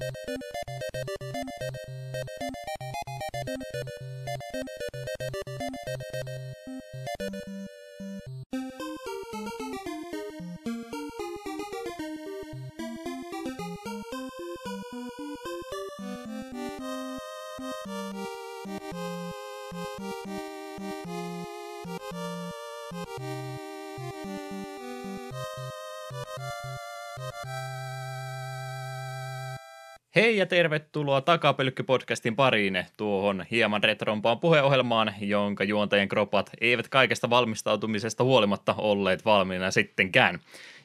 you Hei ja tervetuloa Takapölkky-podcastin pariin tuohon hieman retrompaan puheohjelmaan, jonka juontajien kropat eivät kaikesta valmistautumisesta huolimatta olleet valmiina sittenkään.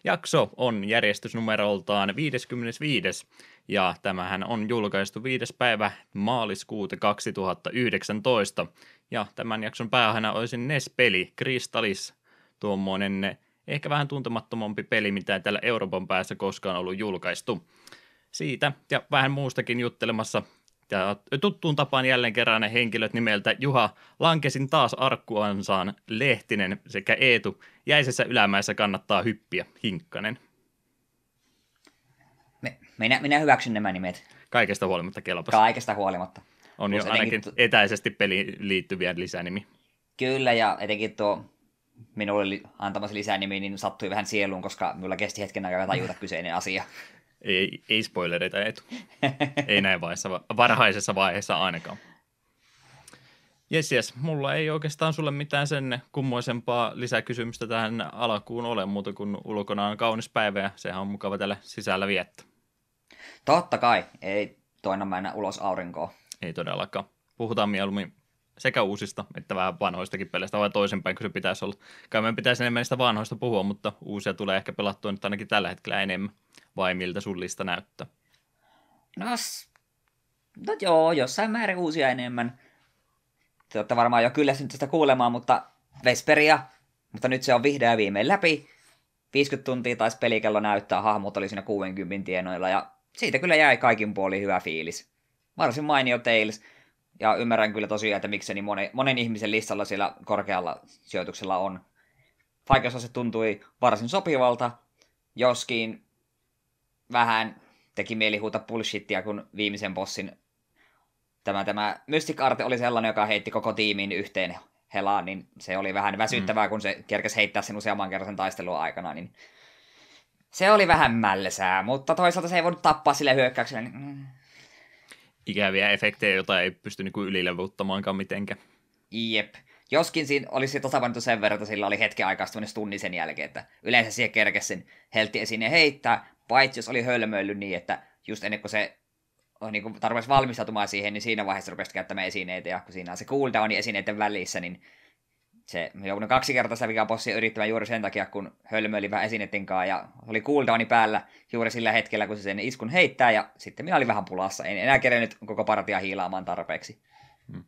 Jakso on järjestysnumeroltaan 55. ja tämähän on julkaistu 5. päivä maaliskuuta 2019. Ja tämän jakson päähänä olisi NES-peli Crystallis, tuommoinen ehkä vähän tuntemattomampi peli, mitä täällä Euroopan päässä koskaan ollut julkaistu siitä ja vähän muustakin juttelemassa. Ja tuttuun tapaan jälleen kerran ne henkilöt nimeltä Juha Lankesin taas arkkuansaan Lehtinen sekä Eetu Jäisessä ylämäessä kannattaa hyppiä Hinkkanen. minä, minä hyväksyn nämä nimet. Kaikesta huolimatta kelpas. Kaikesta huolimatta. On Plus jo ainakin etäisesti peliin liittyviä lisänimi. Kyllä, ja etenkin tuo minulle antamasi lisänimi niin sattui vähän sieluun, koska minulla kesti hetken aikaa tajuta kyseinen asia. Ei, ei spoilereita etu. ei näin vaiheessa, varhaisessa vaiheessa ainakaan. Jes, jes. Mulla ei oikeastaan sulle mitään sen kummoisempaa lisäkysymystä tähän alkuun ole, muuta kuin ulkona on kaunis päivä ja sehän on mukava tällä sisällä viettää. Totta kai. Ei toina mennä ulos aurinkoon. Ei todellakaan. Puhutaan mieluummin sekä uusista että vähän vanhoistakin peleistä, vai toisenpäin kuin se pitäisi olla. Kai meidän pitäisi enemmän niistä vanhoista puhua, mutta uusia tulee ehkä pelattua nyt ainakin tällä hetkellä enemmän vai miltä sun lista näyttää? No, no joo, jossain määrin uusia enemmän. Te olette varmaan jo kyllästynyt tästä kuulemaan, mutta Vesperia, mutta nyt se on vihdoin ja viimein läpi. 50 tuntia taisi pelikello näyttää, hahmot oli siinä 60 tienoilla ja siitä kyllä jäi kaikin puolin hyvä fiilis. Varsin mainio Tales. Ja ymmärrän kyllä tosiaan, että miksi niin monen, monen ihmisen listalla siellä korkealla sijoituksella on. se tuntui varsin sopivalta, joskin vähän teki mieli huuta bullshittia, kun viimeisen bossin tämä, tämä Mystic Art oli sellainen, joka heitti koko tiimin yhteen helaan, niin se oli vähän väsyttävää, mm. kun se kerkesi heittää sen useamman kerran sen taistelun aikana, niin se oli vähän mällesää, mutta toisaalta se ei voinut tappaa sille hyökkäykselle. Niin... Ikäviä efektejä, joita ei pysty niinku ylilevuttamaankaan mitenkään. Jep. Joskin siinä olisi tasapainottu sen verran, että sillä oli hetken aikaa tunnin sen jälkeen, että yleensä siihen kerkesi sen heltti esiin ja heittää, Paitsi jos oli hölmöillyt niin, että just ennen kuin se on niin kuin tarvitsisi valmistautumaan siihen, niin siinä vaiheessa rupesi käyttämään esineitä, ja kun siinä on se cooldowni esineiden välissä, niin se joudun kaksi kertaa sitä vikapossia yrittämään juuri sen takia, kun hölmöili vähän esineiden kanssa, ja oli cooldowni päällä juuri sillä hetkellä, kun se sen iskun heittää, ja sitten minä olin vähän pulassa. En enää kerennyt koko partia hiilaamaan tarpeeksi. Hmm.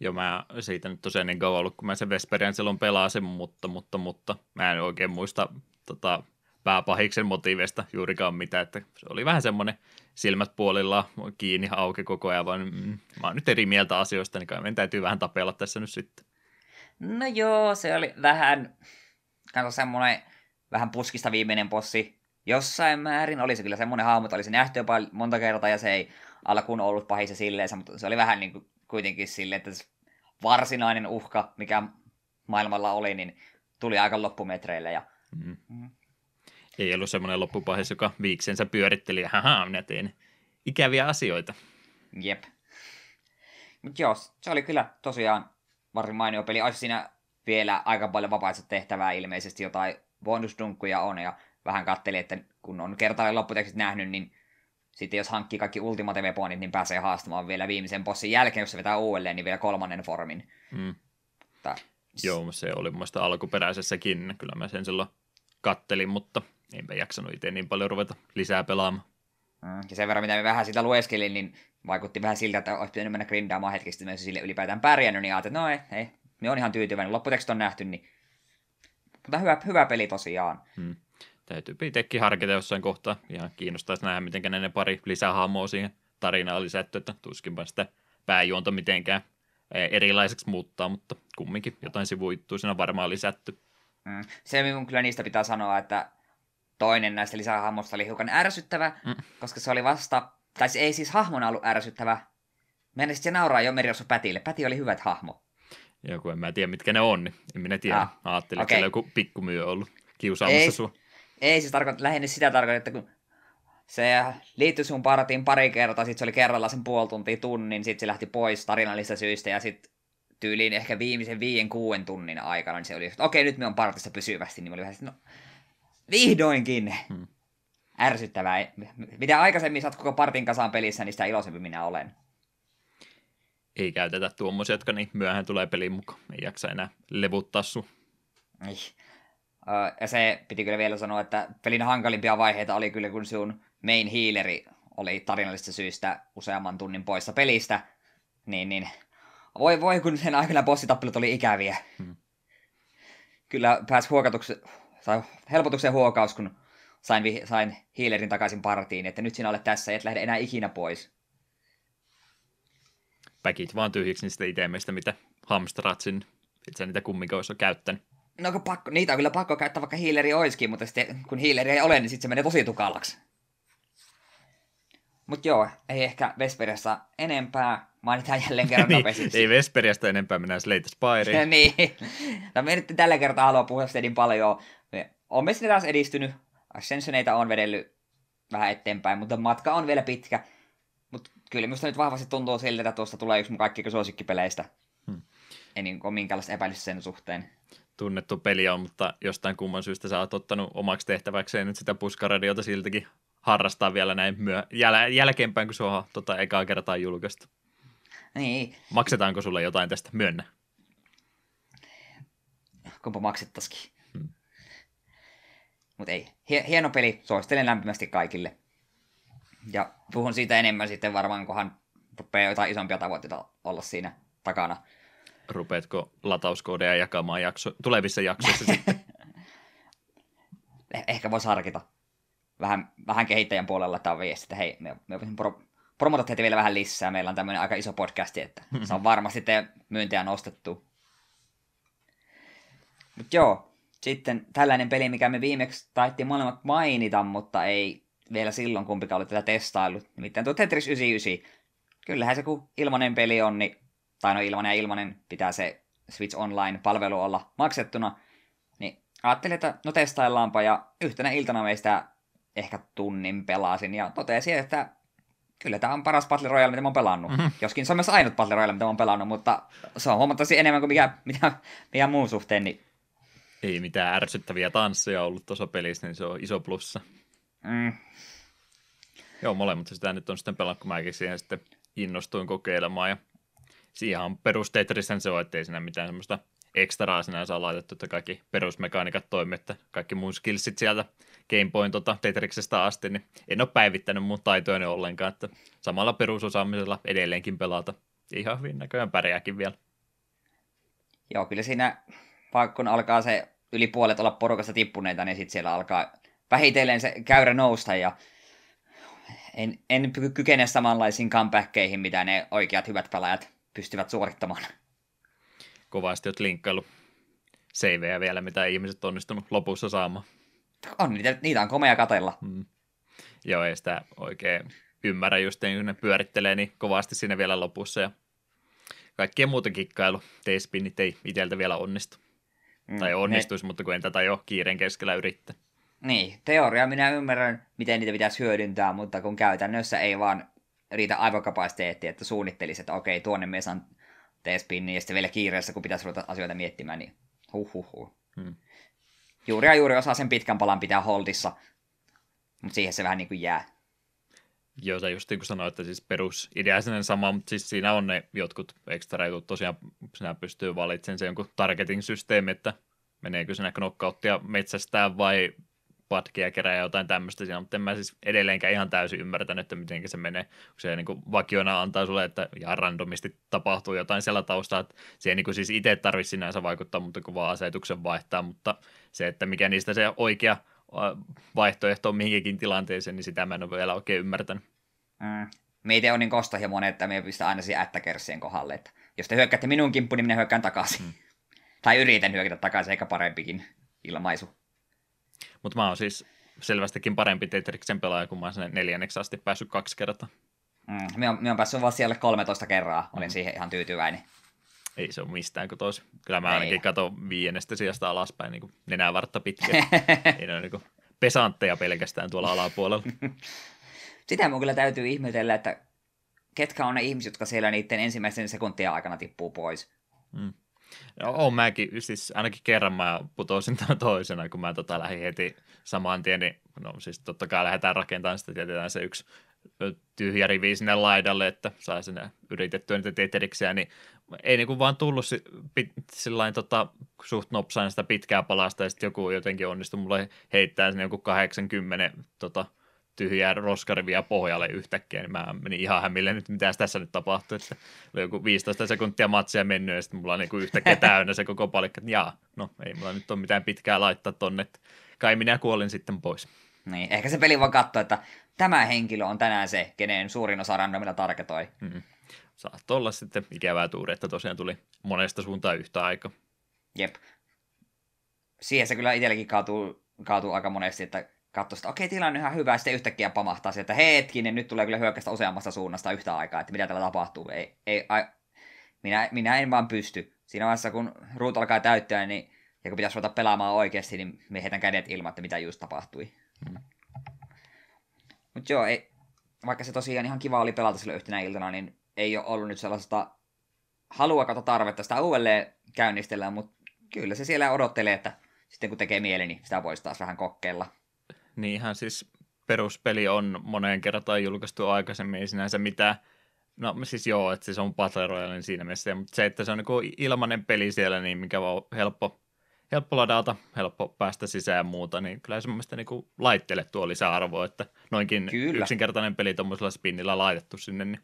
Joo, mä siitä nyt tosiaan niin kauan ollut, kun mä sen Vesperian silloin pelasin, mutta, mutta, mutta mä en oikein muista tota, pääpahiksen motiiveista juurikaan mitään, että se oli vähän semmoinen silmät puolilla kiinni auki koko ajan, vaan mm, mä oon nyt eri mieltä asioista, niin kai meidän täytyy vähän tapella tässä nyt sitten. No joo, se oli vähän, kanssa semmoinen vähän puskista viimeinen possi. Jossain määrin oli se kyllä semmoinen hahmo, että oli se nähty jopa monta kertaa ja se ei alkuun ollut pahissa silleen, mutta se oli vähän niin kuin kuitenkin silleen, että se varsinainen uhka, mikä maailmalla oli, niin tuli aika loppumetreille ja mm. Mm ei ollut semmoinen loppupahis, joka viiksensä pyöritteli ja haha, minä teen ikäviä asioita. Jep. Mutta joo, se oli kyllä tosiaan varsin mainio peli. Olisi siinä vielä aika paljon vapaista tehtävää ilmeisesti, jotain bonusdunkkuja on, ja vähän katteli, että kun on kertaalleen lopputekstit nähnyt, niin sitten jos hankkii kaikki Ultimate Weaponit, niin pääsee haastamaan vielä viimeisen bossin jälkeen, jos se vetää uudelleen, niin vielä kolmannen formin. Mm. Tää. Joo, se oli mun alkuperäisessäkin. Kyllä mä sen silloin kattelin, mutta Enpä jaksanut itse niin paljon ruveta lisää pelaamaan. Mm, ja sen verran, mitä me vähän sitä lueskelin, niin vaikutti vähän siltä, että olisi pitänyt mennä grindaamaan hetkestä, että sille ylipäätään pärjännyt, niin ajattelin, että no ei, ei, me on ihan tyytyväinen. Lopputekstit on nähty, niin mutta hyvä, hyvä peli tosiaan. Hmm. Täytyy itsekin harkita jossain kohtaa. Ihan kiinnostaisi nähdä, miten ne pari lisähahmoa siihen tarinaan lisätty, että tuskinpa sitä pääjuonta mitenkään e, erilaiseksi muuttaa, mutta kumminkin jotain sivuittuu siinä varmaan lisätty. Mm. Se minun kyllä niistä pitää sanoa, että toinen näistä lisähahmoista oli hiukan ärsyttävä, mm. koska se oli vasta tai se ei siis hahmona ollut ärsyttävä. Mennä se nauraa jo Meriossa Pätille. Päti oli hyvät hahmo. Joku, en mä tiedä mitkä ne on, niin en minä tiedä. Ah, Ajattelin, okei. että joku pikkumyö ollut kiusaamassa Ei. sua. Ei siis tarkoita, lähinnä sitä tarkoittaa, että kun se liittyi sun partiin pari kertaa, sit se oli kerralla sen puoli tuntia tunnin, sit se lähti pois tarinallisista syistä ja sit tyyliin ehkä viimeisen viien kuuden tunnin aikana, niin se oli, että okei, nyt me on partissa pysyvästi, niin mä olin vähän, no vihdoinkin. Hmm. Ärsyttävää. Mitä aikaisemmin saat koko partin kasaan pelissä, niin sitä iloisempi minä olen. Ei käytetä tuommoisia, jotka niin myöhään tulee peliin mukaan. Ei jaksa enää levuttaa sun. Niin. Ja se piti kyllä vielä sanoa, että pelin hankalimpia vaiheita oli kyllä, kun sun main healeri oli tarinallisista syistä useamman tunnin poissa pelistä. Niin, niin. Voi voi, kun sen aikana bossitappelut oli ikäviä. Hmm. Kyllä pääsi huokatuksi, tai helpotuksen huokaus, kun sain, vi- sain healerin takaisin partiin, että nyt sinä olet tässä, et lähde enää ikinä pois. Päkit vaan tyhjiksi niistä itemeistä, mitä hamsteraat sinne. Et sä niitä kumminkaan olisi käyttänyt. No kun pakko, niitä on kyllä pakko käyttää, vaikka healeri olisikin, mutta sitten kun healeri ei ole, niin sitten se menee tosi tukalaksi. Mut joo, ei ehkä Vesperiassa enempää. Mainitaan jälleen kerran niin, nopeasti. ei Vesperiasta enempää mennä Slate Spireen. niin. No me nyt tällä kertaa haluaa puhua niin paljon. Me olemme sinne taas edistynyt. Ascensioneita on vedellyt vähän eteenpäin, mutta matka on vielä pitkä. Mutta kyllä minusta nyt vahvasti tuntuu siltä, että tuosta tulee yksi mun kaikki suosikkipeleistä. Hmm. Ei niin ole minkäänlaista epäilystä sen suhteen. Tunnettu peli on, mutta jostain kumman syystä sä oot ottanut omaksi tehtäväkseen nyt sitä puskaradiota siltäkin harrastaa vielä näin myö- jäl- jälkeenpäin, kun se on tota, ekaa kertaa julkaistu. Niin, Maksetaanko sulle jotain tästä? Myönnä. kumpa maksettaisikin. Mutta ei, hie- hieno peli, suosittelen lämpimästi kaikille. Ja puhun siitä enemmän sitten varmaan, kunhan rupeaa jotain isompia tavoitteita olla siinä takana. Rupeatko latauskoodeja jakamaan jakso- tulevissa jaksoissa sitten? Eh- ehkä voisi harkita vähän, vähän kehittäjän puolella tämä viesti, että hei, me, me voisin pro, promota teitä vielä vähän lisää. Meillä on tämmöinen aika iso podcasti, että se on varmasti te myyntiä nostettu. Mutta joo, sitten tällainen peli, mikä me viimeksi taittiin molemmat mainita, mutta ei vielä silloin kumpikaan ollut tätä testaillut. Nimittäin tuo Tetris 99. Kyllähän se kun ilmanen peli on, niin, tai no ilmanen ja ilmanen pitää se Switch Online-palvelu olla maksettuna, niin ajattelin, että no testaillaanpa, ja yhtenä iltana meistä ehkä tunnin pelasin, ja totesin, että kyllä tämä on paras Battle Royale, mitä mä oon pelannut. Mhm. Mm-hmm. Joskin se on myös ainut Battle Royale, mitä mä oon pelannut, mutta se on huomattavasti enemmän kuin mikä, mitä, mikä muun suhteen, niin Ei mitään ärsyttäviä tansseja ollut tuossa pelissä, niin se on iso plussa. mm, Joo, molemmat sitä nyt on sitten pelannut, kun mäkin siihen sitten innostuin kokeilemaan. Ja siihen on perus Tetrishän se on, ettei siinä mitään semmoista ekstraa sinänsä ole laitettu, että kaikki perusmekaniikat toimii, että kaikki mun skillsit sieltä Gamepoint tota, Tetriksestä asti, niin en ole päivittänyt mun taitoja ollenkaan, että samalla perusosaamisella edelleenkin pelata. Ihan hyvin näköjään pärjääkin vielä. joo, kyllä siinä, vaikka kun alkaa se yli puolet olla porukasta tippuneita, niin sitten siellä alkaa vähitellen se käyrä nousta, ja en, en ky- kykene samanlaisiin comebackkeihin, mitä ne oikeat hyvät pelaajat pystyvät suorittamaan. Kovasti oot linkkailu savejä vielä, mitä ihmiset on onnistunut lopussa saamaan. On, niitä, niitä on komea katella. Mm. Joo, ei sitä oikein ymmärrä just niin, kun ne pyörittelee niin kovasti siinä vielä lopussa ja kaikkien muuta kikkailu, T-spinnit ei iteltä vielä onnistu. Mm, Tai onnistuisi, mutta kun en tätä jo kiireen keskellä yrittää. Ne, niin, teoria minä ymmärrän, miten niitä pitäisi hyödyntää, mutta kun käytännössä ei vaan riitä aivokapasiteetti, että suunnittelisi, että okei, tuonne me saan T-spinnin ja sitten vielä kiireessä, kun pitäisi ruveta asioita miettimään, niin huh. Hmm. Juuri ja juuri osaa sen pitkän palan pitää holdissa, mutta siihen se vähän niin kuin jää. Joo, sä just niin kuin sanoit, että siis perusidea sen sama, mutta siis siinä on ne jotkut ekstra jutut. Tosiaan sinä pystyy valitsemaan se jonkun targeting-systeemi, että meneekö sinä knockouttia metsästää vai patkia kerää jotain tämmöistä siinä, mutta en mä siis edelleenkään ihan täysin ymmärtänyt, että miten se menee, kun se niin kuin vakiona antaa sulle, että ihan randomisti tapahtuu jotain siellä taustalla, että se ei niin kuin siis itse tarvitse sinänsä vaikuttaa, mutta kun vaan asetuksen vaihtaa, mutta se, että mikä niistä se oikea vaihtoehto on mihinkin tilanteeseen, niin sitä mä en ole vielä oikein ymmärtänyt. Mm. Meitä on niin kostohimoinen, että me pistää aina siihen ättäkersien kohdalle, että jos te hyökkäätte minun kimppuun, niin minä hyökkään takaisin. Mm. Tai yritän hyökätä takaisin, eikä parempikin ilmaisu. Mutta mä oon siis selvästikin parempi Tetriksen pelaaja, kun mä oon sinne neljänneksi asti päässyt kaksi kertaa. Mm, minä, olen, minä olen päässyt vaan siellä 13 kerraa, olin mm. siihen ihan tyytyväinen. Ei se ole mistään kuin toisi. Kyllä mä ainakin katson viiennestä sijasta alaspäin niin nenää vartta pitkä. Ei ne ole niin pesantteja pelkästään tuolla alapuolella. Sitä mun kyllä täytyy ihmetellä, että ketkä on ne ihmiset, jotka siellä niiden ensimmäisen sekuntia aikana tippuu pois. Mm. No, on mäkin, siis ainakin kerran mä putosin toisena, kun mä tota lähdin heti saman tien, niin no siis totta kai lähdetään rakentamaan sitä, tietetään se yksi tyhjä rivi sinne laidalle, että saa sinne yritettyä niitä teteriksiä, niin ei niinku vaan tullut si, pit, sillain, tota, suht nopsaan sitä pitkää palasta, ja sitten joku jotenkin onnistui mulle heittää sinne joku 80 tota, tyhjää roskarivia pohjalle yhtäkkiä, niin mä menin ihan hämille nyt, mitä tässä nyt tapahtui, että oli joku 15 sekuntia matsia mennyt, ja sitten mulla on niin yhtäkkiä täynnä se koko palikka, että jaa, no ei mulla nyt ole mitään pitkää laittaa tonne, että kai minä kuolin sitten pois. Niin, ehkä se peli vaan katsoo, että tämä henkilö on tänään se, kenen suurin osa randomilla tarketoi. Mm. Saattoi olla sitten ikävää tuuri, että tosiaan tuli monesta suuntaan yhtä aikaa. Jep. Siihen se kyllä itsellekin kaatuu, kaatuu aika monesti, että katsoo sitä, okei, tilanne on ihan hyvä, ja sitten yhtäkkiä pamahtaa sieltä, että hetkinen, nyt tulee kyllä hyökkäistä useammasta suunnasta yhtä aikaa, että mitä täällä tapahtuu. Ei, ei, ai, minä, minä en vaan pysty. Siinä vaiheessa, kun ruut alkaa täyttää, niin, ja kun pitäisi ruveta pelaamaan oikeasti, niin me heitän kädet ilman, että mitä just tapahtui. Hmm. Mutta joo, ei, vaikka se tosiaan ihan kiva oli pelata sillä yhtenä iltana, niin ei ole ollut nyt sellaista halua kato tarvetta sitä uudelleen käynnistellä, mutta kyllä se siellä odottelee, että sitten kun tekee mieli, niin sitä voisi taas vähän kokeilla. Niinhän siis peruspeli on moneen kertaan julkaistu aikaisemmin, ei sinänsä mitään, no siis joo, että se on Battle Royale siinä mielessä, mutta se, että se on niin ilmainen peli siellä, niin mikä on helppo, helppo ladata, helppo päästä sisään ja muuta, niin kyllä se mielestä niin laitteelle tuo lisäarvoa, että noinkin kyllä. yksinkertainen peli tuommoisella spinnillä laitettu sinne, niin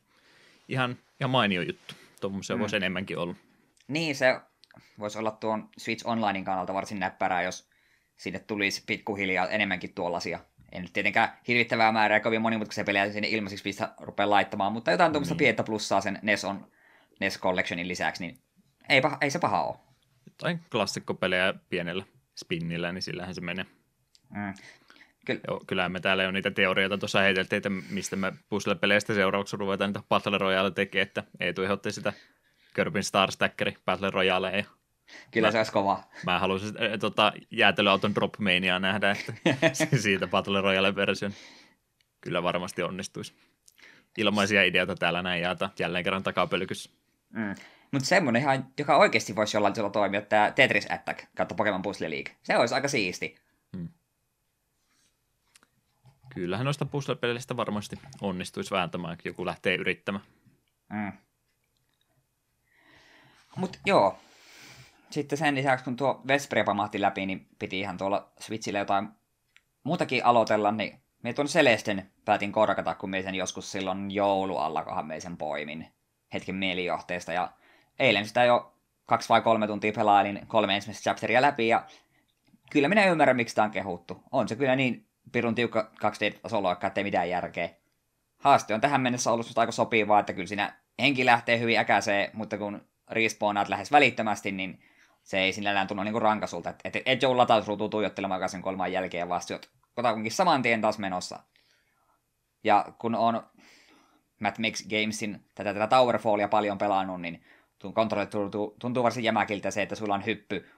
ihan, ihan mainio juttu. Tuommoisia mm. voisi enemmänkin olla. Niin, se voisi olla tuon Switch Onlinein kannalta varsin näppärää, jos sinne tulisi pikkuhiljaa enemmänkin tuollaisia. En nyt tietenkään hirvittävää määrää kovin monimutkaisia pelejä sinne ilmaisiksi pistä rupea laittamaan, mutta jotain tuommoista niin. pientä plussaa sen NES, on, NES Collectionin lisäksi, niin ei, paha, ei se paha ole. Jotain klassikkopelejä pienellä spinnillä, niin sillähän se menee. Mm. Kyllä. Joo, kyllähän me täällä jo niitä teorioita tuossa heiteltiin, että mistä me puzzle-peleistä seuraavaksi ruvetaan niitä Battle Royale tekemään, että ei tuihotti sitä Körbin Star Stackeri Battle Royale ja Kyllä mä, se olisi kova. Mä haluaisin äh, tota, jäätelöauton Dropmania nähdä, että siitä Battle Royale-version kyllä varmasti onnistuisi. Ilmaisia ideoita täällä näin jaata jälleen kerran takapölkyssä. Mm. Mutta semmoinen ihan, joka oikeasti voisi jollain tavalla toimia, tämä Tetris Attack kautta Pokemon Puzzle League. Se olisi aika siisti. Kyllähän noista puzzle-peleistä varmasti onnistuisi vääntämään, joku lähtee yrittämään. Mm. Mutta joo, sitten sen lisäksi, kun tuo Vespre pamahti läpi, niin piti ihan tuolla Switchillä jotain muutakin aloitella, niin me tuon Celesten päätin korkata, kun me sen joskus silloin joulualla, kohan me sen poimin hetken mielijohteesta. Ja eilen sitä jo kaksi vai kolme tuntia pelailin kolme ensimmäistä chapteria läpi, ja kyllä minä ymmärrän, miksi tämä on kehuttu. On se kyllä niin pirun tiukka 2D-tasolla, että ei mitään järkeä. Haaste on tähän mennessä ollut aika sopivaa, että kyllä siinä henki lähtee hyvin äkäiseen, mutta kun respawnaat lähes välittömästi, niin se ei sinällään tunnu niinku rankasulta. Että et, et joudu latausruutua tuijottelemaan sen kolman jälkeen, oot kotakunkin saman tien taas menossa. Ja kun on Matt Mix Gamesin tätä, tätä Towerfallia paljon pelannut, niin kontrollit tuntuu, tuntuu varsin jämäkiltä se, että sulla on hyppy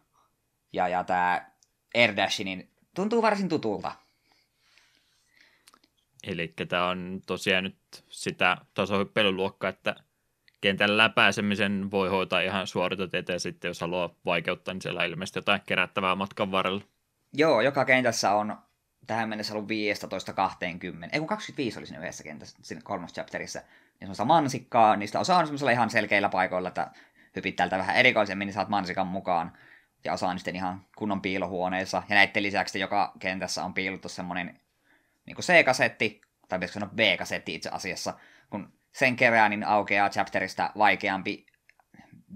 ja, ja tämä Air Dash, niin tuntuu varsin tutulta. Eli tämä on tosiaan nyt sitä tasohyppelyluokkaa, että kentän läpäisemisen voi hoitaa ihan suoriteteitä ja sitten jos haluaa vaikeuttaa, niin siellä ilmeisesti jotain kerättävää matkan varrella. Joo, joka kentässä on tähän mennessä ollut 15-20. Ei kun 25 oli siinä yhdessä kentässä, siinä kolmas chapterissa. Niin semmoista mansikkaa, niistä osa on semmoisella ihan selkeillä paikoilla, että hypit täältä vähän erikoisemmin, niin saat mansikan mukaan. Ja osa on sitten ihan kunnon piilohuoneessa. Ja näiden lisäksi joka kentässä on piilottu semmoinen niin C-kasetti, tai pitäisikö sanoa B-kasetti itse asiassa, kun sen kerää, niin aukeaa chapterista vaikeampi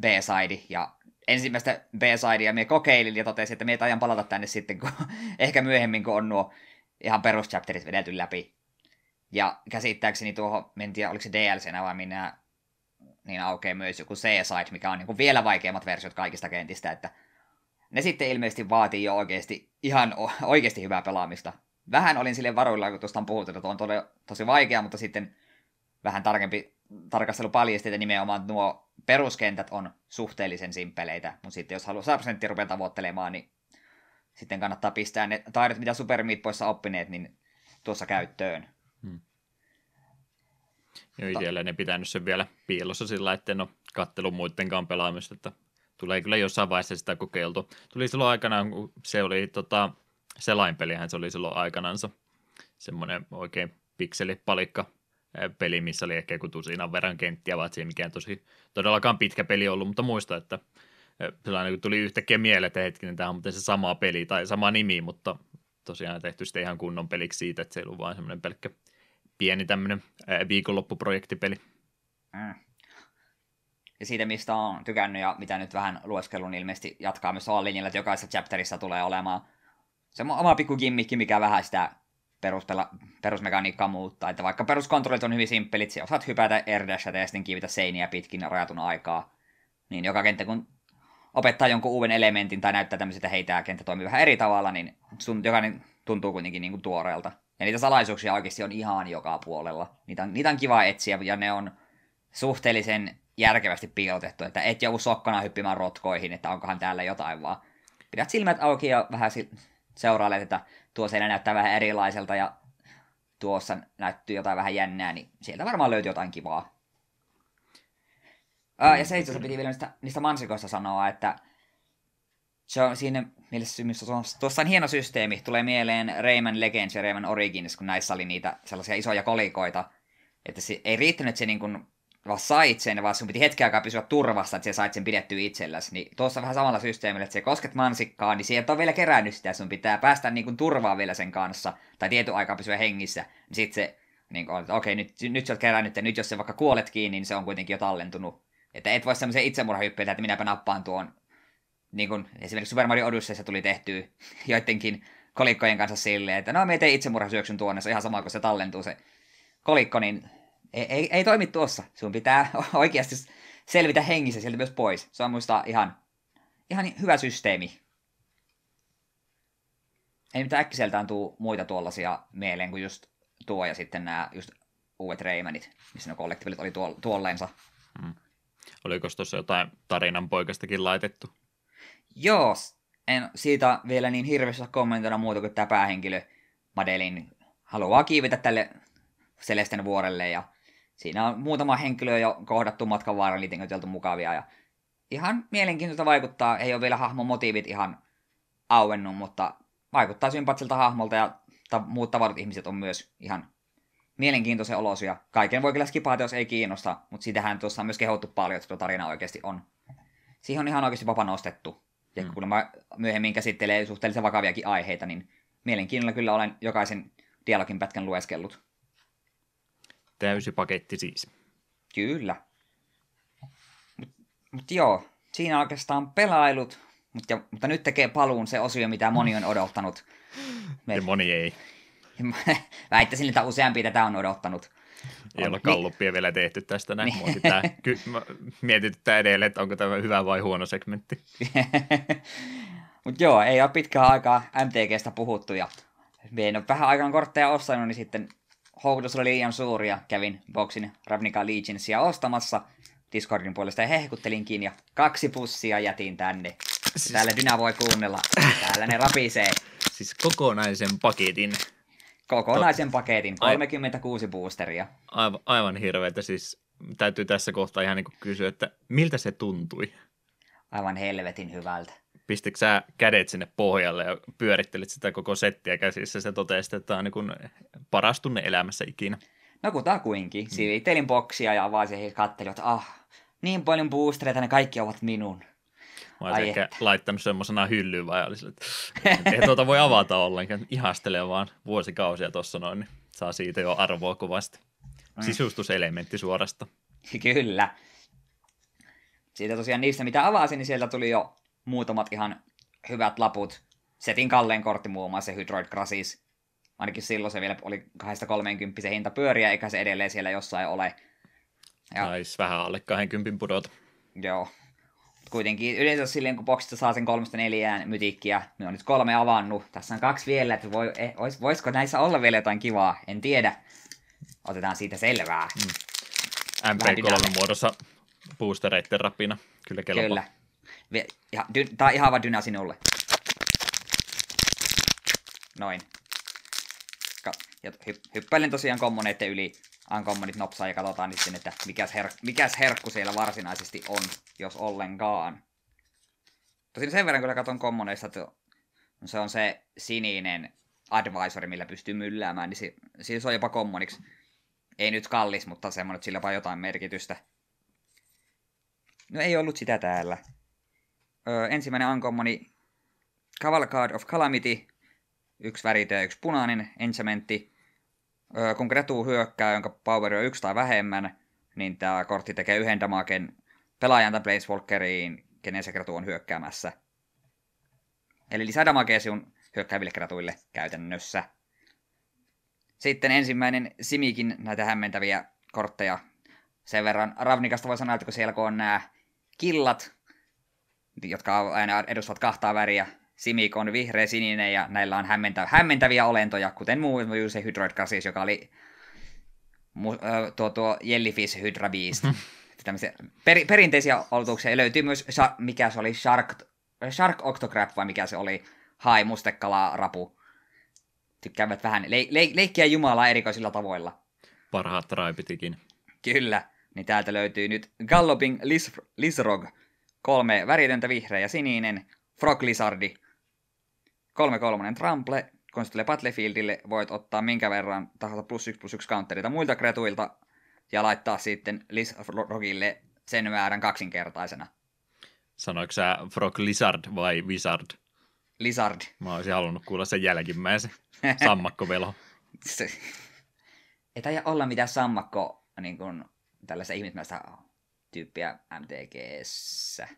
B-side, ja ensimmäistä B-sidea me kokeilin ja totesin, että me ajan palata tänne sitten, kun ehkä myöhemmin, kun on nuo ihan peruschapterit vedetty läpi. Ja käsittääkseni tuohon, en tiedä oliko se DLCnä vai minä, niin aukeaa myös joku C-side, mikä on niin kuin vielä vaikeammat versiot kaikista kentistä, että ne sitten ilmeisesti vaatii jo oikeasti ihan oikeasti hyvää pelaamista. Vähän olin sille varuilla, kun tuosta on puhuttu, että on tosi, tosi vaikea, mutta sitten vähän tarkempi tarkastelu paljasti, että nimenomaan nuo peruskentät on suhteellisen simppeleitä, mutta sitten jos haluaa 100 prosenttia tavoittelemaan, niin sitten kannattaa pistää ne taidot, mitä Super Meat Boyssa oppineet, niin tuossa käyttöön. Hmm. Joo, itselleen ne pitänyt sen vielä piilossa sillä, että en ole kattelun muidenkaan pelaamista, että tulee kyllä jossain vaiheessa sitä kokeiltu. Tuli silloin aikanaan, kun se oli tota, selainpelihän se oli silloin aikanansa semmoinen oikein pikselipalikka peli, missä oli ehkä joku tusinan verran kenttiä, vaan se ei mikään tosi todellakaan pitkä peli ollut, mutta muista, että sellainen kun tuli yhtäkkiä mieleen, että hetkinen, tämä on muuten se sama peli tai sama nimi, mutta tosiaan tehty sitten ihan kunnon peliksi siitä, että se ei ollut vain semmoinen pelkkä pieni tämmöinen viikonloppuprojektipeli. Mm. Ja siitä, mistä on tykännyt ja mitä nyt vähän lueskelun niin ilmeisesti jatkaa myös linjalla, että jokaisessa chapterissa tulee olemaan se oma pikku gimmikki, mikä vähän sitä peruspela, perusmekaniikkaa muuttaa. Että vaikka peruskontrollit on hyvin simppelit, siellä osaat hypätä airdashata ja sitten kiivitä seiniä pitkin rajatun aikaa. Niin joka kenttä, kun opettaa jonkun uuden elementin tai näyttää tämmöisiä, että hei, tämä kenttä toimii vähän eri tavalla, niin sun jokainen tuntuu kuitenkin niin kuin tuoreelta. Ja niitä salaisuuksia oikeasti on ihan joka puolella. Niitä on, niitä on kiva etsiä ja ne on suhteellisen järkevästi piilotettu, että et joudu sokkona hyppimään rotkoihin, että onkohan täällä jotain, vaan pidät silmät auki ja vähän seurailet, että tuo seinä näyttää vähän erilaiselta ja tuossa näyttyy jotain vähän jännää, niin sieltä varmaan löytyy jotain kivaa. Ää, ja se itse piti vielä niistä, niistä mansikoista sanoa, että se on siinä mielessä, tuossa on hieno systeemi. Tulee mieleen Rayman Legends ja Rayman Origins, kun näissä oli niitä sellaisia isoja kolikoita. Että se ei riittänyt, se niin kuin vaan sait sen, vaan sun piti hetken aikaa pysyä turvassa, että sä sait sen pidettyä itselläsi. Niin tuossa vähän samalla systeemillä, että se kosket mansikkaan, niin sieltä on vielä kerännyt sitä, sun pitää päästä niin kuin turvaan vielä sen kanssa, tai tietyn aikaa pysyä hengissä. Niin sit se, niin kuin, että okei, nyt, nyt sä oot kerännyt, ja nyt jos se vaikka kuolet kiinni, niin se on kuitenkin jo tallentunut. Että et voi semmoisen itsemurhahyppyä, että minäpä nappaan tuon, niin kuin esimerkiksi Super Mario Odysseyssa tuli tehtyä joidenkin kolikkojen kanssa silleen, että no me tein itsemurhasyöksyn tuonne, se on ihan sama, kun se tallentuu se kolikko, niin ei, ei, ei toimi tuossa. Sun pitää oikeasti selvitä hengissä sieltä myös pois. Se on muista ihan, ihan hyvä systeemi. Ei mitään äkkiseltään tuu muita tuollaisia mieleen kuin just tuo ja sitten nämä just uudet Raymanit, missä ne kollektiivit oli tuo, tuolleensa. Hmm. Oliko tuossa jotain tarinan poikastakin laitettu? Joo, en siitä vielä niin hirveästi kommentoida muuta kuin tämä päähenkilö Madelin haluaa kiivitä tälle Celesten vuorelle ja siinä on muutama henkilö jo kohdattu matkan varrella, niitä on mukavia ja ihan mielenkiintoista vaikuttaa. Ei ole vielä hahmon motiivit ihan auennut, mutta vaikuttaa sympaattiselta hahmolta ja ta- muut tavarat ihmiset on myös ihan mielenkiintoisen olosia. Kaiken voi kyllä skipata, jos ei kiinnosta, mutta sitähän tuossa on myös kehottu paljon, että tuo tarina oikeasti on. Siihen on ihan oikeasti vapa nostettu. Ja mm. kun mä myöhemmin käsittelee suhteellisen vakaviakin aiheita, niin mielenkiinnolla kyllä olen jokaisen dialogin pätkän lueskellut. Täysi paketti siis. Kyllä. Mutta mut joo, siinä oikeastaan pelailut, mutta, mutta nyt tekee paluun se osio, mitä moni on odottanut. Me... Ja moni ei. Väittäisin, että useampi tätä on odottanut. Ei ole kalluppia vielä tehty tästä näin. Niin. Tämä, ky- mietityttää edelleen, että onko tämä hyvä vai huono segmentti. Mutta joo, ei ole pitkään aikaa MTGstä puhuttu ja en ole vähän aikaan kortteja ostanut, niin sitten houkutus oli liian suuri ja kävin boxin Ravnica Legionsia ostamassa Discordin puolesta ja hehkuttelinkin ja kaksi pussia jätin tänne. Siis... Täällä Dyna voi kuunnella. Täällä ne rapisee. Siis kokonaisen paketin. Kokonaisen paketin, 36 boosteria. Aivan, aivan hirveätä, siis täytyy tässä kohtaa ihan niin kysyä, että miltä se tuntui? Aivan helvetin hyvältä. Pistikö sä kädet sinne pohjalle ja pyörittelit sitä koko settiä käsissä ja totesit, että tämä on niin paras tunne elämässä ikinä? No kutakuinkin. Mm. Siivittelin boksia ja vaan siihen kattelin, että ah, niin paljon boostereita, ne kaikki ovat minun. Mä olisin ehkä että. laittanut semmoisena hyllyyn vai olisi, että ei tuota voi avata ollenkaan. Ihastelee vaan vuosikausia tuossa noin, niin saa siitä jo arvoa kovasti. Mm. Sisustuselementti suorasta. Kyllä. Siitä tosiaan niistä, mitä avasin, niin sieltä tuli jo muutamat ihan hyvät laput. Setin kalleen kortti muun muassa Hydroid Grasis. Ainakin silloin se vielä oli 230 se hinta pyöriä, eikä se edelleen siellä jossain ole. Ja... Taisi vähän alle 20 pudota. Joo. kuitenkin yleensä silleen, kun boksista saa sen kolmesta neljään mytikkiä, me on nyt kolme avannut. Tässä on kaksi vielä, että voi, eh, vois, voisiko näissä olla vielä jotain kivaa, en tiedä. Otetaan siitä selvää. Mm. MP3 muodossa boostereitten rapina. Kyllä kelpaa. Kyllä. Tää on ihan vaan dynä sinulle. Noin. Ja hy, hyppäilen tosiaan kommoneiden yli unkommonit nopsaa ja katsotaan sitten, että mikäs, her, mikäs herkku siellä varsinaisesti on, jos ollenkaan. Tosin sen verran kyllä katson kommoneista, että se on se sininen advisori, millä pystyy mylläämään, niin si, se on jopa kommoniksi. Ei nyt kallis, mutta semmoinen, että sillä on jotain merkitystä. No ei ollut sitä täällä. Ensimmäinen uncommoni Cavalcade of Calamity. Yksi väritä ja yksi punainen enchantmentti kun Gretu hyökkää, jonka power on yksi tai vähemmän, niin tämä kortti tekee yhden damaken pelaajan tai Planeswalkeriin, kenen se Gretu on hyökkäämässä. Eli lisää damakea sinun hyökkääville Gretuille käytännössä. Sitten ensimmäinen Simikin näitä hämmentäviä kortteja. Sen verran Ravnikasta voi sanoa, että kun siellä kun on nämä killat, jotka aina edustavat kahtaa väriä, Simik on vihreä sininen ja näillä on hämmentä, hämmentäviä olentoja, kuten muu se Hydroid Cassis, joka oli mu, äh, tuo, tuo Jellyfish Hydra Beast. Mm-hmm. per, perinteisiä oletuksia. löytyy myös, mikä se oli, Shark, Shark Octograph vai mikä se oli, Hai, mustekala, rapu. Tykkäävät vähän le, le, leikkiä Jumalaa erikoisilla tavoilla. Parhaat raipitikin. Kyllä. Niin täältä löytyy nyt Galloping Lis, Lisrog. Kolme väritöntä vihreä ja sininen. Frog Lizardi. Kolme kolmonen trample, kun se tulee Battlefieldille, voit ottaa minkä verran tahansa plus yksi plus yksi counterita muilta kretuilta ja laittaa sitten Lizardille sen määrän kaksinkertaisena. Sanoiko sä Frog Lizard vai Wizard? Lizard. Mä olisin halunnut kuulla sen jälkimmäisen. Sammakkovelo. se, ei taida olla mitään sammakko niin kuin, tällaista ihmismäistä tyyppiä MTGssä.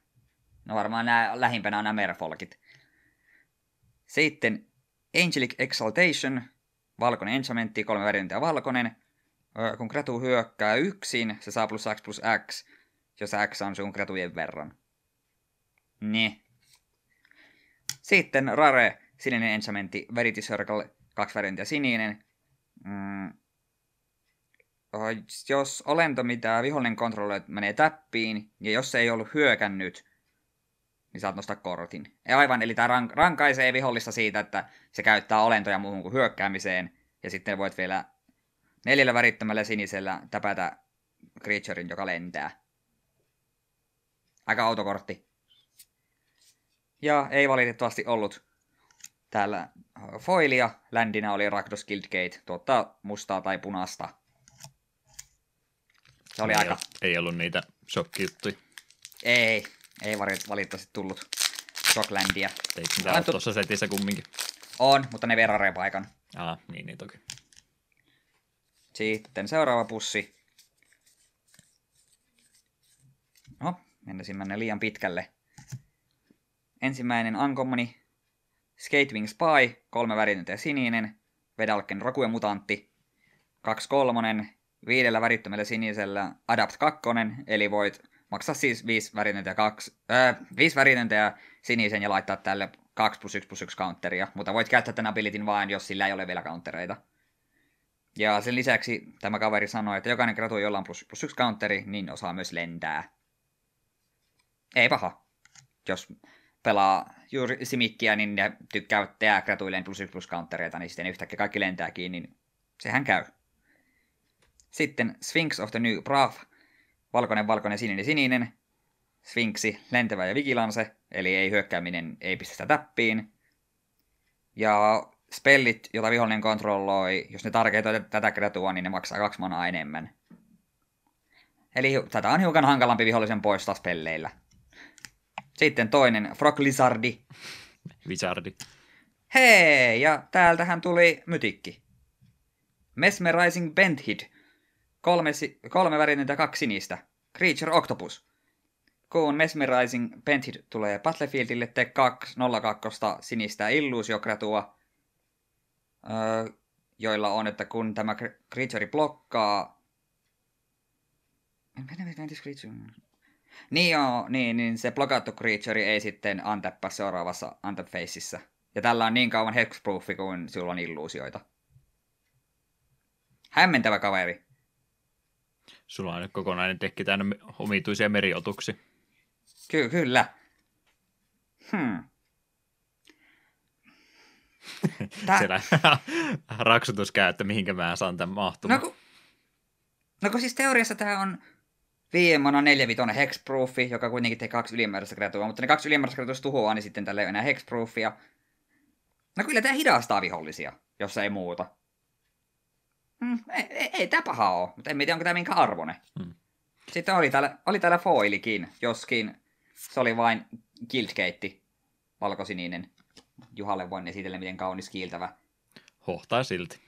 No varmaan nämä lähimpänä on nämä Merfolkit. Sitten Angelic Exaltation, valkoinen enchantmentti, kolme värintä valkoinen. Kun Kratu hyökkää yksin, se saa plus X plus X, jos X on sun Kratujen verran. Niin. Sitten Rare, sininen enchantmentti, Verity Circle, kaksi värintä sininen. Mm. Jos olento, mitä vihollinen kontrolloi, menee täppiin, ja jos se ei ollut hyökännyt, niin saat nostaa kortin. Ja aivan, eli tämä rank- rankaisee vihollista siitä, että se käyttää olentoja muuhun kuin hyökkäämiseen, ja sitten voit vielä neljällä värittömällä sinisellä täpätä creaturein, joka lentää. Aika autokortti. Ja ei valitettavasti ollut täällä foilia. Ländinä oli Rakdos Guildgate, tuottaa mustaa tai punaista. Se oli ei aika... Ei ollut niitä shokkijuttuja. Ei, ei valitettavasti tullut Shocklandia. Eikö niitä ole tuossa setissä kumminkin? On, mutta ne veraree paikan. Ah, niin, niin toki. Sitten seuraava pussi. No, mennäisin mennä liian pitkälle. Ensimmäinen Uncommoni. Skatewing Spy, kolme väritöntä ja sininen. Vedalken Rakue Mutantti. Kaksi kolmonen, viidellä värittömällä sinisellä Adapt 2, eli voit maksaa siis viisi värinöntä ja, kaksi, äh, viisi värinöntä ja sinisen ja laittaa tälle 2 plus 1 plus 1 counteria, mutta voit käyttää tämän abilitin vain, jos sillä ei ole vielä countereita. Ja sen lisäksi tämä kaveri sanoi, että jokainen gratu, jolla on plus, plus 1 counteri, niin osaa myös lentää. Ei paha. Jos pelaa juuri simikkiä, niin ne tykkäävät tehdä gratuilleen plus 1 plus countereita, niin sitten yhtäkkiä kaikki lentääkin, niin sehän käy. Sitten Sphinx of the New Brath valkoinen, valkoinen, sininen, sininen, Sphinxi, lentävä ja vigilance, eli ei hyökkääminen, ei pistä sitä täppiin. Ja spellit, jota vihollinen kontrolloi, jos ne tarkeituu tätä kreatua, niin ne maksaa kaksi manaa enemmän. Eli tätä on hiukan hankalampi vihollisen poistaa spelleillä. Sitten toinen, Frog Lizardi. Wizardi. Hei, ja täältähän tuli mytikki. Mesmerizing Benthid Kolme, kolme värinettä ja kaksi sinistä. Creature Octopus. Kun Mesmerizing Penthid tulee Battlefieldille, tee 2 02 sinistä illuusiokratua, joilla on, että kun tämä creature blokkaa... Niin joo, niin, niin se blokattu creature ei sitten anteppaa seuraavassa Antep Faceissa. Ja tällä on niin kauan hexproofi kuin sulla on illuusioita. Hämmentävä kaveri. Sulla on nyt kokonainen dekki täynnä omituisia meriotuksia. Ky- kyllä. Hmm. Tää- Siellä raksutus käy, että mihinkä mä saan tämän mahtumaan. No kun, no kun siis teoriassa tämä on viiemana 4 vitonen hexproofi, joka kuitenkin tekee kaksi ylimääräistä kreatua, mutta ne kaksi ylimääräistä kreatua tuhoaa, niin sitten tällä ei ole enää hexproofia. No kyllä tämä hidastaa vihollisia, jos ei muuta. Mm, ei, ei, ei tämä paha ole, mutta en tiedä, onko tämä minkä arvone. Mm. Sitten oli täällä, oli täällä foilikin, joskin se oli vain guildgate, valkosininen. Juhalle voin esitellä, miten kaunis kiiltävä. Hohtaa silti.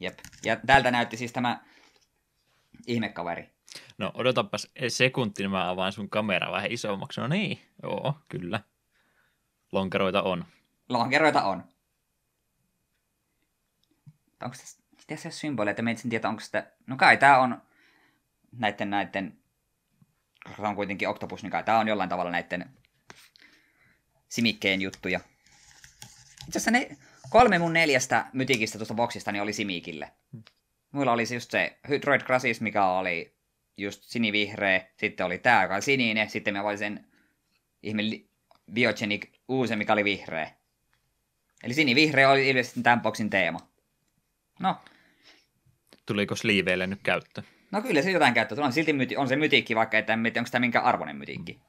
Jep. Ja tältä näytti siis tämä ihmekaveri. No odotapas sekunti, niin mä avaan sun kamera vähän isommaksi. No niin, joo, kyllä. Lonkeroita on. Lonkeroita on. Onko tässä, tässä symboleja, että meitä tietää, onko sitä... No kai tää on näitten, näitten... Koska se on kuitenkin Octopus, niin kai tää on jollain tavalla näitten simikkeen juttuja. Itse asiassa ne kolme mun neljästä mytikistä tuosta boksista niin oli simikille. Muilla oli just se Hydroid Grasis, mikä oli just sinivihreä, sitten oli tää, joka oli sininen, sitten mä valitsin ihme Biogenic uusi, mikä oli vihreä. Eli sinivihreä oli ilmeisesti tämän boksin teema. No, Tuliko sliiveille nyt käyttö? no kyllä se jotain käyttöä. On, silti myti- on se mytiikki, vaikka et en mieti, onko tämä minkä arvoinen mytiikki.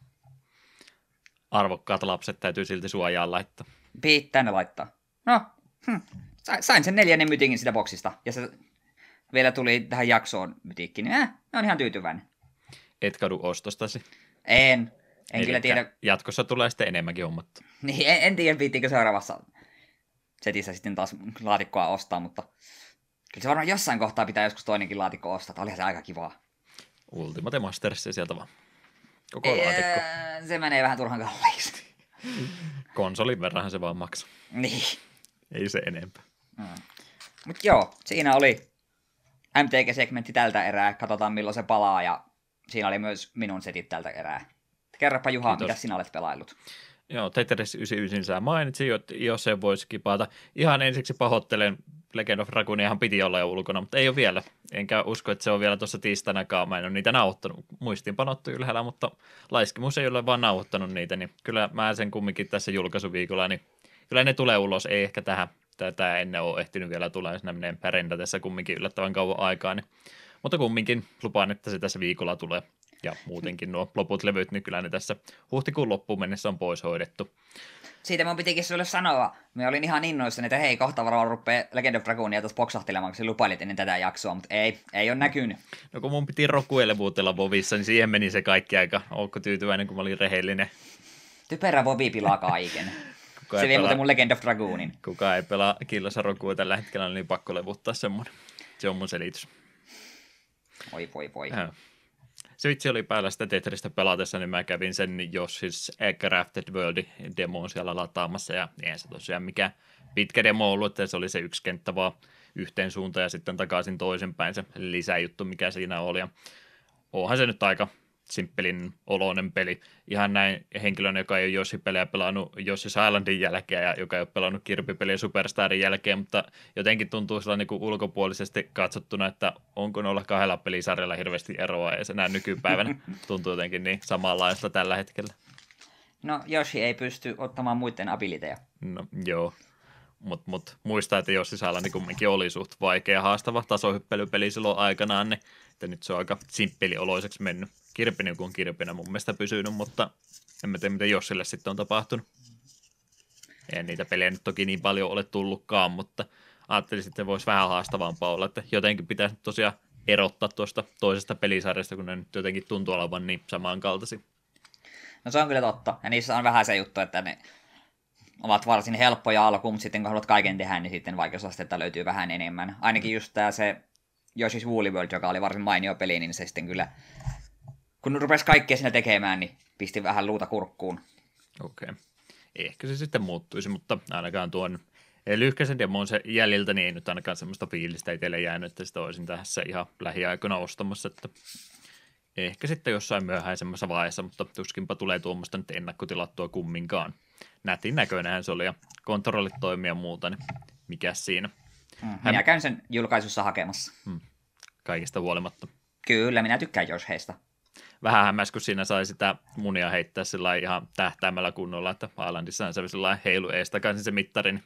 Arvokkaat lapset täytyy silti suojaa laittaa. Pitää ne laittaa. No, hm. Sa- sain sen neljännen mytiikin sitä boksista. Ja se vielä tuli tähän jaksoon mytiikki, niin äh, on ihan tyytyväinen. Et kadu ostostasi. En. En Elikkä kyllä tiedä, Jatkossa tulee sitten enemmänkin hommattu. niin, en, en tiedä viittiinkö seuraavassa setissä sitten taas laatikkoa ostaa, mutta kyllä se varmaan jossain kohtaa pitää joskus toinenkin laatikko ostaa. Olihan se aika kivaa. Ultimate Masters sieltä vaan. Koko laatikko. Ee, Se menee vähän turhan kalliiksi. Konsolin verran se vaan maksaa. niin. Ei se enempää. Mutta joo, siinä oli MTG-segmentti tältä erää. Katsotaan milloin se palaa ja siinä oli myös minun setit tältä erää. Kerropa Juha, Kiitos. mitä sinä olet pelaillut? Joo, Tetris 99 sä mainitsin, jos se voisi kipata. Ihan ensiksi pahoittelen, Legend of Dragoniahan piti olla jo ulkona, mutta ei ole vielä. Enkä usko, että se on vielä tuossa tiistainakaan. Mä en ole niitä nauhoittanut. Muistiinpanottu ylhäällä, mutta Laiskimus ei ole vaan nauhoittanut niitä, niin kyllä mä sen kumminkin tässä julkaisuviikolla, niin kyllä ne tulee ulos. Ei ehkä tähän tätä ennen ole ehtinyt vielä tulla, jos ne menee rendatessa kumminkin yllättävän kauan aikaa. Niin. Mutta kumminkin lupaan, että se tässä viikolla tulee. Ja muutenkin nuo loput levyt, niin kyllä ne tässä huhtikuun loppuun mennessä on pois hoidettu. Siitä mun pitikin sulle sanoa. Me olin ihan innoissani, että hei, kohta varmaan rupeaa Legend of Dragonia tuossa poksahtelemaan, kun sä lupailit ennen tätä jaksoa, mutta ei, ei ole näkynyt. No kun mun piti Rokuelle vuutella Vovissa, niin siihen meni se kaikki aika. Ootko tyytyväinen, kun mä olin rehellinen? Typerä Vovi pilaa kaiken. Kuka se vie pelaa, muuten mun Legend of Dragoonin. kuka ei pelaa Killassa Rokua tällä hetkellä, niin pakko levuttaa semmoinen. Se on mun selitys. Voi voi voi. Äh. Vitsi oli päällä sitä Tetristä pelatessa, niin mä kävin sen Joshis Crafted World demon siellä lataamassa, ja eihän se tosiaan mikä pitkä demo ollut, että se oli se yksi kenttä vaan yhteen suuntaan ja sitten takaisin toisinpäin se lisäjuttu, mikä siinä oli. Ja onhan se nyt aika simppelin oloinen peli. Ihan näin henkilön, joka ei ole Yoshi-pelejä pelannut Yoshi's Islandin jälkeen ja joka ei ole pelannut Kirby-peliä Superstarin jälkeen, mutta jotenkin tuntuu sillä niin kuin ulkopuolisesti katsottuna, että onko noilla kahdella pelisarjalla hirveästi eroa ja se näin nykypäivänä tuntuu jotenkin niin samanlaista tällä hetkellä. No, Yoshi ei pysty ottamaan muiden abiliteja. No joo, mutta mut, muista, että Yoshi's Island kumminkin oli suht vaikea haastava tasohyppelypeli silloin aikanaan, niin että nyt se on aika simppelioloiseksi mennyt. Kirpinen kuin kirpinä mun mielestä pysynyt, mutta en mä tiedä, mitä Jossille sitten on tapahtunut. Ei niitä pelejä nyt toki niin paljon ole tullutkaan, mutta ajattelin että voisi vähän haastavampaa olla, että jotenkin pitäisi tosiaan erottaa tuosta toisesta pelisarjasta, kun ne nyt jotenkin tuntuu olevan niin samankaltaisia. No se on kyllä totta. Ja niissä on vähän se juttu, että ne ovat varsin helppoja alkuun, mutta sitten kun haluat kaiken tehdä, niin sitten vaikeusastetta löytyy vähän enemmän. Ainakin just tää se Yoshi's Woolly World, joka oli varsin mainio peli, niin se sitten kyllä, kun rupesi kaikkea siinä tekemään, niin pisti vähän luuta kurkkuun. Okei. Okay. Ehkä se sitten muuttuisi, mutta ainakaan tuon lyhkäisen demon se jäljiltä, niin ei nyt ainakaan semmoista fiilistä itselle jäänyt, että sitä olisin tässä ihan lähiaikoina ostamassa, että Ehkä sitten jossain myöhäisemmässä vaiheessa, mutta tuskinpa tulee tuommoista nyt ennakkotilattua kumminkaan. Nätin näköinenhän se oli ja kontrollit toimia ja muuta, niin mikä siinä. Mm, minä käyn sen julkaisussa hakemassa. Hmm. Kaikista huolimatta. Kyllä, minä tykkään Josh heistä. Vähän hämmäs, kun siinä sai sitä munia heittää sillä ihan tähtäämällä kunnolla, että Islandissa se oli heilu ees takaisin se mittarin.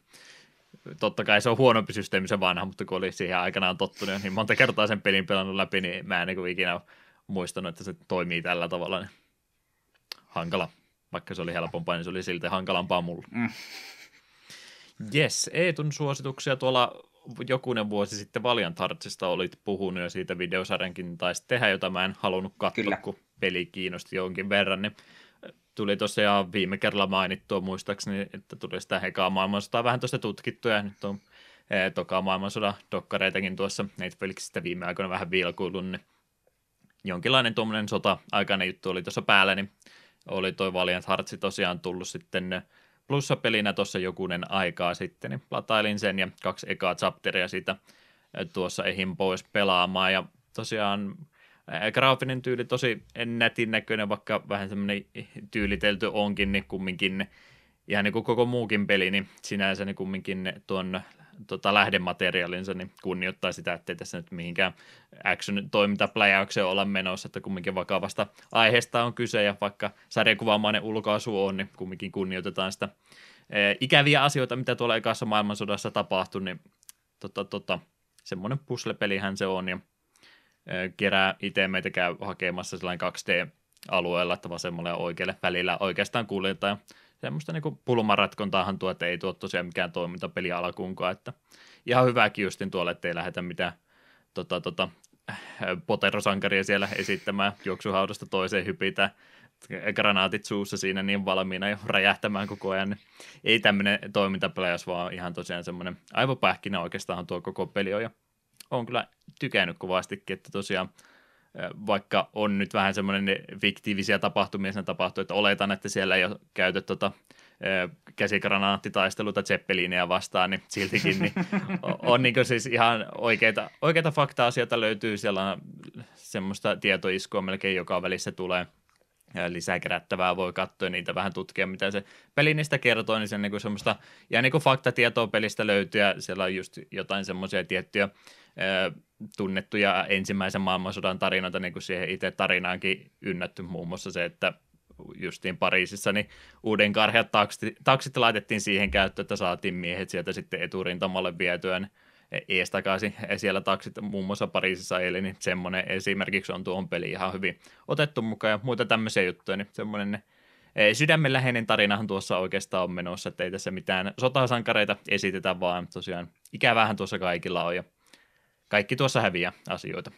Totta kai se on huonompi systeemi se vanha, mutta kun oli siihen aikanaan tottunut niin monta kertaa sen pelin pelannut läpi, niin mä en niin ikinä muistanut, että se toimii tällä tavalla. Niin hankala. Vaikka se oli helpompaa, niin se oli silti hankalampaa mulle. Mm. Yes, Eetun suosituksia tuolla jokunen vuosi sitten Valiant Heartsista olit puhunut ja siitä videosarjankin taisi tehdä, jota mä en halunnut katsoa, Kyllä. kun peli kiinnosti jonkin verran, niin tuli tosiaan viime kerralla mainittua muistaakseni, että tuli sitä hekaa maailmansotaa vähän tuosta tutkittu ja nyt on e, toka maailmansodan dokkareitakin tuossa Netflixistä viime aikoina vähän vilkuillut, niin jonkinlainen tuommoinen sota-aikainen juttu oli tuossa päällä, niin oli toi Valiant Hearts tosiaan tullut sitten plussapelinä tuossa jokunen aikaa sitten, niin latailin sen ja kaksi ekaa chapteria siitä tuossa ehin pois pelaamaan. Ja tosiaan graafinen tyyli tosi nätin näköinen, vaikka vähän semmoinen tyylitelty onkin, niin kumminkin ihan niin kuin koko muukin peli, niin sinänsä niin kumminkin tuon tota, lähdemateriaalinsa, niin kunnioittaa sitä, ettei tässä nyt mihinkään action-toimintapläjäykseen olla menossa, että kumminkin vakavasta aiheesta on kyse, ja vaikka sarjakuvaamainen ulkoasu on, niin kumminkin kunnioitetaan sitä e, ikäviä asioita, mitä tuolla ekassa maailmansodassa tapahtui, niin tota, tota, semmoinen puzzle-pelihän se on, ja e, kerää itse meitä käy hakemassa sellainen 2D-alueella, että vasemmalle ja oikealle välillä oikeastaan kuljetaan, semmoista niinku pulmaratkoontaahan tuo, että ei tuo tosiaan mikään toimintapeli alkuunkaan, että ihan hyväkin justin tuolle, että ei lähdetä mitään tota, tota, poterosankaria siellä esittämään juoksuhaudasta toiseen hypitä, granaatit suussa siinä niin valmiina jo räjähtämään koko ajan. Niin ei tämmöinen toimintapeli, vaan ihan tosiaan semmoinen aivopähkinä oikeastaan tuo koko peli on. Ja on kyllä tykännyt kovastikin, että tosiaan vaikka on nyt vähän semmoinen fiktiivisiä tapahtumia sen tapahtuu, että oletan, että siellä ei ole käyty tota, käsikranaattitaisteluta Zeppelineja vastaan, niin siltikin niin on niin siis ihan oikeita, oikeita fakta-asioita löytyy, siellä on semmoista tietoiskua melkein joka välissä tulee. Lisää kerättävää, voi katsoa niitä vähän tutkia, mitä se peli niistä kertoo, niin se niin semmoista, ja niin kuin faktatietoa pelistä löytyy, ja siellä on just jotain semmoisia tiettyjä tunnettuja ensimmäisen maailmansodan tarinoita, niin kuin siihen itse tarinaankin ynnätty, muun muassa se, että justiin Pariisissa, niin uuden karheat taksit, taksit laitettiin siihen käyttöön, että saatiin miehet sieltä sitten eturintamalle vietyä niin ees takaisin. Siellä taksit muun muassa Pariisissa eli, niin semmoinen esimerkiksi on tuohon peli ihan hyvin otettu mukaan ja muita tämmöisiä juttuja, niin semmoinen sydämenläheinen tarinahan tuossa oikeastaan on menossa, että ei tässä mitään sotasankareita esitetä, vaan tosiaan ikävähän tuossa kaikilla on ja kaikki tuossa häviää asioita.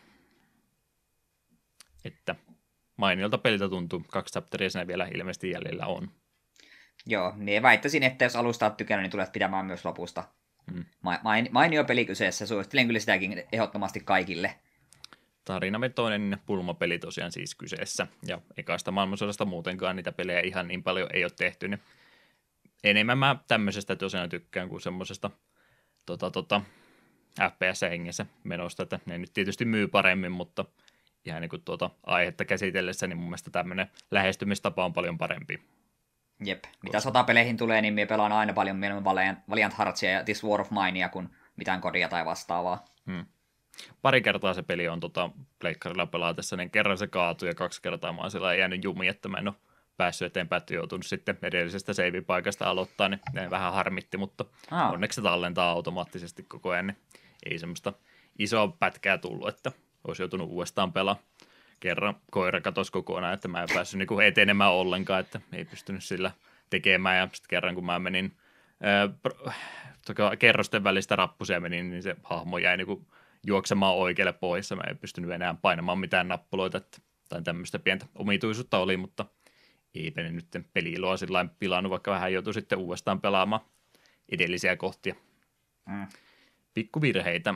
Että mainiolta peliltä tuntuu, kaksi chapteria siinä vielä ilmeisesti jäljellä on. Joo, niin väittäisin, että jos alusta olet tykännyt, niin tulet pitämään myös lopusta. Hmm. Main, mainio peli kyseessä, suosittelen kyllä sitäkin ehdottomasti kaikille. Tarinavetoinen pulmapeli tosiaan siis kyseessä, ja ekasta maailmansodasta muutenkaan niitä pelejä ihan niin paljon ei ole tehty, niin enemmän mä tämmöisestä tosiaan tykkään kuin semmoisesta tota, tota, FPS-hengessä menosta, että ne nyt tietysti myy paremmin, mutta ihan niin kuin tuota aihetta käsitellessä, niin mun mielestä tämmöinen lähestymistapa on paljon parempi. Jep. Mitä sotapeleihin tulee, niin minä pelaan aina paljon mieluummin Valiant, Valiant Heartsia ja This War of Minea kuin mitään kodia tai vastaavaa. Hmm. Pari kertaa se peli on tota, pleikkarilla pelaatessa, niin kerran se kaatui ja kaksi kertaa mä oon sillä jäänyt jumi, että mä en ole päässyt eteenpäin, että joutunut sitten edellisestä save-paikasta aloittaa, niin ne vähän harmitti, mutta Aa. onneksi se tallentaa automaattisesti koko ajan, niin ei semmoista isoa pätkää tullut, että olisi joutunut uudestaan pelaamaan. Kerran koira katosi kokonaan, että mä en päässyt niinku etenemään ollenkaan, että ei pystynyt sillä tekemään. Ja sitten kerran kun mä menin ää, kerrosten välistä rappusia menin, niin se hahmo jäi niinku juoksemaan oikealle pois. Mä en pystynyt enää painamaan mitään nappuloita, että, tai tämmöistä pientä omituisuutta oli, mutta eipä ne nyt peliiloa sillä pilannut, vaikka vähän joutui sitten uudestaan pelaamaan edellisiä kohtia. Mm pikkuvirheitä.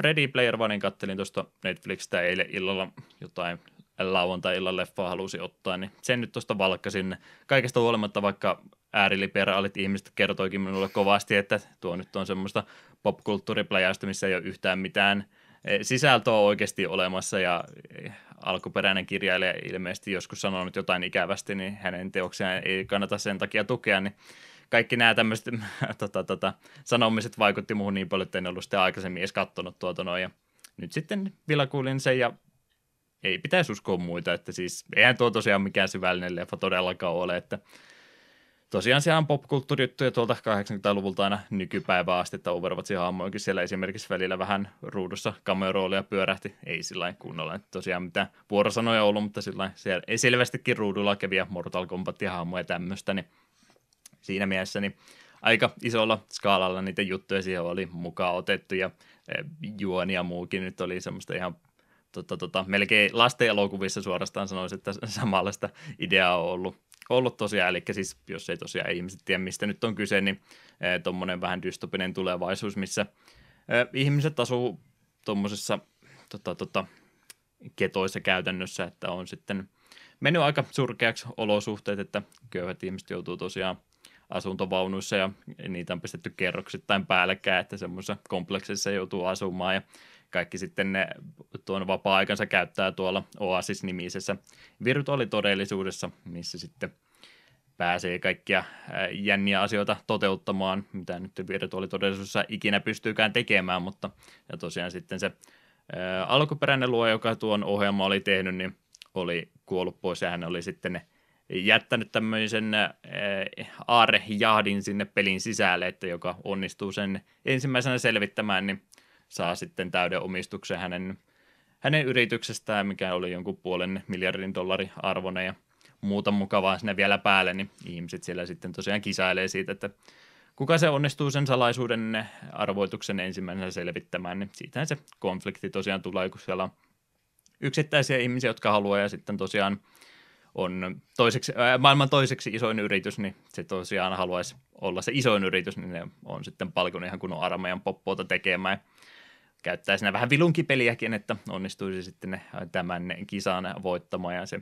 Ready Player Onein kattelin tuosta Netflixistä eilen illalla jotain lauantai-illan leffaa halusi ottaa, niin sen nyt tuosta valkkasin. Kaikesta huolimatta, vaikka ääriliberaalit ihmiset kertoikin minulle kovasti, että tuo nyt on semmoista popkulttuuripläjäystä, missä ei ole yhtään mitään sisältöä oikeasti olemassa ja alkuperäinen kirjailija ilmeisesti joskus sanonut jotain ikävästi, niin hänen teoksiaan ei kannata sen takia tukea, niin kaikki nämä tämmöiset tota, tota, sanomiset vaikutti muuhun niin paljon, että en ollut sitä aikaisemmin edes katsonut tuota noin. Ja nyt sitten vielä kuulin sen ja ei pitäisi uskoa muita, että siis eihän tuo tosiaan mikään syvällinen leffa todellakaan ole, että tosiaan siellä on popkulttuurijuttuja tuolta 80-luvulta aina nykypäivää asti, että Overwatchin hahmoinkin siellä esimerkiksi välillä vähän ruudussa cameo pyörähti, ei sillä kunnolla, että tosiaan mitään vuorosanoja ollut, mutta sillä siellä ei selvästikin ruudulla käviä Mortal Kombatin hahmoja ja tämmöistä, niin siinä mielessä niin aika isolla skaalalla niitä juttuja siihen oli mukaan otettu ja e, juoni ja muukin nyt oli semmoista ihan tota, tota, melkein lasten elokuvissa suorastaan sanoisin, että samanlaista ideaa on ollut, ollut tosiaan, eli siis jos ei tosiaan ihmiset tiedä, mistä nyt on kyse, niin e, tuommoinen vähän dystopinen tulevaisuus, missä e, ihmiset asuu tuommoisessa tota, tota, ketoissa käytännössä, että on sitten mennyt aika surkeaksi olosuhteet, että köyhät ihmiset joutuu tosiaan asuntovaunuissa ja niitä on pistetty kerroksittain päällekkäin, että semmoisessa kompleksissa joutuu asumaan. Ja kaikki sitten ne tuon vapaa-aikansa käyttää tuolla Oasis-nimisessä virtuaalitodellisuudessa, missä sitten pääsee kaikkia jänniä asioita toteuttamaan, mitä nyt virtuaalitodellisuudessa ikinä pystyykään tekemään, mutta ja tosiaan sitten se ää, alkuperäinen luo, joka tuon ohjelma oli tehnyt, niin oli kuollut pois ja hän oli sitten ne jättänyt tämmöisen aarrejahdin sinne pelin sisälle, että joka onnistuu sen ensimmäisenä selvittämään, niin saa sitten täyden omistuksen hänen, hänen yrityksestään, mikä oli jonkun puolen miljardin dollarin arvoinen ja muuta mukavaa sinne vielä päälle, niin ihmiset siellä sitten tosiaan kisailee siitä, että kuka se onnistuu sen salaisuuden arvoituksen ensimmäisenä selvittämään, niin siitähän se konflikti tosiaan tulee, kun siellä on yksittäisiä ihmisiä, jotka haluaa ja sitten tosiaan on toiseksi, ää, maailman toiseksi isoin yritys, niin se tosiaan haluaisi olla se isoin yritys, niin ne on sitten palkon ihan kunnon armeijan poppoota tekemään. Käyttää siinä vähän vilunkipeliäkin, että onnistuisi sitten ne, tämän kisan voittamaan ja se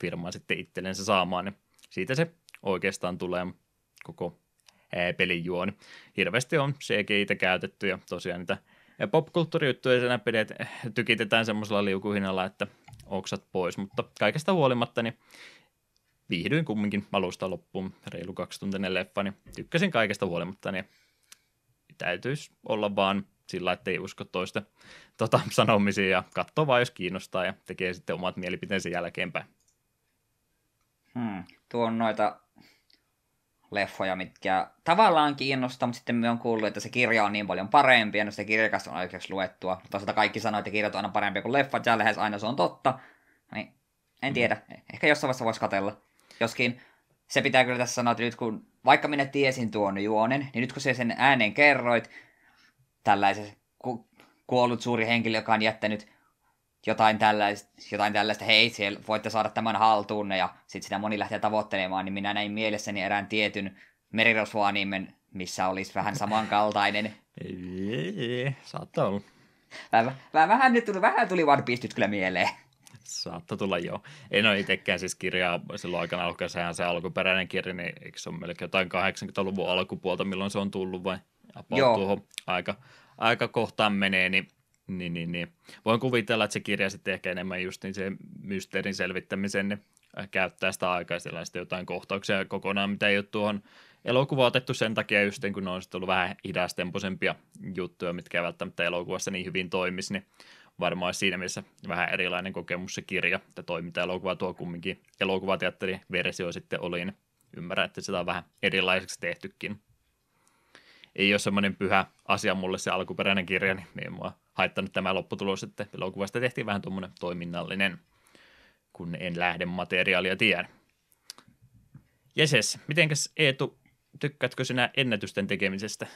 firma sitten itsellensä saamaan. Niin siitä se oikeastaan tulee koko pelin juoni. Hirveästi on CGI-tä käytetty ja tosiaan niitä popkulttuurijuttuja siinä pidet, tykitetään semmoisella liukuhinnalla, että oksat pois, mutta kaikesta huolimatta niin viihdyin kumminkin alusta loppuun, reilu kaksituntinen leffa, niin tykkäsin kaikesta huolimatta, niin täytyisi olla vaan sillä, että ei usko toista tota, sanomisia ja katsoo vaan, jos kiinnostaa ja tekee sitten omat mielipiteensä jälkeenpäin. Hmm. Tuo on noita leffoja, mitkä tavallaan kiinnostaa, mutta sitten me on kuullut, että se kirja on niin paljon parempi, ja no se kirjakasta on oikeasti luettua. Toisaalta kaikki sanoo, että kirjat on aina parempi kuin leffat, ja lähes aina se on totta. Niin, en mm. tiedä. Ehkä jossain vaiheessa voisi katella. Joskin se pitää kyllä tässä sanoa, että nyt kun, vaikka minä tiesin tuon juonen, niin nyt kun se sen ääneen kerroit, tällaisen ku, kuollut suuri henkilö, joka on jättänyt jotain tällaista, jotain tällaista, hei, siellä voitte saada tämän haltuunne, ja sitten sitä moni lähtee tavoittelemaan, niin minä näin mielessäni erään tietyn merirosvoanimen, missä olisi vähän samankaltainen. Saattaa olla. Vähän, vähän, nyt tuli, vähän tuli One Piece nyt kyllä mieleen. Saattaa tulla joo. En ole itsekään siis kirjaa silloin aikana alkaessahan se alkuperäinen kirja, niin eikö se ole melkein jotain 80-luvun alkupuolta, milloin se on tullut vai joo. tuohon aika, aika kohtaan menee, niin niin, niin, niin. Voin kuvitella, että se kirja sitten ehkä enemmän just niin se mysteerin selvittämisen niin käyttää sitä aikaa sitten jotain kohtauksia kokonaan, mitä ei ole tuohon elokuvaan otettu sen takia just, kun ne on sitten ollut vähän hidastempoisempia juttuja, mitkä ei välttämättä elokuvassa niin hyvin toimisi, niin varmaan siinä mielessä vähän erilainen kokemus se kirja, että toiminta-elokuva tuo kumminkin elokuvateatterin versio sitten oli, niin ymmärrän, että sitä on vähän erilaiseksi tehtykin. Ei ole semmoinen pyhä asia mulle se alkuperäinen kirja, niin ei mua haittanut tämä lopputulos, että elokuvasta tehtiin vähän tuommoinen toiminnallinen, kun en lähde materiaalia tiedä. Jeses, mitenkäs Eetu, tykkäätkö sinä ennätysten tekemisestä?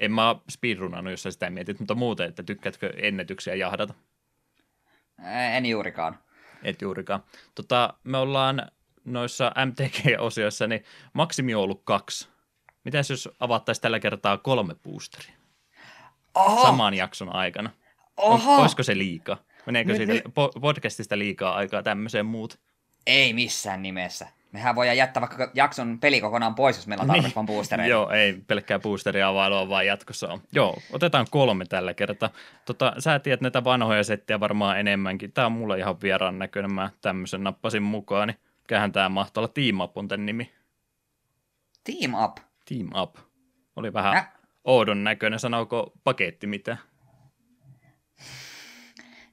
En mä speedrunannut, jos sä sitä mietit, mutta muuten, että tykkäätkö ennätyksiä jahdata? En juurikaan. Et juurikaan. Tota, me ollaan noissa MTG-osioissa, niin maksimi on ollut kaksi. Mitäs jos avattaisiin tällä kertaa kolme boosteria? Oho. saman jakson aikana. Oho. On, olisiko se liikaa? Meneekö Nyt, siitä podcastista liikaa aikaa tämmöiseen muut? Ei missään nimessä. Mehän voidaan jättää vaikka jakson peli kokonaan pois, jos meillä on tarpeeksi vaan boostereita. Joo, ei pelkkää boosteria availua, vaan jatkossa on. Joo, otetaan kolme tällä kertaa. Tota, sä tiedät näitä vanhoja settejä varmaan enemmänkin. Tää on mulle ihan vieraan näköinen, mä tämmöisen nappasin mukaan, niin mikähän tää mahtaa olla Team Up on tän nimi. Team Up. Team Up. Oli vähän Mä- oudon näköinen, sanooko paketti mitä?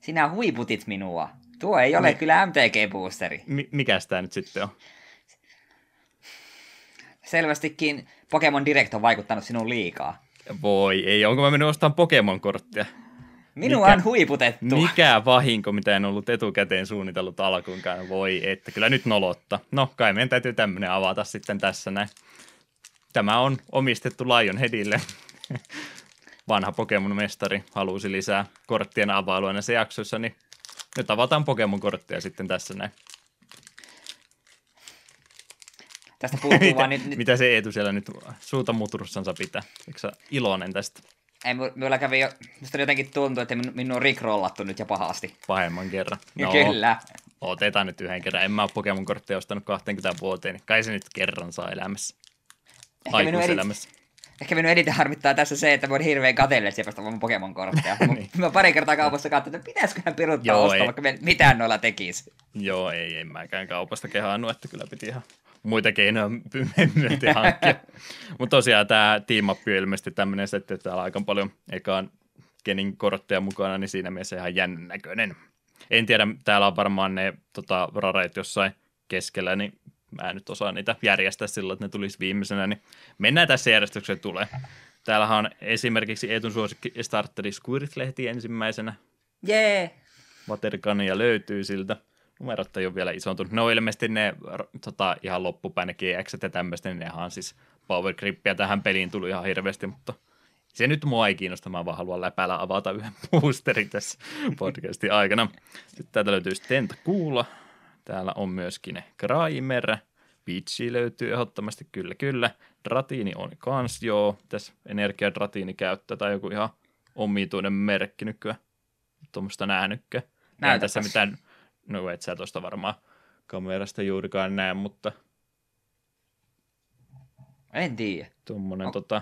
Sinä huiputit minua. Tuo ei ole Niin. kyllä MTG-boosteri. Mi- mikäs tää nyt sitten on? Selvästikin Pokemon Direct on vaikuttanut sinuun liikaa. Voi ei, onko mä mennyt ostamaan Pokemon-korttia? Minua Mikä- on huiputettu. Mikä vahinko, mitä en ollut etukäteen suunnitellut alkuunkaan. Voi että, kyllä nyt nolotta. No, kai meidän täytyy tämmöinen avata sitten tässä näin. Tämä on omistettu Lionheadille. Vanha Pokemon-mestari halusi lisää korttien availua näissä jaksoissa, niin nyt avataan Pokemon-korttia sitten tässä näin. Tästä puuttuu mitä, vaan nyt, nyt mitä se Eetu siellä nyt suuta muturussansa pitää? Eikö sä iloinen tästä ei, minulla kävi jo, musta jotenkin tuntuu, että min- minun on rikrollattu nyt jo pahasti. pahemman kerran? No. Kyllä. Otetaan nyt yhden kerran. En mä ole Pokemon-kortteja ostanut 20 vuoteen, niin kai se nyt kerran saa elämässä. Ehkä Aikuiselämässä. ehkä minun eniten harmittaa tässä se, että mä oon hirveän kateellinen sieltä vaan Pokemon-kortteja. Niin. Mä pari kertaa kaupassa katsoin, että pitäisiköhän piruttaa Joo, ostaa, ei. vaikka mitään noilla tekisi. Joo, ei, en mäkään kaupasta kehaannut, että kyllä piti ihan muita keinoja myöten hankkia. Mutta tosiaan tämä Team Up ilmeisesti tämmöinen setti, että täällä on aika paljon ekaan kenin kortteja mukana, niin siinä mielessä ihan jännän näköinen. En tiedä, täällä on varmaan ne tota, rareit jossain keskellä, niin mä en nyt osaa niitä järjestää sillä, että ne tulisi viimeisenä, niin mennään tässä järjestykseen tulee. Täällähän on esimerkiksi Eetun suosikki Starteri Squirt-lehti ensimmäisenä, Jee! Watergania löytyy siltä. Numerot ei ole vielä isontunut. Ne on ilmeisesti ne tota, ihan loppupäin ne GX ja tämmöistä, niin nehän siis Power Grippiä tähän peliin tuli ihan hirveästi, mutta se nyt mua ei kiinnosta, mä vaan haluan läpällä avata yhden boosterin tässä podcastin aikana. Sitten täältä löytyy Tentakuula. Täällä on myöskin Grimer. Peachy löytyy ehdottomasti, kyllä kyllä. Dratiini on kans, joo. Tässä energiadratiini käyttää tai joku ihan omituinen merkki nykyään. Tuommoista. Ei Näytäpäs. tässä mitään, no et sä tuosta varmaan kamerasta juurikaan näe, mutta En tiedä. tuommoinen O- tota,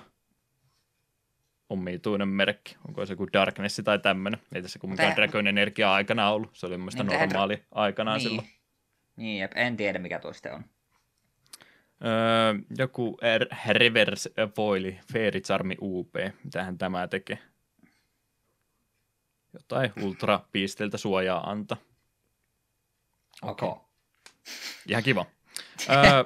omituinen merkki. Onko se joku Darkness tai tämmöinen? Ei tässä kumminkaan Mutta- Dragon Energia aikana ollut. Se oli mun Niin, mutta eihän normaali aikanaan niin. silloin. Niin, jep, en tiedä mikä tuo sitten on. Öö, joku R- Reverse Foili, Fairy Charmi UP. Mitähän tämä tekee? Jotain ultrapisteiltä suojaa anta. Okei. Okay. Ihan kiva. öö,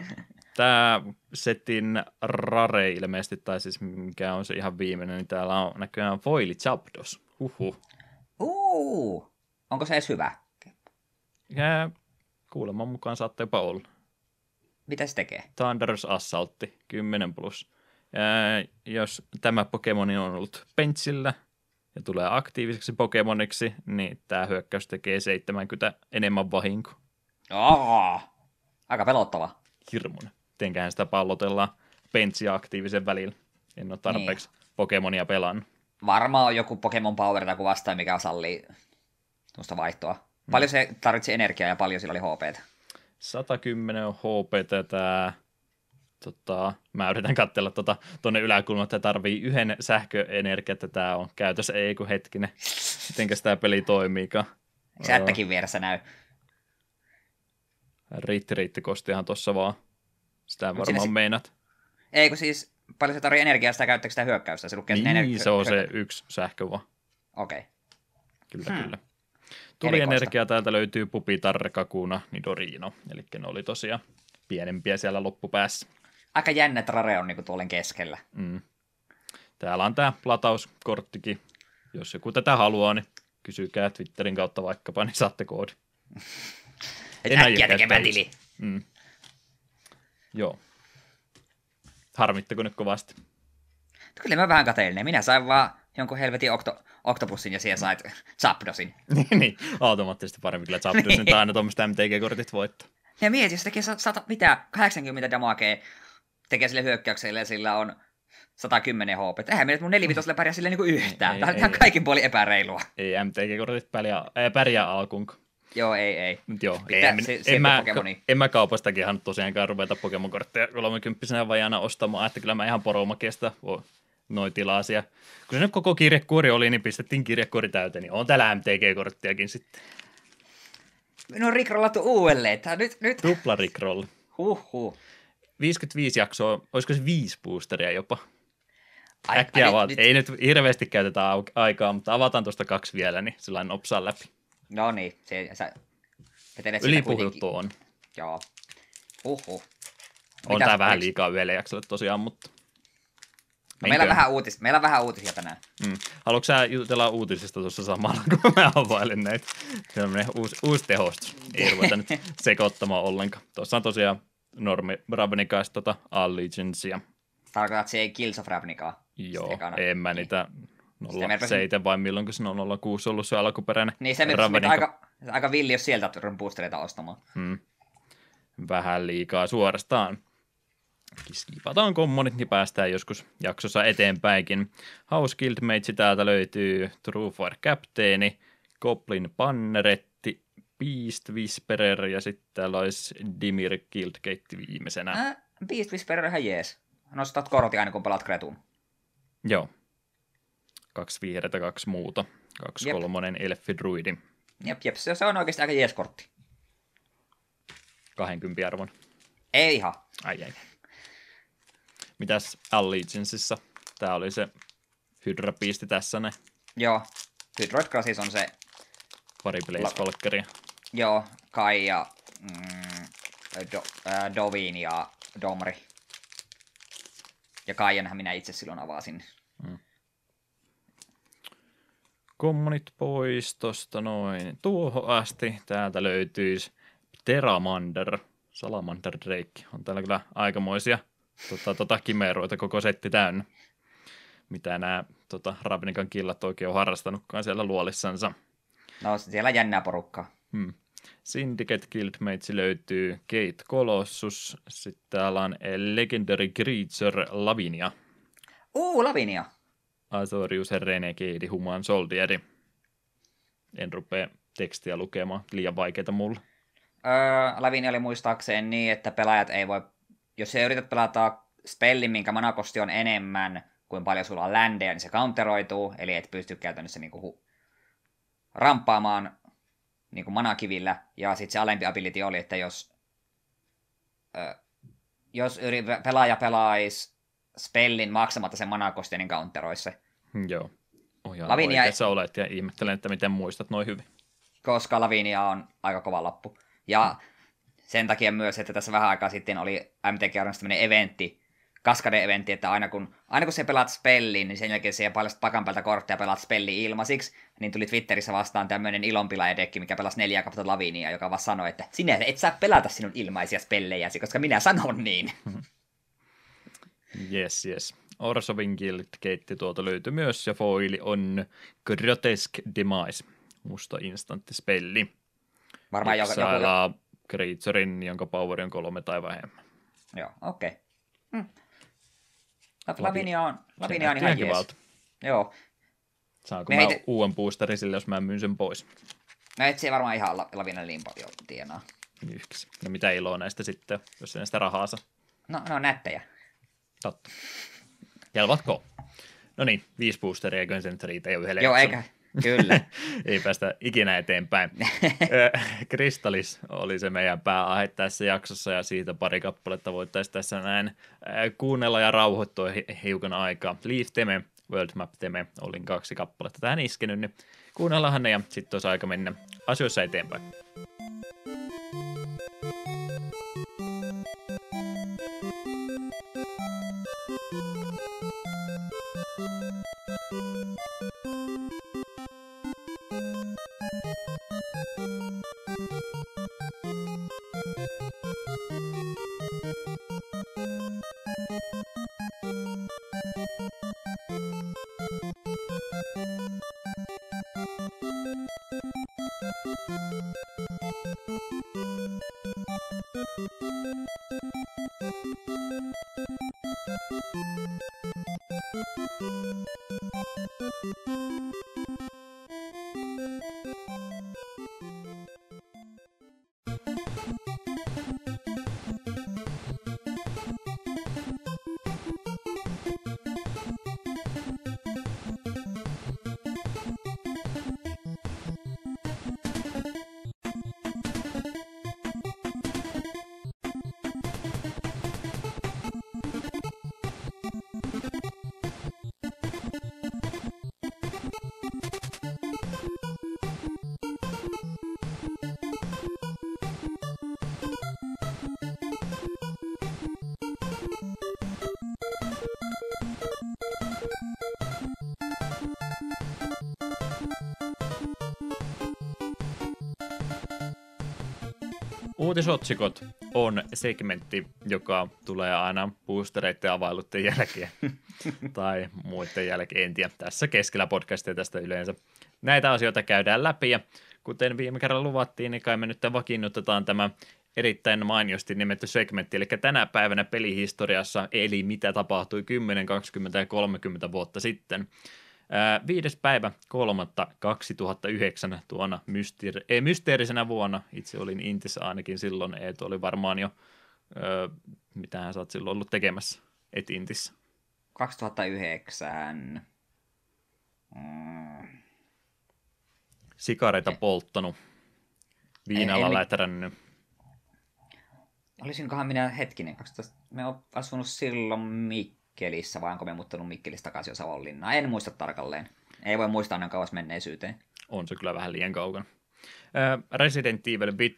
tämä setin rare ilmeisesti, tai siis mikä on se ihan viimeinen, niin täällä on näköjään Foili Zapdos. Huhhuh. Uu! Onko se edes hyvä? Ja kuuleman mukaan saatte jopa olla. Mitä se tekee? Thunderous Assaultti, 10 plus. Ja jos tämä Pokemoni on ollut pentsillä ja tulee aktiiviseksi Pokemoniksi, niin tämä hyökkäys tekee 70 enemmän vahinko. Aa, aika pelottava. Hirmuinen. Mitenköhän sitä pallotellaan pentsi aktiivisen välillä. En ole tarpeeksi niin. Pokemonia pelannut. Varmaan on joku Pokemon Power tai vastaan, mikä sallii tuosta vaihtoa. Paljon se tarvitsi energiaa ja paljon sillä oli HP. 110 on HP tämä. Tota, mä yritän katsella tuota, tuonne yläkulmaan, että tarvii yhden sähköenergia, että tämä on käytössä, ei kun hetkinen. Mitenkäs tämä peli toimiikaan? Se ättäkin vieressä näy. Riitti, riitti kostihan tuossa vaan. Sitä Mut varmaan siinä- meinat. Ei kun siis paljon se tarvii energiaa, sitä käyttääkö sitä hyökkäystä. Se lukee sinne Niin, ener- se on se hyökkä- yksi sähkö vaan. Okei. Okay. Kyllä, Hmm. kyllä. Tuli Erikoista. energiaa, täältä löytyy Pupitarre, Kakuna, Nidorino. Eli ne oli tosiaan pienempiä siellä loppupäässä. Aika jännä, että Rare on niinku tuolen keskellä. Mm. Täällä on tämä latauskorttikin. Jos joku tätä haluaa, niin kysykää Twitterin kautta vaikkapa, niin saatte koodi. Et äkkiä tekemään tili. Mm. Joo. Harmittako nyt kovasti? Kyllä mä vähän kateellinen. Minä sain vaan jonkun helvetin okto, oktopussin ja siellä sait Zapdosin. niin, automaattisesti parempi kyllä Zapdos Niin. nyt aina tuommoista MTG-kortit voittaa. Ja mieti, jos tekee sa- sata, mitä, 80 damagea tekee sille hyökkäykselle ja sillä on 110 HP. Eihän me nyt mun nelivitoselle pärjää sille niinku yhtään. Ei, Tämä on ei, ihan ei. kaikin puolin epäreilua. Ei MTG-kortit pärjää, äh, pärjää alkuun. Joo, ei, ei. Mut joo, Pitää en, si- en, silti mä, Pokemonia. en mä kaupastakin ihan tosiaankaan ruveta Pokemon-kortteja 30 vajaana ostamaan, että kyllä mä ihan poromakiesta noin tilasia. Kun se nyt koko kirjekuori oli, niin pistettiin kirjekuori täyteen, niin on täällä MTG-korttiakin sitten. Minun on rikrollattu uudelleen. Tää nyt, nyt. Tupla Rickroll. Huhhuh. 55 jaksoa, olisiko se viisi boosteria jopa? Ai, Äkkiä ai, nyt, ei nyt hirveästi käytetä aikaa, mutta avataan tuosta kaksi vielä, niin sillä nopsaa läpi. No niin, se, sä vetelet. Ylipuhuttu on. Joo. Huhhuh. On tää vähän liikaa yhdelle jaksolle tosiaan, mutta... No, meillä, on vähän uutis, meillä on vähän uutisia tänään. Mm. Haluatko sä jutella uutisista tuossa samalla, kun mä availen näitä? Se on uusi, uusi tehostus. Ei ruveta nyt sekoittamaan ollenkaan. Tuossa on tosiaan Normi Ravnikas tota Allegiancea. Tarkoitat, että se ei Kills of Ravnicaa. Joo, en mä niitä Sitä me 07 vai milloin se on 06 ollut se alkuperäinen Niin se Ravnica. aika, aika villi, jos sieltä on boostereita ostamaan. Hmm. Vähän liikaa suorastaan. Skipataan kommonit, niin päästään joskus jaksossa eteenpäinkin. House Guildmates täältä löytyy Truefire Captaini, Goblin Panneretti, Beast Whisperer ja sitten täällä olisi Dimir Guildgate viimeisenä. Äh, Beast Whisperer ihan jees. Nostat kortin aina kun pelaat Kretun. Joo. Kaksi vihreätä, kaksi muuta. Kaksi Jep. kolmonen elfi druidi. Jep, jep, se se on oikeasti aika jees kortti. 20 arvon. Ei ihan. Ai ai. Mitäs Allegianceissa? Tää oli se Hydra tässä ne Joo. Hydroid Crisis on se, pari Blaze joo, Kai ja mm, Do, äh, Dovin ja Domri. Ja Kaijanhan minä itse silloin avasin. Kommonit pois tosta noin. Tuohon asti täältä löytyisi Teramander, Salamander Drake. On täällä kyllä aikamoisia tota, tota, kimeroita koko setti täynnä. Mitä nämä tota, Ravnikan killat oikein on harrastanutkaan siellä luolissansa. No, siellä jännää porukkaa. Hmm. Syndicate Guildmates löytyy Kate Colossus, sitten täällä on Legendary Creature Lavinia, Uu, Lavinia. Azorius Renegade Human Soldieri. En rupea tekstiä lukemaan, liian vaikeita mulle. Öö, Lavinia oli muistaakseen niin, että pelaajat ei voi, jos sä yrität pelata spellin, minkä manakosti on enemmän kuin paljon sulla on ländejä, niin se counteroituu, eli et pysty käytännössä niinku hu- ramppaamaan niinku manakivillä. Ja sitten se alempi ability oli, että jos, öö, jos yri, pelaaja pelaisi spellin maksamatta sen manakostin, niin counteroisi se. Hmm, Joo. Oh, Lavinia- oikeassa olet ja ihmettelen, että miten muistat noin hyvin. koska Lavinia on aika kova lappu. Ja sen takia myös, että tässä vähän aikaa sitten oli MTG Arenassa tämmöinen eventti, Kaskade-eventti, että aina kun, aina kun sä pelaat spellin, niin sen jälkeen sä paljastat pakan päältä kortteja ja pelaat spelli ilmaisiksi, niin tuli Twitterissä vastaan tämmöinen ilonpilaedekki, mikä pelasi neljä kappaletta Lavinia, joka vaan sanoi, että sinä et saa pelata sinun ilmaisia spellejäsi, koska minä sanon niin. Yes, yes. Orsovin Guildgate tuolta löytyy myös, ja foili on Grotesque Demise, musta instantti spelli. Varmaan joka, Joku... Creaturein, jonka power on kolme tai vähemmän. Joo, okei. Okay. Lavi- Lavinia on, Lavinia on ihan jees. Joo, Saanko Me mä uuden boosterin sille, jos mä myyn sen pois? no et se varmaan ihan La- Lavina niin paljon tienaa. Yhkis. No mitä iloa näistä sitten, jos ei sitä rahaa saa? No, no nättejä. Totta. Kelvatko? No niin, viisi boosteria, eiköhän se nyt riitä jo yhdelle Joo, eikä. Kyllä. Ei päästä ikinä eteenpäin. Kristallis oli se meidän pääaihe tässä jaksossa ja siitä pari kappaletta voitaisiin tässä näin kuunnella ja rauhoittua hi- hiukan aikaa. Leaf Teme, World Map Teme, olin kaksi kappaletta tähän iskenyt, niin kuunnellaanhan ne ja sitten olisi aika mennä asioissa eteenpäin. Uutisotsikot on segmentti, joka tulee aina boostereiden availutten jälkeen tai muiden jälkeen, en tiedä, tässä keskellä podcastia tästä yleensä. Näitä asioita käydään läpi ja kuten viime kerralla luvattiin, niin kai me nyt vakiinnutetaan tämä erittäin mainiosti nimetty segmentti, eli tänä päivänä pelihistoriassa, eli mitä tapahtui 10, 20 ja 30 vuotta sitten. Ää, viides päivä kolmatta 2009 tuona mysteeri- ei, mysteerisenä vuonna, itse olin Intissä ainakin silloin, Eetu oli varmaan jo, ää, mitähän sä oot silloin ollut tekemässä, et Intissä. 2009. Mm. Sikareita polttanut, viinalla en- lätrännyt. Olisinkohan minä hetkinen, 12, me on asunut silloin Mikkelissä, vai onko me muuttanut Mikkelistä takaisin jo? En muista tarkalleen. Ei voi muistaa aina kauas menneisyyteen. on se kyllä vähän liian kaukana. Resident Evil 5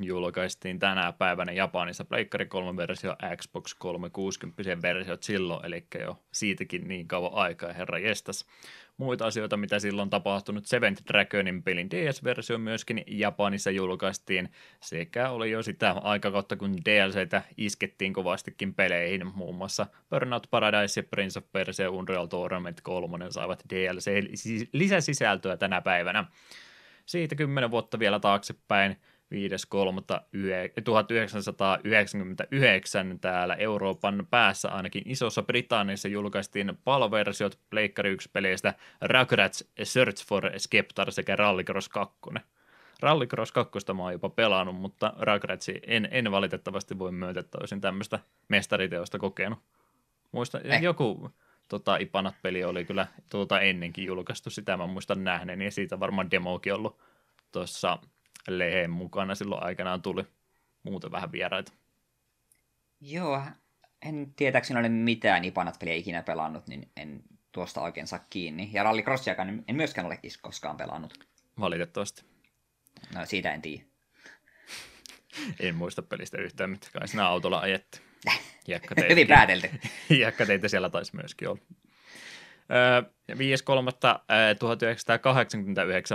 julkaistiin tänä päivänä Japanissa Pleikkari 3 versio, Xbox 360 versiot silloin, eli jo siitäkin niin kauan aikaa, herra jestas. Muita asioita, mitä silloin tapahtunut, Seventh Dragonin pelin DS-versio myöskin Japanissa julkaistiin, sekä oli jo sitä aikakautta, kun DLCtä iskettiin kovastikin peleihin, muun muassa Burnout Paradise Prince of Persia Unreal Tournament 3 saivat DLC-lisäsisältöä tänä päivänä. Siitä 10 vuotta vielä taaksepäin, 5.3.1999 täällä Euroopan päässä, ainakin Isossa Britanniassa julkaistiin paloversiot Pleikkari 1-peleistä Rugrats Search for Skeptar sekä Rallycross 2. Rallycross 2 mä oon jopa pelannut, mutta Rugratsi en, en valitettavasti voi myöntää, että olisin tämmöistä mestariteosta kokenut. Muista, Eh. joku tota, Ipanat-peli oli kyllä tuota ennenkin julkaistu, sitä mä muistan nähneen, ja siitä varmaan demokin ollut tuossa leheen mukana silloin aikanaan tuli muuten vähän vieraita. Joo, en tietääkseni ole mitään Ipanat-peliä ikinä pelannut, niin en tuosta oikein saa kiinni. Ja Rallycrossiakaan en myöskään ole koskaan pelannut. Valitettavasti. No siitä en tiedä. En muista pelistä yhtään, mitkä kai siinä autolla ajettiin. Hyvin päätelty. Hiekkateitä siellä taisi myöskin olla. Öö, 5.3.1989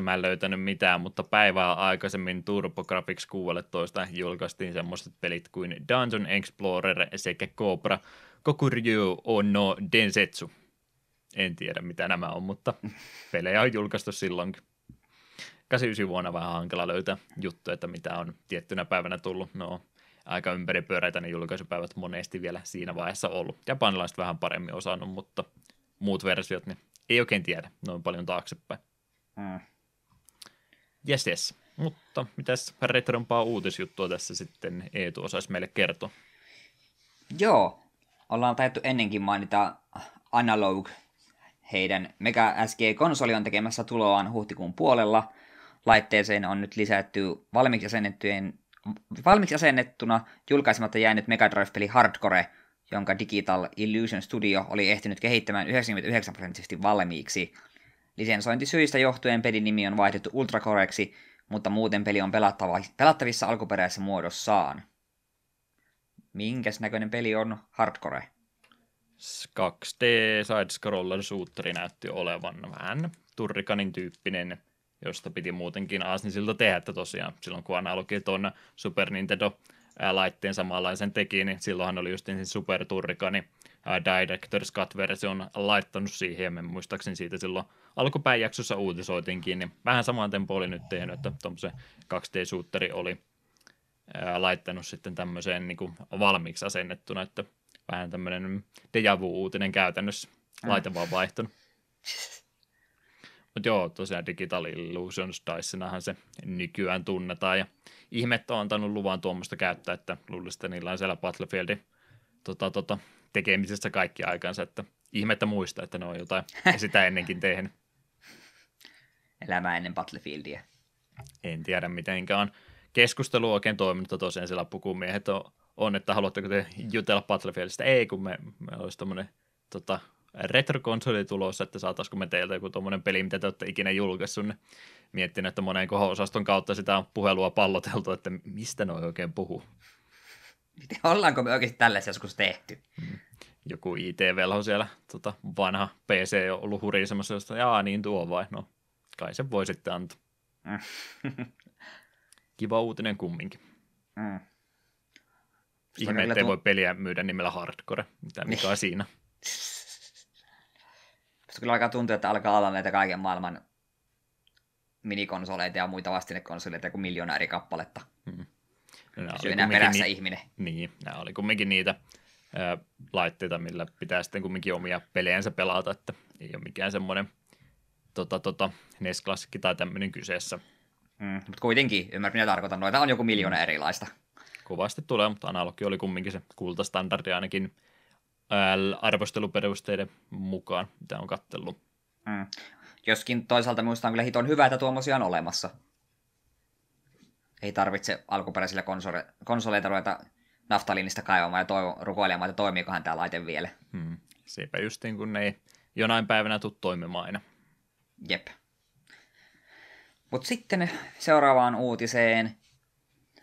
mä en löytänyt mitään, mutta päivää aikaisemmin TurboGrafx 16 julkaistiin semmoiset pelit kuin Dungeon Explorer sekä Cobra Kokuryu Ono Densetsu. En tiedä mitä nämä on, mutta pelejä on julkaistu silloinkin. 89 vuonna vähän hankala löytää juttuja, että mitä on tiettynä päivänä tullut. No, aika ympäripyöreitä ne julkaisupäivät monesti vielä siinä vaiheessa ollut. Japanilaiset vähän paremmin osannut, mutta muut versiot, niin ei oikein tiedä noin paljon taaksepäin. Mm. Jes, jes. Mutta mitäs retrompaa uutisjuttua tässä sitten Eetu osaisi meille kertoa? Joo, ollaan taidettu ennenkin mainita Analog. Heidän Mega SG-konsoli on tekemässä tuloaan huhtikuun puolella. Laitteeseen on nyt lisätty valmiiksi asennettujen valmiiksi asennettuna julkaisematta jäänyt Mega Drive-peli Hardcore, jonka Digital Illusion Studio oli ehtinyt kehittämään 99 prosenttisesti valmiiksi. Lisensointisyistä johtuen pelin nimi on vaihdettu Ultracoreksi, mutta muuten peli on pelattava, pelattavissa alkuperäisessä muodossaan. Minkäs näköinen peli on Hardcore? 2D side-scroller shooteri näytti olevan vähän turrikanin tyyppinen, josta piti muutenkin Aasnisilta tehdä, että tosiaan silloin kun analogi tuon Super Nintendo laitteen samanlaisen teki, niin silloinhan oli just se Super Turrikani ää, Director's Cut-version laittanut siihen, ja me muistaakseni siitä silloin alkupäijaksossa uutisoitinkin, niin vähän samaan tempo oli nyt tehnyt, että tuommoisen 2D-shooteri oli ää, laittanut sitten tämmöiseen niin kuin valmiiksi asennettuna, että vähän tämmöinen deja vu-uutinen käytännössä, laite vaan vaihtunut. Mutta joo, tosiaan Digital Illusions Dicenahan se nykyään tunnetaan, ja ihmettä on antanut luvan tuommoista käyttää, että luulisin, että niillä on siellä Battlefieldin tota, tota, tekemisessä kaikki aikansa, että ihmettä muista, että ne on jotain sitä ennenkin tehnyt. Elämä ennen Battlefieldia. En tiedä mitenkään keskustelu oikein toiminut, tosiaan siellä pukumiehet on, on, että haluatteko te jutella Battlefieldistä? Ei, kun me, me olisi tämmöinen tota, retrokonsoli tulossa, että saataisiko me teiltä joku tuommoinen peli, mitä te olette ikinä julkaissut, niin miettinyt, että monen osaston kautta sitä on puhelua palloteltu, että mistä ne oikein puhuu. Miten ollaanko me oikeasti tällaisia joskus tehty? Joku IT-velho siellä, tota, vanha PC on ollut hurisemassa, josta jaa niin tuo vai, no kai se voi sitten antaa. Kiva uutinen kumminkin. Mm. Ihme, ettei tuo- voi peliä myydä nimellä Hardcore. Mitä mikä on siinä? Musta kyllä alkaa tuntua, että alkaa olla näitä kaiken maailman minikonsoleita ja muita vastinekonsoleita kuin miljoona eri kappaletta. No, nämä Pysyy oli enää perässä ni- ihminen. Niin, nämä oli kumminkin niitä ää, laitteita, millä pitää sitten kumminkin omia pelejänsä pelata, että ei ole mikään semmoinen tota, tota, NES-klassikki tai tämmöinen kyseessä. Mm, mutta kuitenkin, ymmärrät mitä tarkoitan, noita on joku miljoona erilaista. Kovasti tulee, mutta analogi oli kumminkin se kultastandardi ainakin arvosteluperusteiden mukaan, mitä on kattellut. Mm. Joskin toisaalta minusta on kyllä hiton hyvä, että tuommoisia on olemassa. Ei tarvitse alkuperäisillä konsole- konsoleita ruveta naftaliinista kaivamaan ja toivo, rukoilemaan, että toimiikohan tämä laite vielä. Hmm. Sepä justiin, kun ne ei jonain päivänä tule toimimaan aina. Jep. Mutta sitten seuraavaan uutiseen.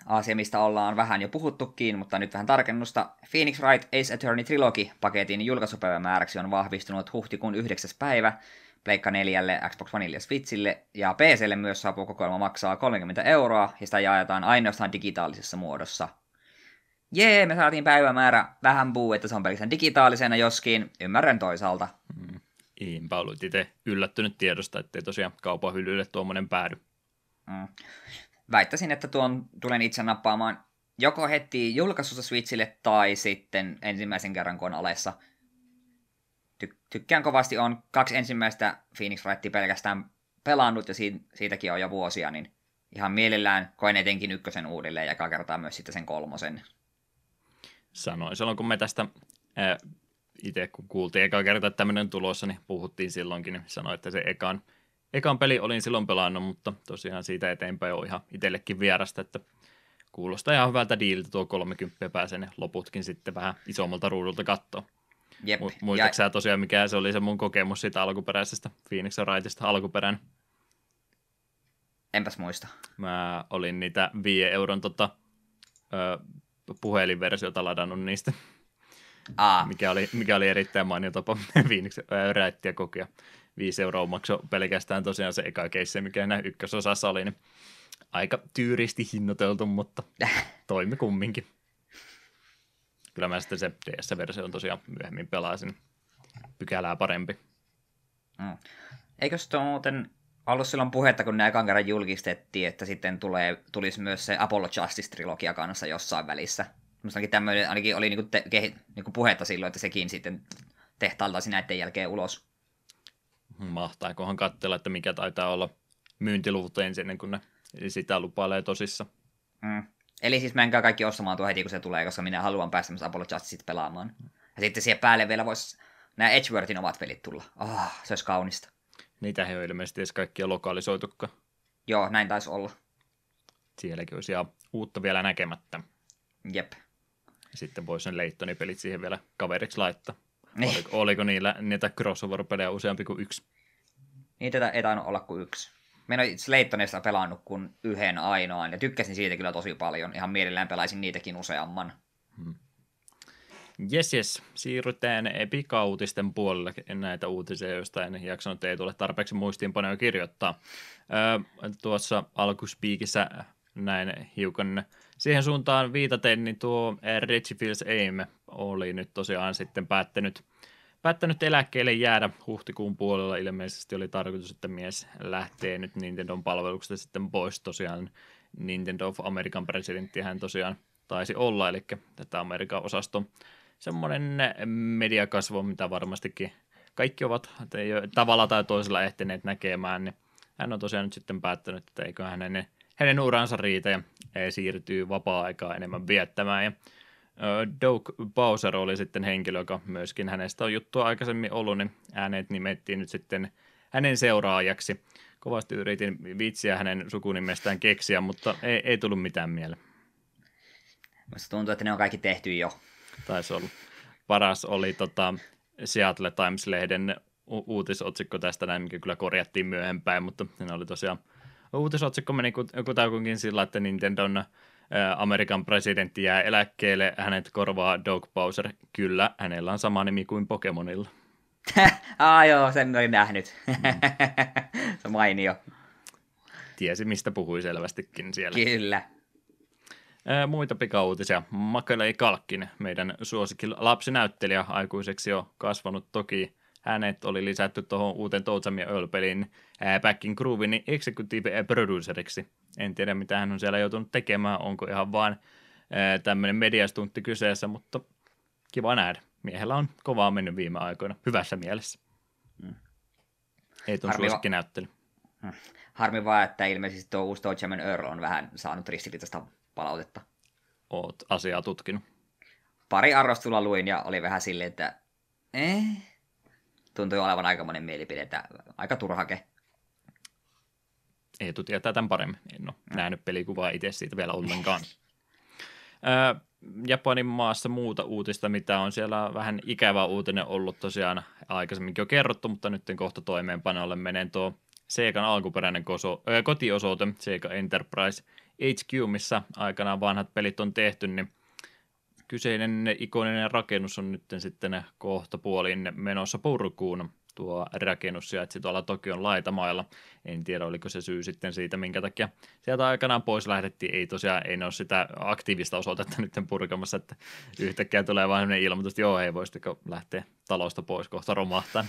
Asia, mistä ollaan vähän jo puhuttukin, mutta nyt vähän tarkennusta. Phoenix Wright Ace Attorney Trilogy-paketin julkaisupäivämääräksi on vahvistunut huhtikuun 9. päivä. Pleikka 4, Xbox Oneille ja Switchille, ja PClle myös saapuu kokoelma maksaa 30 euroa, ja sitä jaetaan ainoastaan digitaalisessa muodossa. Jee, me saatiin päivämäärä. Vähän buu, että se on pelkästään digitaalisena, joskin ymmärrän toisaalta. Hmm. Iinpä ollut itse yllättynyt tiedosta, ettei tosiaan kaupan hyllylle tuommoinen päädy. Mm. Väittäisin, että tuon tulen itse nappaamaan joko heti julkaisussa Switchille tai sitten ensimmäisen kerran, kun on alessa. Ty- tykkään kovasti, on kaksi ensimmäistä Phoenix Wrightia pelkästään pelannut ja siitä, siitäkin on jo vuosia, niin ihan mielellään koen etenkin ykkösen uudelleen ja kertaa myös sitten sen kolmosen. Sanoin silloin, kun me tästä itse kun kuultiin eka kerta, että tämmöinen tulossa, niin puhuttiin silloinkin, niin sanoin, että se ekan, ekan peli olin silloin pelannut, mutta tosiaan siitä eteenpäin on ihan itsellekin vierasta, että kuulostaa ihan hyvältä diililtä tuo 30 pääsen ne loputkin sitten vähän isommalta ruudulta katsoa. Jep. Mu- ja, Muistaaksä tosiaan, mikä se oli se mun kokemus siitä alkuperäisestä Phoenix Wrightista alkuperäinen? enpäs muista. Mä olin niitä 5 euron tota, ö, puhelinversiota ladannut niistä, Aa, mikä oli, mikä oli erittäin mainio tapa Phoenix räittiä kokea. 5 euroa maksoi pelkästään tosiaan se eka keissi, mikä näin ykkösosassa oli, niin aika tyyristi hinnoiteltu, mutta toimi kumminkin. Kyllä mä sitten se DS-versio tosiaan myöhemmin pelasin pykälää parempi. Mm. Eikös tuo muuten ollut silloin puhetta, kun ne ekan kerran julkistettiin, että sitten tulee, tulisi myös se Apollo Justice-trilogia kanssa jossain välissä. Minustakin tämmöinen ainakin oli niinku te, kehi, niinku puhetta silloin, että sekin sitten tehtailtaisiin näiden jälkeen ulos. Mahtaikohan katsella, että mikä taitaa olla myyntiluvut ensin, ennen kuin ne sitä lupailee tosissa. Mm. Eli siis menkää kaikki ostamaan tuo heti, kun se tulee, koska minä haluan päästä myös Apollo Justiceit pelaamaan. Ja sitten siihen päälle vielä voisi nämä Edgeworthin omat pelit tulla. Oh, se olisi kaunista. Niitä he on ilmeisesti edes kaikkia lokalisoitukaan. Joo, näin taisi olla. Sielläkin olisi ihan uutta vielä näkemättä. Jep. Sitten voisi sen Leittonin pelit siihen vielä kaveriksi laittaa. Niin. Oliko, oliko niillä niitä crossover-pelejä useampi kuin yksi? Niitä ei tainnut olla kuin yksi. Minä olen Slaytonista pelannut kuin yhden ainoan, ja tykkäsin siitä kyllä tosi paljon. Ihan mielellään pelaisin niitäkin useamman. Jes, jes. Siirrytään pikautisten puolelle näitä uutisia, joista en jaksanut ei tule tarpeeksi muistiinpanoja kirjoittaa. Öö, tuossa alkuspiikissä näin hiukan siihen suuntaan viitaten, niin tuo Reggie Fils Aim oli nyt tosiaan sitten päättänyt, päättänyt eläkkeelle jäädä huhtikuun puolella. Ilmeisesti oli tarkoitus, että mies lähtee nyt Nintendon palveluksesta sitten pois tosiaan. Nintendo of American presidentti hän tosiaan taisi olla, eli tätä Amerikan osaston semmoinen mediakasvo, mitä varmastikin kaikki ovat tavalla tai toisella ehtineet näkemään, niin hän on tosiaan nyt sitten päättänyt, että eikö hänen, hänen uransa riitä ja siirtyy vapaa-aikaa enemmän viettämään. Ja Doug Bowser oli sitten henkilö, joka myöskin hänestä on juttua aikaisemmin ollut, niin ääneet nimettiin nyt sitten hänen seuraajaksi. Kovasti yritin vitsiä hänen sukunimestään keksiä, mutta ei, ei tullut mitään mieleen. Minusta tuntuu, että ne on kaikki tehty jo. Taisi olla. Paras oli tota Seattle Times-lehden u- uutisotsikko tästä näin, mikä kyllä korjattiin myöhempään, mutta siinä oli tosiaan uutisotsikko meni kut- kutakuinkin sillä, että Nintendon Amerikan presidentti jää eläkkeelle, hänet korvaa Doug Bowser. Kyllä, hänellä on sama nimi kuin Pokemonilla. ah joo, sen olin nähnyt. se mainio. Tiesi, mistä puhui selvästikin siellä. Kyllä. Muita pikauutisia. Makelei Kalkkin, meidän suosikki lapsinäyttelijä, aikuiseksi jo kasvanut toki. Hänet oli lisätty tuohon uuteen Toutsamia Earl-peliin Backing Groovin executive produceriksi. En tiedä, mitä hän on siellä joutunut tekemään, onko ihan vaan tämmöinen mediastuntti kyseessä, mutta kiva nähdä. Miehellä on kovaa mennyt viime aikoina, hyvässä mielessä. Mm. Ei tuon suosikki näyttely. Hmm. Harmi vaan, että ilmeisesti tuo uusi Deutsche Earl on vähän saanut ristiriitaista palautetta. Oot asiaa tutkinut. Pari arvostulla luin ja oli vähän silleen, että eh, tuntui olevan aika monen mielipide, että aika turhake. Eetu tietää tämän paremmin. En ole mm. nähnyt pelikuvaa itse siitä vielä ollenkaan. Japanin maassa muuta uutista, mitä on siellä vähän ikävä uutinen ollut tosiaan aikaisemminkin jo kerrottu, mutta nyt kohta toimeenpanolle menen tuo Seikan alkuperäinen koso, äh, kotiosoite, Sega Enterprise HQ, missä aikanaan vanhat pelit on tehty, niin kyseinen ikoninen rakennus on nyt sitten kohta puolin menossa purkuun. Tuo rakennus sijaitsi tuolla Tokion laitamailla. En tiedä, oliko se syy sitten siitä, minkä takia sieltä aikanaan pois lähdettiin. Ei tosiaan, ei ne ole sitä aktiivista osoitetta nyt purkamassa, että yhtäkkiä tulee vain ilmoitus, että joo, ei voisitko lähteä talosta pois kohta romahtaa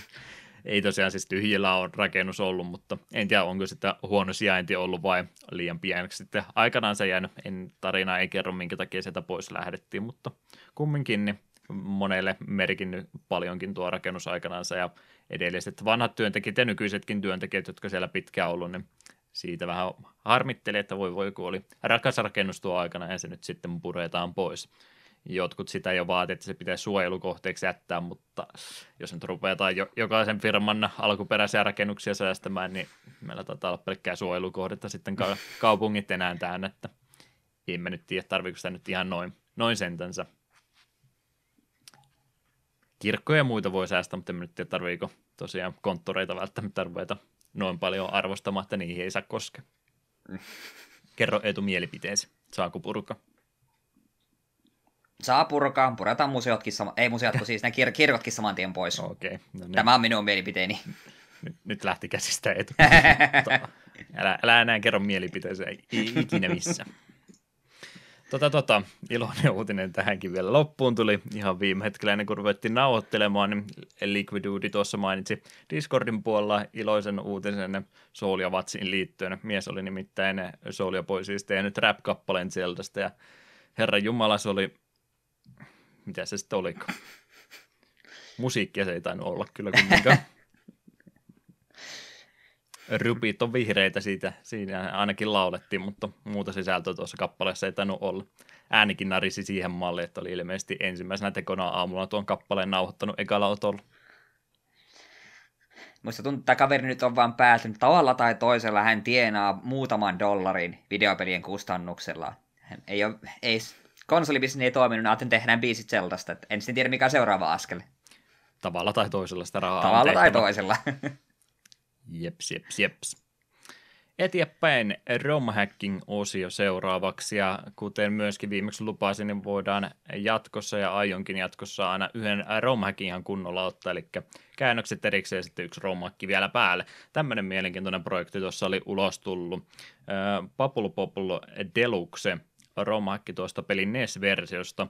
ei tosiaan siis tyhjillä on rakennus ollut, mutta en tiedä onko sitä huono sijainti ollut vai liian pieneksi sitten aikanaan se jäänyt, en, tarina ei kerro minkä takia sieltä pois lähdettiin, mutta kumminkin niin monelle merkinnyt paljonkin tuo rakennus aikanaan ja edelliset vanhat työntekijät ja nykyisetkin työntekijät, jotka siellä pitkään ollut, niin siitä vähän harmitteli, että voi voi kun oli rakas rakennus tuo aikana ja se nyt sitten puretaan pois. Jotkut sitä jo vaati, että se pitäisi suojelukohteeksi jättää, mutta jos nyt rupeataan jo, jokaisen firman alkuperäisiä rakennuksia säästämään, niin meillä taitaa olla pelkkää suojelukohdetta sitten ka- kaupungit enää tähän, että en mä nyt tiedä, tarviiko sitä nyt ihan noin, noin sentänsä. Kirkkoja ja muita voi säästää, mutta en nyt tiedä, tarviiko tosiaan konttoreita välttämättä ruveta noin paljon arvostamaan, että niihin ei saa koskea. Kerro Eetu mielipiteesi. Saako purka? Saa purkaa, puretaan museotkin, sama, ei museot, kun siis ne kir- kirkotkin saman tien pois. Okay, no niin. Tämä on minun mielipiteeni. Nyt, nyt lähti käsistä etu. älä, älä enää kerro mielipiteensä ikinä missä. Tota, tota, iloinen uutinen tähänkin vielä loppuun tuli ihan viime hetkellä ennen kuin ruvettiin nauhoittelemaan, niin Liquid Duty tuossa mainitsi Discordin puolella iloisen uutisen Soul ja Vatsin liittyen. Mies oli nimittäin Soul ja Boy siis tehnyt rap-kappaleen Zeldasta ja Herra Jumala, se oli mitä se sitten oliko? Musiikkia se ei tainnut olla kyllä kumminkaan. Rupit on vihreitä siitä, siinä ainakin laulettiin, mutta muuta sisältöä tuossa kappaleessa ei tainnut olla. Äänikin narisi siihen malliin, että oli ilmeisesti ensimmäisenä tekona aamulla tuon kappaleen nauhoittanut ekalla otolla. Musta tuntuu, että kaveri nyt on vaan päätynyt tavalla tai toisella. Hän tienaa muutaman dollarin videopelien kustannuksella. Hän ei, ole, ei konsolibisnes ei toiminut, niin ajattelin tehdään biisit Zeldasta. Että en tiedä, mikä on seuraava askel. Tavalla tai toisella sitä rahaa Tavalla tai toisella. jeps, jeps, jeps. Eteenpäin romhacking-osio seuraavaksi, ja kuten myöskin viimeksi lupasin, niin voidaan jatkossa ja aionkin jatkossa aina yhden romhackin ihan kunnolla ottaa, eli käännökset erikseen ja sitten yksi romhakki vielä päälle. Tämmöinen mielenkiintoinen projekti tuossa oli ulos tullut. Papulu Populu Deluxe romhakki tuosta pelin NES-versiosta.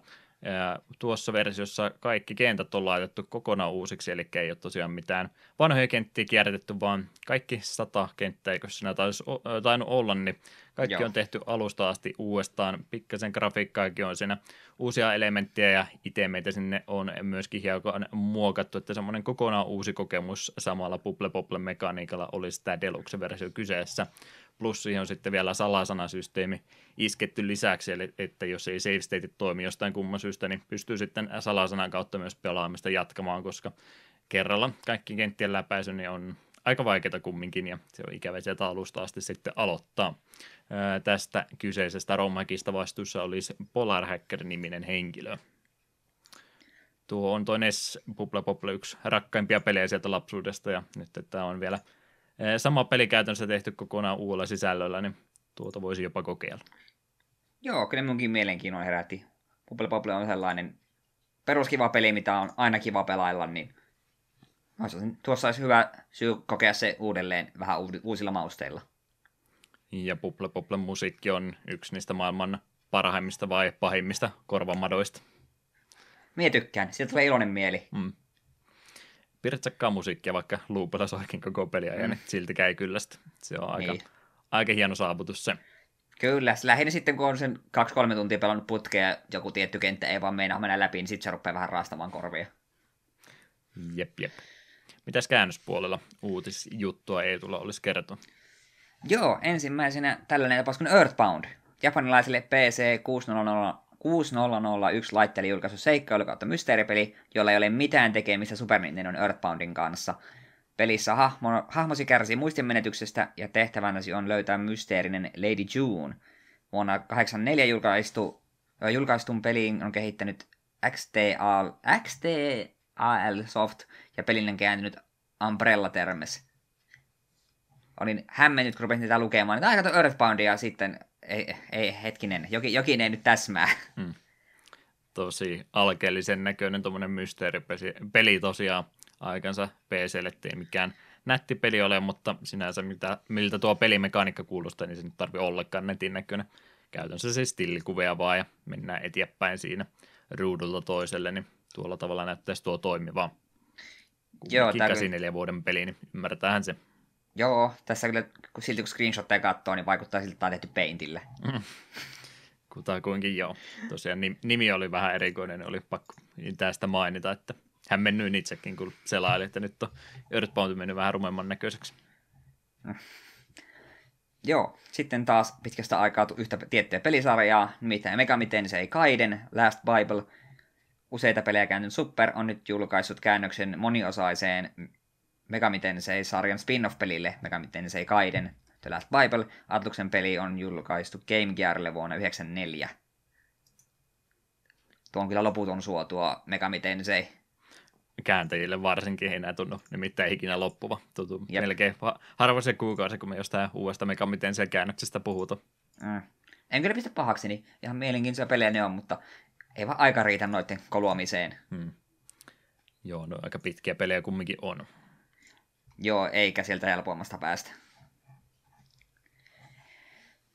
Tuossa versiossa kaikki kentät on laitettu kokonaan uusiksi, eli ei ole tosiaan mitään vanhoja kenttiä kierrätetty, vaan kaikki sata kenttää, eikö siinä taisi tainnut olla, niin kaikki Joo. on tehty alusta asti uudestaan. Pikkasen grafiikkaakin on siinä uusia elementtejä ja itemeitä sinne on myöskin hiukan muokattu, että semmoinen kokonaan uusi kokemus samalla Bubble Bobble mekaniikalla olisi tämä Deluxe-versio kyseessä plus siihen on sitten vielä salasanasysteemi isketty lisäksi, eli että jos ei save state toimi jostain kumman syystä, niin pystyy sitten salasanan kautta myös pelaamista jatkamaan, koska kerralla kaikki kenttien läpäisy niin on aika vaikeaa kumminkin, ja se on ikävä sieltä alusta asti sitten aloittaa. Ää, tästä kyseisestä romhakista vastuussa olisi Polar Hacker-niminen henkilö. Tuo on toinen Bubble Bobble yksi rakkaimpia pelejä sieltä lapsuudesta, ja nyt tämä on vielä – sama peli käytännössä tehty kokonaan uudella sisällöllä, niin tuota voisi jopa kokeilla. Joo, kyllä munkin mielenkiinnon herätti. Bubble Bobble on sellainen peruskiva peli, mitä on aina kiva pelailla, niin tuossa olisi hyvä syy kokea se uudelleen vähän uusilla mausteilla. Ja Bubble Bobble musiikki on yksi niistä maailman parhaimmista vai pahimmista korvamadoista. Mie tykkään, sieltä tulee iloinen mieli. Mm. Pirtsakkaa musiikkia, vaikka luupilla soikin koko peliä, mm. ja niin silti käy kyllästä. Se on aika, niin. aika hieno saavutus se. Kyllä, lähinnä sitten kun on sen 2-3 tuntia pelannut putkea ja joku tietty kenttä ei vaan meinaa mennä läpi, niin sitten se rupeaa vähän raastamaan korvia. Jep, jep. Mitäs käännöspuolella uutisjuttua ei tulla olisi kertoa? Joo, ensimmäisenä tällainen tapaus kuin Earthbound. Japanilaisille PC 6000, 6001 laitteelle julkaisu seikkailu kautta mysteeripeli, jolla ei ole mitään tekemistä Super Nintendo Earthboundin kanssa. Pelissä hahmo, hahmosi kärsii muistinmenetyksestä ja tehtävänäsi on löytää mysteerinen Lady June. Vuonna 1984 julkaistu, julkaistun peliin on kehittänyt XTAL, XTAL Soft ja pelin on kääntynyt Umbrella Termes. Olin hämmennyt, kun rupesin tätä lukemaan, että aika Earthboundia sitten, ei, ei hetkinen, jokin, jokin ei nyt täsmää. Hmm. Tosi alkeellisen näköinen tuommoinen mysteeripeli tosiaan aikansa PClle, ei mikään nätti peli ole, mutta sinänsä mitä, miltä tuo pelimekaniikka kuulostaa, niin se nyt tarvii ollenkaan netin näköinen. Käytännössä siis stillikuvia vaan ja mennään eteenpäin siinä ruudulta toiselle, niin tuolla tavalla näyttäisi tuo toimivaa. Joo, tämä vuoden peli, niin ymmärretään se. Joo, tässä kyllä kun silti kun screenshotteja katsoo, niin vaikuttaa siltä, että tämä on tehty Paintille. Mm. Kutakuinkin joo. Tosiaan nimi oli vähän erikoinen, niin oli pakko tästä mainita, että hän mennyin itsekin, kun selaili, että nyt on Earthbound mennyt vähän rumemman näköiseksi. Mm. Joo, sitten taas pitkästä aikaa yhtä tiettyä pelisarjaa, nimittäin Megami Tensei Kaiden, Last Bible. Useita pelejä kääntynyt Super on nyt julkaissut käännöksen moniosaiseen Megami Tensei-sarjan spin-off-pelille Megami Tensei Kaiden, The Last Bible. Atluksen peli on julkaistu Game Gearille vuonna 1994. Tuo on kyllä loputon suotua Megami Tensei kääntäjille varsinkin ei enää tunnu nimittäin ikinä loppuva. Tuntuu Jep. melkein harvoin se kuukausi, kun me jostain uudesta miten se käännöksestä puhuta. Mm. En kyllä pistä pahaksi, niin ihan mielenkiintoisia pelejä ne on, mutta ei vaan aika riitä noiden koluamiseen. Hmm. Joo, no aika pitkiä pelejä kumminkin on. Joo, eikä sieltä helpoimmasta päästä.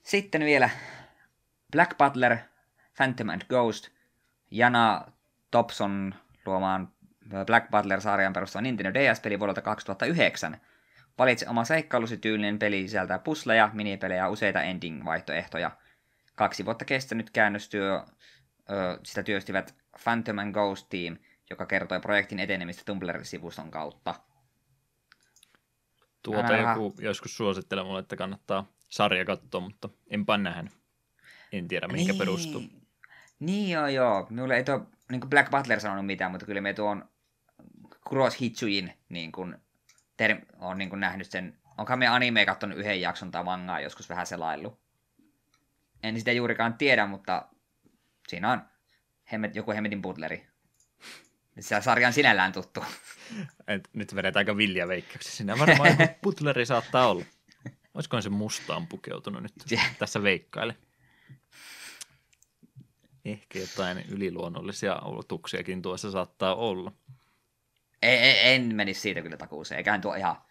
Sitten vielä Black Butler, Phantom and Ghost, Jana Thompson luomaan Black Butler-sarjan perustuva Nintendo DS-peli vuodelta 2009. Valitse oma seikkailusi tyylinen peli sisältää pusleja, minipelejä ja useita ending-vaihtoehtoja. Kaksi vuotta kestänyt käännöstyö, ö, sitä työstivät Phantom and Ghost Team, joka kertoi projektin etenemistä Tumblr-sivuston kautta. Tuota Älä joku joskus suosittelee mulle, että kannattaa sarja katsoa, mutta enpä nähnyt. En tiedä, mihinkä niin. perustuu. Niin joo joo. Minulle ei tuo niin Black Butler sanonut mitään, mutta kyllä me tuon Cross Hitsuin niin kuin, ter- on niin kuin nähnyt sen, onkohan me anime katsonut yhden jakson tai mangaa joskus vähän selaillut. En sitä juurikaan tiedä, mutta siinä on hemmet, joku hemmetin butleri. Se sarja on sinällään tuttu. Et nyt vedetään aika vilja veikkauksia. Siinä varmaan joku butleri saattaa olla. Olisikohan se mustaan pukeutunut nyt tässä veikkaille? Ehkä jotain yliluonnollisia olotuksiakin tuossa saattaa olla. Ei, ei, en menisi siitä kyllä takuuseen. Eiköhän tuo ihan,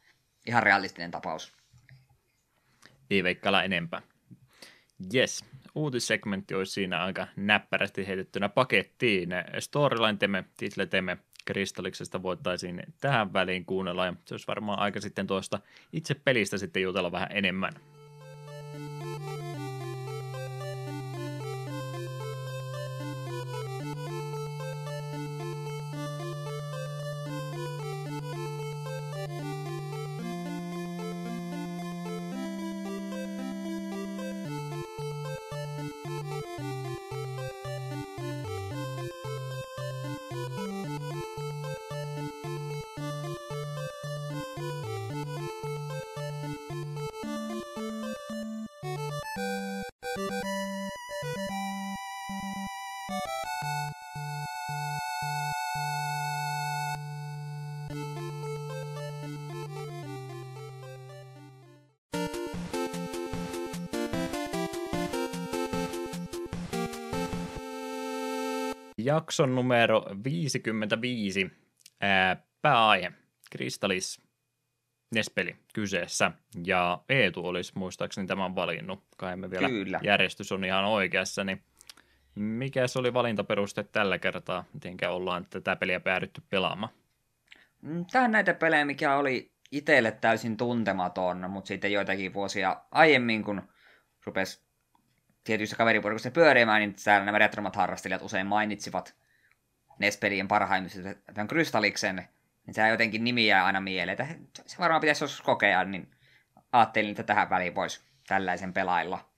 ihan realistinen tapaus. Ei veikkailla enempää. Yes, uutissegmentti olisi siinä aika näppärästi heitettynä pakettiin. Storyline-teme, title-teme Kristalliksesta voitaisiin tähän väliin kuunnella, ja se olisi varmaan aika sitten tuosta itse pelistä sitten jutella vähän enemmän. Jakson numero 55, ää, pääaihe, Kristallis Nespeli kyseessä, ja Eetu olisi muistaakseni tämän valinnut, kai me vielä Kyllä. järjestys on ihan oikeassa, niin Mikä se oli valintaperuste tällä kertaa? Mitenkä ollaan tätä peliä päädytty pelaamaan? Mm, Tämä on näitä pelejä, mikä oli itselle täysin tuntematon, mutta sitten joitakin vuosia aiemmin, kun rupesi tietyissä kaveriporukassa pyörimään, niin täällä nämä retromat harrastelijat usein mainitsivat NES-pelien parhaimmista tämän Krystalliksen, niin se jotenkin nimi jää aina mieleen, se varmaan pitäisi joskus kokea, niin ajattelin, että tähän väliin voisi tällaisen pelailla.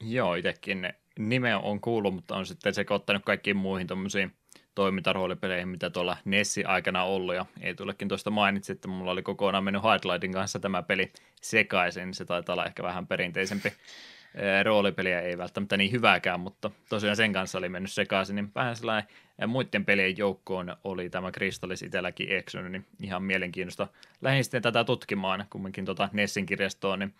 Joo, itsekin nime on kuullut, mutta on sitten sekoittanut kaikkiin muihin tuommoisiin toimintaroolipeleihin, mitä tuolla Nessi aikana ollut, ja ei tulekin tuosta mainitsi, että mulla oli kokonaan mennyt Highlightin kanssa tämä peli sekaisin, se taitaa olla ehkä vähän perinteisempi roolipeliä, ei välttämättä niin hyvääkään, mutta tosiaan sen kanssa oli mennyt sekaisin, niin vähän sellainen muiden pelien joukkoon oli tämä Kristallis itselläkin eksynyt, niin ihan mielenkiintoista lähdin sitten tätä tutkimaan, kumminkin tuota Nessin kirjastoon, niin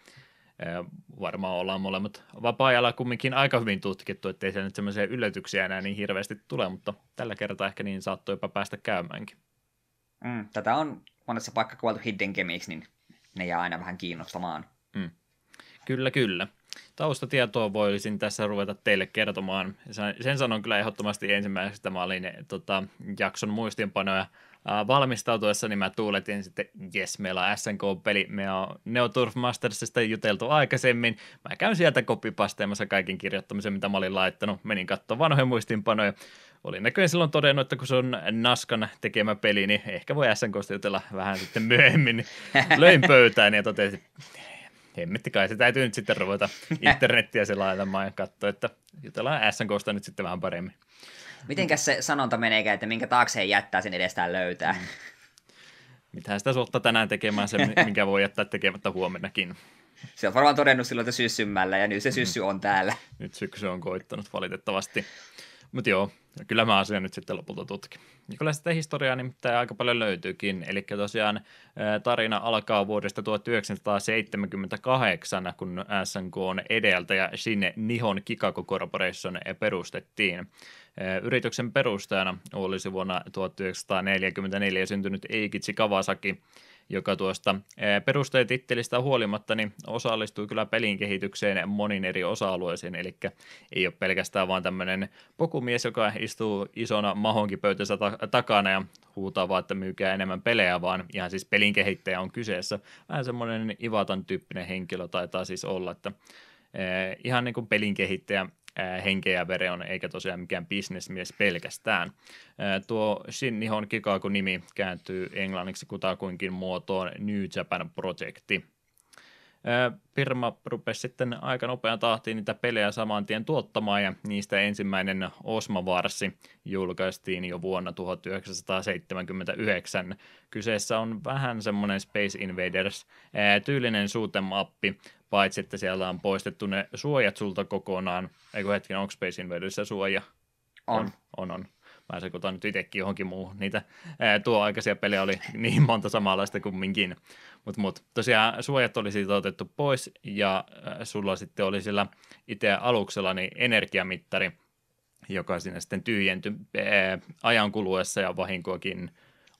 varmaan ollaan molemmat vapaa-ajalla kumminkin aika hyvin tutkittu, ettei se nyt semmoisia yllätyksiä enää niin hirveästi tule, mutta tällä kertaa ehkä niin saattoi jopa päästä käymäänkin. Mm, tätä on monessa paikka kuvattu Hidden Gemiksi, niin ne jää aina vähän kiinnostamaan. Mm. Kyllä, kyllä. Taustatietoa voisin tässä ruveta teille kertomaan. Sen sanon kyllä ehdottomasti ensimmäiseksi, että mä olin tota, jakson muistiinpanoja valmistautuessa, niin mä tuuletin sitten, jes, meillä on SNK-peli, me on Neoturf Mastersista juteltu aikaisemmin, mä käyn sieltä kopipasteemassa kaiken kirjoittamisen, mitä mä olin laittanut, menin katsomaan vanhoja muistiinpanoja, olin näköjään silloin todennut, että kun se on Naskan tekemä peli, niin ehkä voi SNKsta jutella vähän sitten myöhemmin, löin pöytään ja totesin, hemmetti kai se täytyy nyt sitten ruveta internettiä selailemaan ja katsoa, että jutellaan SNKsta nyt sitten vähän paremmin. Mitenkäs se sanonta meneekään, että minkä taakse jättää, sen edestään löytää? Mm. Mitähän sitä suotta tänään tekemään se, minkä voi jättää tekemättä huomennakin. Se on varmaan todennut silloin, että syssymällä, ja nyt se syssy on täällä. Nyt syksy on koittanut valitettavasti. Mutta joo, kyllä mä asian nyt sitten lopulta tutkin. Ja kyllä sitä historiaa nimittäin aika paljon löytyykin. Eli tosiaan tarina alkaa vuodesta 1978, kun SNK on edeltäjä sinne Nihon Kikaku Corporation perustettiin. Yrityksen perustajana olisi vuonna 1944 syntynyt Eikichi Kawasaki, joka tuosta perustajatittelistä huolimatta niin osallistui kyllä pelin kehitykseen monin eri osa-alueisiin, eli ei ole pelkästään vaan tämmöinen pokumies, joka istuu isona mahonkipöytänsä ta- takana ja huutaa vaan, että myykää enemmän pelejä, vaan ihan siis pelin kehittäjä on kyseessä. Vähän semmoinen Ivatan tyyppinen henkilö taitaa siis olla, että ihan niin kuin pelin kehittäjä henkeä ja vere on, eikä tosiaan mikään bisnesmies pelkästään. Tuo Shin Nihon Kikaku-nimi kääntyy englanniksi kutakuinkin muotoon New Japan Projecti. Firma rupesi sitten aika nopean tahtiin niitä pelejä saman tien tuottamaan ja niistä ensimmäinen Osma-varsi julkaistiin jo vuonna 1979. Kyseessä on vähän semmoinen Space Invaders tyylinen suutemappi, paitsi että siellä on poistettu ne suojat sulta kokonaan. Eikö hetken, onko Space Invaderissa suoja? On. On, on. on. Mä sekoitan nyt itsekin johonkin muuhun. Niitä ää, tuo aikaisia pelejä oli niin monta samanlaista kumminkin. Mutta mut, tosiaan suojat oli siitä otettu pois ja sulla sitten oli sillä itse aluksella niin energiamittari, joka sinne sitten tyhjentyi ää, ajan kuluessa ja vahinkoakin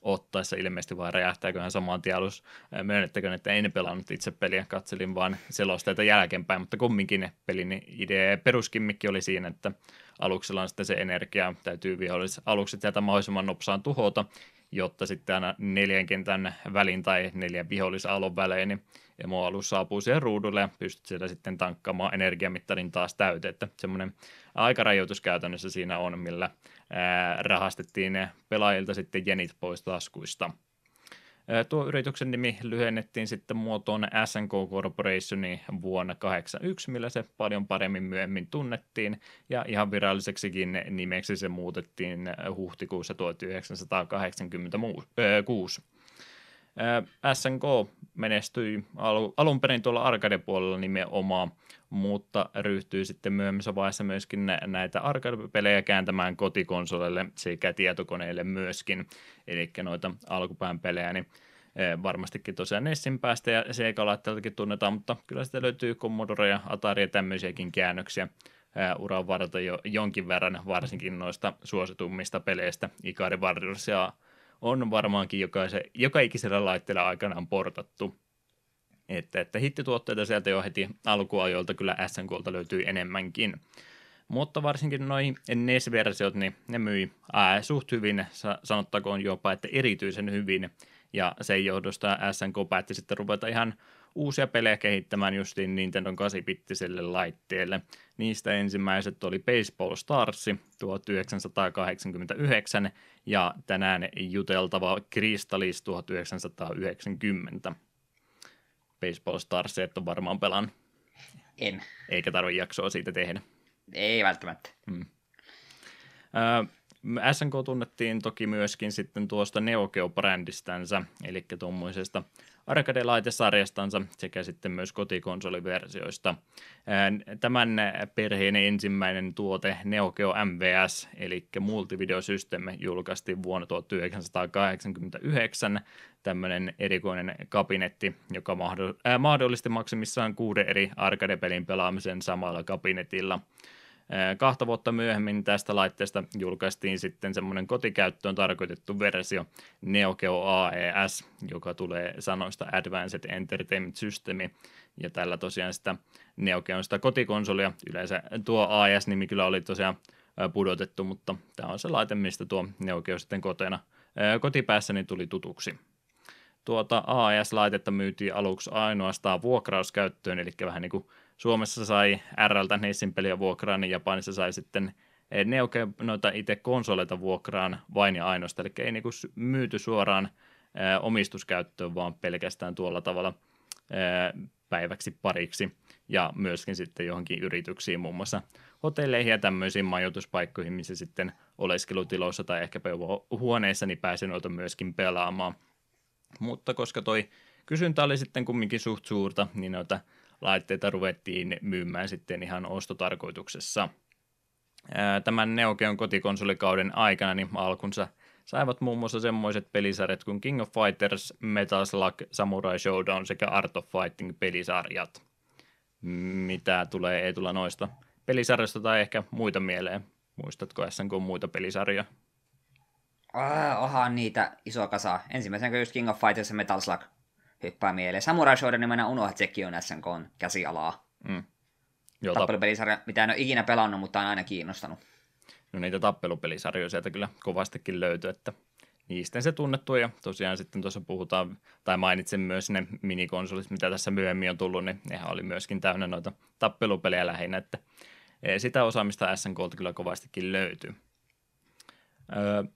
ottaessa ilmeisesti vaan räjähtääköhän saman tien alus. Myönnettäkö, että en pelannut itse peliä, katselin vaan selosteita jälkeenpäin, mutta kumminkin pelin idea, peruskimmikki oli siinä, että aluksella on sitten se energia, täytyy vihollis alukset sieltä mahdollisimman nopsaan tuhota, jotta sitten aina neljän kentän välin tai neljän vihollisaallon välein, niin emoalus saapuu siihen ruudulle ja pystyt siellä sitten tankkaamaan energiamittarin taas täyteen, että semmoinen aikarajoitus käytännössä siinä on, millä ää, rahastettiin pelaajilta sitten jenit pois taskuista. Tuo yrityksen nimi lyhennettiin sitten muotoon SNK Corporationi vuonna 1981, millä se paljon paremmin myöhemmin tunnettiin, ja ihan viralliseksikin nimeksi se muutettiin huhtikuussa 1986. SNK menestyi alun perin tuolla arcade-puolella nimenomaan, mutta ryhtyi sitten myöhemmässä vaiheessa myöskin näitä arcade-pelejä kääntämään kotikonsolelle sekä tietokoneille myöskin, eli noita alkupään pelejä, niin varmastikin tosiaan Nessin päästä ja Sega-laitteeltakin tunnetaan, mutta kyllä sitä löytyy Commodore ja Atari ja tämmöisiäkin käännöksiä uran varrelta jo jonkin verran, varsinkin noista suositummista peleistä, Ikari Warriors ja on varmaankin jokaisen, joka ikisellä laitteella aikanaan portattu. Että, että hittituotteita sieltä jo heti alkuajoilta kyllä SNKlta löytyy enemmänkin. Mutta varsinkin noin NES-versiot, niin ne myi ää, suht hyvin, sanottakoon jopa, että erityisen hyvin. Ja sen johdosta SNK päätti sitten ruveta ihan uusia pelejä kehittämään justiin Nintendo 8-bittiselle laitteelle. Niistä ensimmäiset oli Baseball Stars 1989 ja tänään juteltava Crystallis 1990. Baseball Stars et on varmaan pelan. En. Eikä tarvi jaksoa siitä tehdä. Ei välttämättä. Hmm. SNK tunnettiin toki myöskin sitten tuosta Neo Geo-brändistänsä, eli tuommoisesta arcade-laitesarjastansa sekä sitten myös kotikonsoliversioista. Tämän perheen ensimmäinen tuote Neo Geo MVS, eli multivideosysteemi, julkaistiin vuonna 1989. Tämmöinen erikoinen kabinetti, joka mahdollisti maksimissaan kuuden eri arcade-pelin pelaamisen samalla kabinetilla – Kahta vuotta myöhemmin tästä laitteesta julkaistiin sitten semmoinen kotikäyttöön tarkoitettu versio Neo Geo AES, joka tulee sanoista Advanced Entertainment System, ja tällä tosiaan sitä Neo Geo sitä kotikonsolia, yleensä tuo AES-nimi kyllä oli tosiaan pudotettu, mutta tämä on se laite, mistä tuo Neo Geo sitten kotena, kotipäässäni tuli tutuksi. Tuota AES-laitetta myytiin aluksi ainoastaan vuokrauskäyttöön, eli vähän niin kuin Suomessa sai RLtä Nessin peliä vuokraan, niin Japanissa sai sitten eh, Neo noita itse konsoleita vuokraan vain ja ainoastaan, eli ei niinku myyty suoraan omistuskäyttöön, vaan pelkästään tuolla tavalla päiväksi pariksi, ja myöskin sitten johonkin yrityksiin, muun muassa hotelleihin ja tämmöisiin majoituspaikkoihin, missä sitten oleskelutiloissa tai ehkä huoneissa niin pääsi noita myöskin pelaamaan. Mutta koska toi kysyntä oli sitten kumminkin suht suurta, niin noita laitteita ruvettiin myymään sitten ihan ostotarkoituksessa. Tämän Neogeon kotikonsolikauden aikana niin alkunsa saivat muun muassa semmoiset pelisarjat kuin King of Fighters, Metal Slug, Samurai Showdown sekä Art of Fighting pelisarjat. Mitä tulee, ei tulla noista pelisarjoista tai ehkä muita mieleen. Muistatko SNK muita pelisarjoja? Ah, ohan niitä iso kasa. Ensimmäisenä just King of Fighters ja Metal Slug hyppää mieleen. Samurai Shodown niin mennä unohdat, että sekin on SNK käsialaa. Mm. Joo, Tappelupelisarja, mitä en ole ikinä pelannut, mutta on aina kiinnostanut. No niitä tappelupelisarjoja sieltä kyllä kovastikin löytyy, että niistä se tunnettu ja tosiaan sitten tuossa puhutaan, tai mainitsen myös ne minikonsolit, mitä tässä myöhemmin on tullut, niin nehän oli myöskin täynnä noita tappelupelejä lähinnä, että eh, sitä osaamista SNKlta kyllä kovastikin löytyy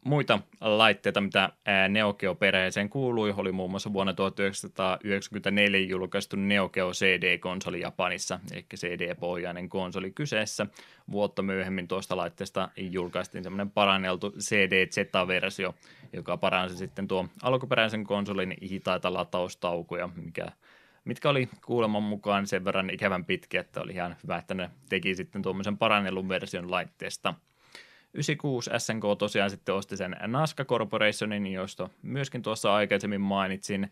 muita laitteita, mitä Neo Geo-perheeseen kuului, oli muun muassa vuonna 1994 julkaistu Neo Geo CD-konsoli Japanissa, eli CD-pohjainen konsoli kyseessä. Vuotta myöhemmin tuosta laitteesta julkaistiin semmoinen paranneltu CD-Z-versio, joka paransi sitten tuo alkuperäisen konsolin hitaita lataustaukoja, mikä mitkä oli kuuleman mukaan sen verran ikävän pitkiä, että oli ihan hyvä, että ne teki sitten tuommoisen parannellun version laitteesta – 96 SNK tosiaan sitten osti sen Nasca Corporationin, josta myöskin tuossa aikaisemmin mainitsin.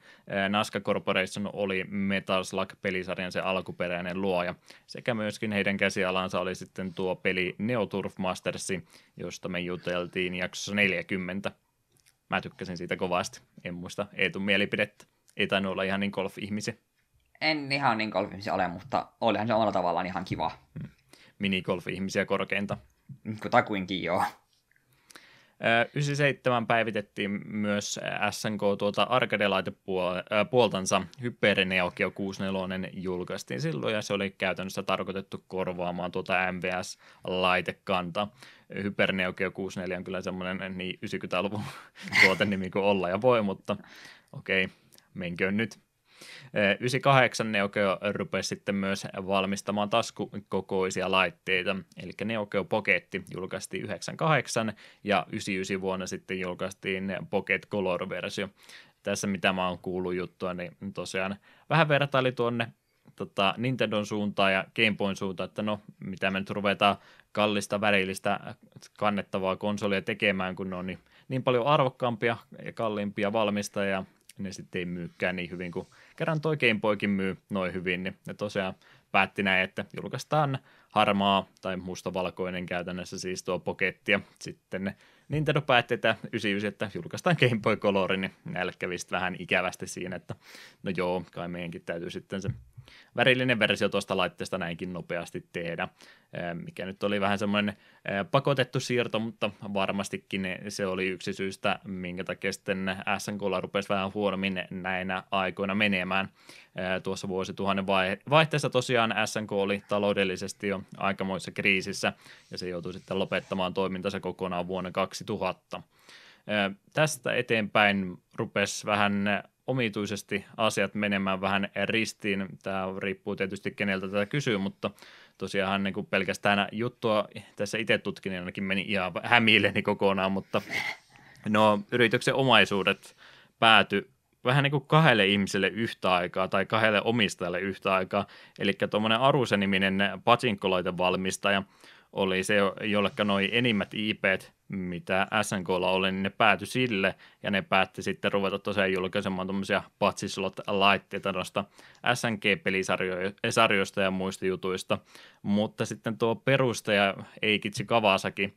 Nasca Corporation oli Metal Slug-pelisarjan se alkuperäinen luoja, sekä myöskin heidän käsialansa oli sitten tuo peli Neo Turf Mastersi, josta me juteltiin jaksossa 40. Mä tykkäsin siitä kovasti, en muista Eetun mielipidettä. Ei tainnut olla ihan niin golf-ihmisiä. En ihan niin golf ole, mutta olihan se omalla tavallaan ihan kiva. Hmm. Minigolf-ihmisiä korkeinta. Kutakuinkin joo. 97 päivitettiin myös SNK tuota arcade-laitepuoltansa Hyper Neo Geo 64 julkaistiin silloin ja se oli käytännössä tarkoitettu korvaamaan tuota MVS-laitekanta. Hyper Neo Geo 64 on kyllä semmoinen niin 90-luvun tuotenimi kuin olla ja voi, mutta okei, okay, menköön nyt. 98 Neo Geo rupesi sitten myös valmistamaan taskukokoisia laitteita, eli Neo Geo Pocket julkaistiin 98 ja 99 vuonna sitten julkaistiin Pocket Color-versio. Tässä mitä mä oon kuullut juttua, niin tosiaan vähän vertaili tuonne tota, Nintendon suuntaan ja Game Boyn suuntaan, että no, mitä me nyt ruvetaan kallista, värillistä, kannettavaa konsolia tekemään, kun ne on niin, niin paljon arvokkaampia ja kalliimpia valmistajia, ne sitten ei myykään niin hyvin kuin kerran toi Game Boykin myy noin hyvin, niin ne tosiaan päätti näin, että julkaistaan harmaa tai mustavalkoinen käytännössä siis tuo poketti ja sitten Nintendo päätti, että 99, että julkaistaan Game Boy Color, niin näille kävi vähän ikävästi siinä, että no joo, kai meidänkin täytyy sitten se värillinen versio tuosta laitteesta näinkin nopeasti tehdä, mikä nyt oli vähän semmoinen pakotettu siirto, mutta varmastikin se oli yksi syystä, minkä takia sitten SNKlla rupesi vähän huonommin näinä aikoina menemään. Tuossa vuosituhannen vaihteessa tosiaan SNK oli taloudellisesti jo aikamoissa kriisissä ja se joutui sitten lopettamaan toimintansa kokonaan vuonna 2000. Tästä eteenpäin rupesi vähän omituisesti asiat menemään vähän ristiin. Tämä riippuu tietysti keneltä tätä kysyy, mutta tosiaan niin kuin pelkästään juttua tässä itse tutkin, niin ainakin meni ihan hämiilleni kokonaan, mutta no yrityksen omaisuudet pääty vähän niin kuin kahdelle ihmiselle yhtä aikaa tai kahdelle omistajalle yhtä aikaa. Eli tuommoinen Aruse-niminen valmistaja oli se, jollekka noi enimmät IPt, mitä SNKlla oli, niin ne päätyi sille, ja ne päätti sitten ruveta tosiaan julkaisemaan tuommoisia patsislot-laitteita noista SNG-pelisarjoista ja muista jutuista, mutta sitten tuo perustaja Eikitsi Kawasaki,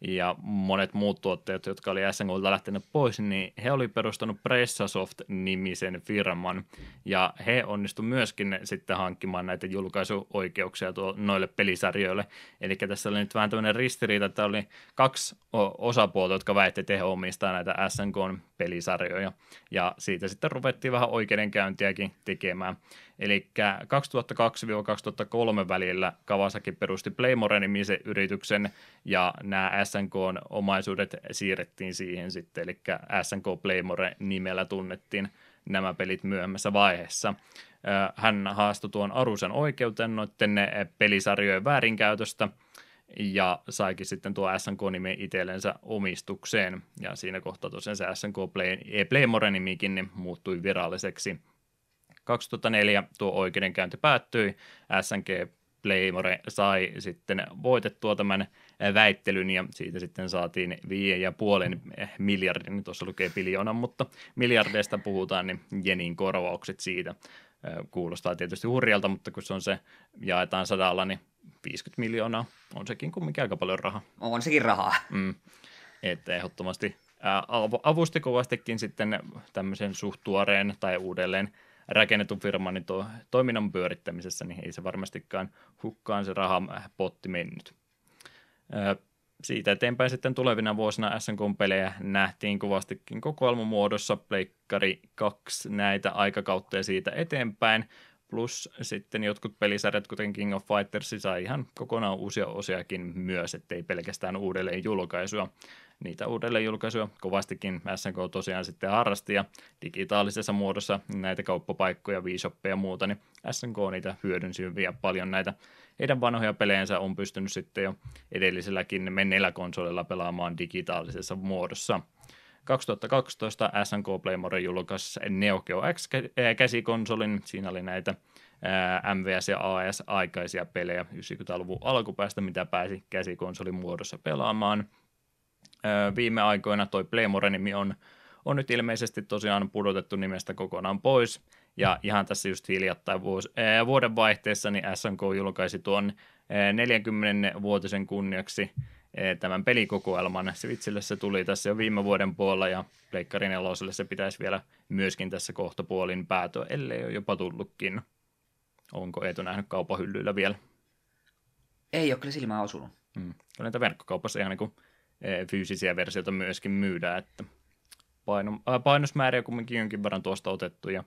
ja monet muut tuotteet, jotka oli SNGlta lähtenyt pois, niin he oli perustanut Pressasoft-nimisen firman, ja he onnistu myöskin sitten hankkimaan näitä julkaisuoikeuksia tuo, noille pelisarjoille. Eli tässä oli nyt vähän tämmöinen ristiriita, että oli kaksi osapuolta, jotka väitti, että he omistaa näitä SNK-pelisarjoja, ja siitä sitten ruvettiin vähän oikeudenkäyntiäkin tekemään. Eli 2002-2003 välillä Kawasaki perusti Playmore-nimisen yrityksen ja nämä SNK-omaisuudet siirrettiin siihen sitten, eli SNK Playmore nimellä tunnettiin nämä pelit myöhemmässä vaiheessa. Hän haastoi tuon Arusen oikeuteen noiden pelisarjojen väärinkäytöstä ja saikin sitten tuo SNK-nimen itsellensä omistukseen. Ja siinä kohtaa tosiaan se SNK Play, Playmore-nimikin niin muuttui viralliseksi 2004 tuo oikeudenkäynti päättyi, SNG Playmore sai sitten voitettua tämän väittelyn ja siitä sitten saatiin 5,5 miljardin, tuossa lukee biljoonan, mutta miljardeista puhutaan, niin Jenin korvaukset siitä kuulostaa tietysti hurjalta, mutta kun se on se jaetaan sadalla, niin 50 miljoonaa on sekin kumminkin aika paljon rahaa. On sekin rahaa. Mm. Että ehdottomasti avusti kovastikin sitten tämmöisen suht tuoreen tai uudelleen rakennetun firman niin tuo, toiminnan pyörittämisessä, niin ei se varmastikaan hukkaan se rahapotti mennyt. Siitä eteenpäin sitten tulevina vuosina SNK-pelejä nähtiin kovastikin kokoelmamuodossa, Pleikkari 2 näitä aikakautta ja siitä eteenpäin, plus sitten jotkut pelisarjat, kuten King of Fighters, sai ihan kokonaan uusia osiakin myös, ettei pelkästään uudelleen julkaisua niitä uudelleen julkaisuja kovastikin SNK tosiaan sitten harrasti ja digitaalisessa muodossa näitä kauppapaikkoja, viishoppeja ja muuta, niin SNK niitä hyödynsi hyvin paljon näitä heidän vanhoja pelejensä on pystynyt sitten jo edelliselläkin menneillä konsolilla pelaamaan digitaalisessa muodossa. 2012 SNK Playmore julkaisi Neo Geo X-käsikonsolin. Siinä oli näitä MVS ja AS aikaisia pelejä 90-luvun alkupäästä, mitä pääsi käsikonsolin muodossa pelaamaan viime aikoina toi Playmore-nimi on, on nyt ilmeisesti tosiaan pudotettu nimestä kokonaan pois. Ja ihan tässä just hiljattain vuos, ää, vuoden vaihteessa niin SNK julkaisi tuon ää, 40-vuotisen kunniaksi ää, tämän pelikokoelman. Switchille se tuli tässä jo viime vuoden puolella ja Pleikkari 4 se pitäisi vielä myöskin tässä kohtapuolin päätöä, ellei ole jopa tullutkin. Onko Eetu nähnyt kaupahyllyillä vielä? Ei ole kyllä silmää osunut. Hmm. Näitä verkkokaupassa ihan niin kuin fyysisiä versioita myöskin myydään, että paino, äh, painosmääriä kumminkin jonkin verran tuosta otettu ja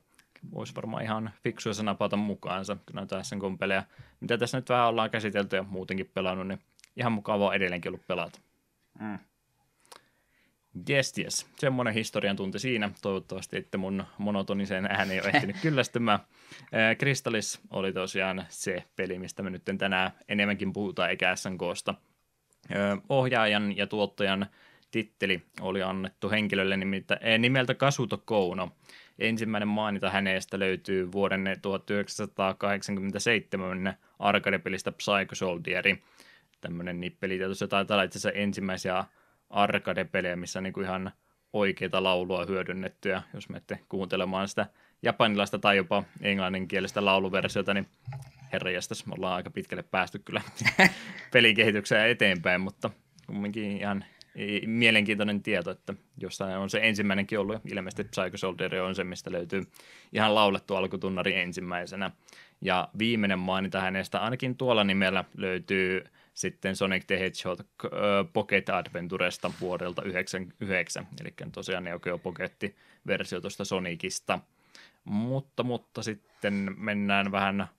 voisi varmaan ihan fiksuja napata mukaansa, kun näitä SNK-pelejä, mitä tässä nyt vähän ollaan käsitelty ja muutenkin pelannut, niin ihan mukavaa edelleenkin ollut pelata. Mm. Yes, yes. Semmoinen historian tunti siinä. Toivottavasti, että mun monotoniseen ääni ei ole ehtinyt kyllästymään. Kristallis oli tosiaan se peli, mistä me nyt tänään enemmänkin puhutaan, eikä SNKsta – ohjaajan ja tuottajan titteli oli annettu henkilölle nimeltä, eh, nimeltä Kasuto Kouno. Ensimmäinen mainita hänestä löytyy vuoden 1987 arcade-pelistä Psycho Soldieri. Tämmöinen nippeli tietysti taitaa olla itse asiassa ensimmäisiä arcade-pelejä, missä on niin ihan oikeita laulua hyödynnettyä. Jos menette kuuntelemaan sitä japanilaista tai jopa englanninkielistä lauluversiota, niin herra jästäs, me ollaan aika pitkälle päästy kyllä pelikehitykseen eteenpäin, mutta kumminkin ihan mielenkiintoinen tieto, että jossain on se ensimmäinenkin ollut, ilmeisesti Psycho Soldier on se, mistä löytyy ihan laulettu alkutunnari ensimmäisenä. Ja viimeinen mainita hänestä ainakin tuolla nimellä löytyy sitten Sonic the Hedgehog Pocket Adventuresta vuodelta 1999, eli tosiaan Neo Geo Pocket-versio tuosta Sonicista. Mutta, mutta sitten mennään vähän äh,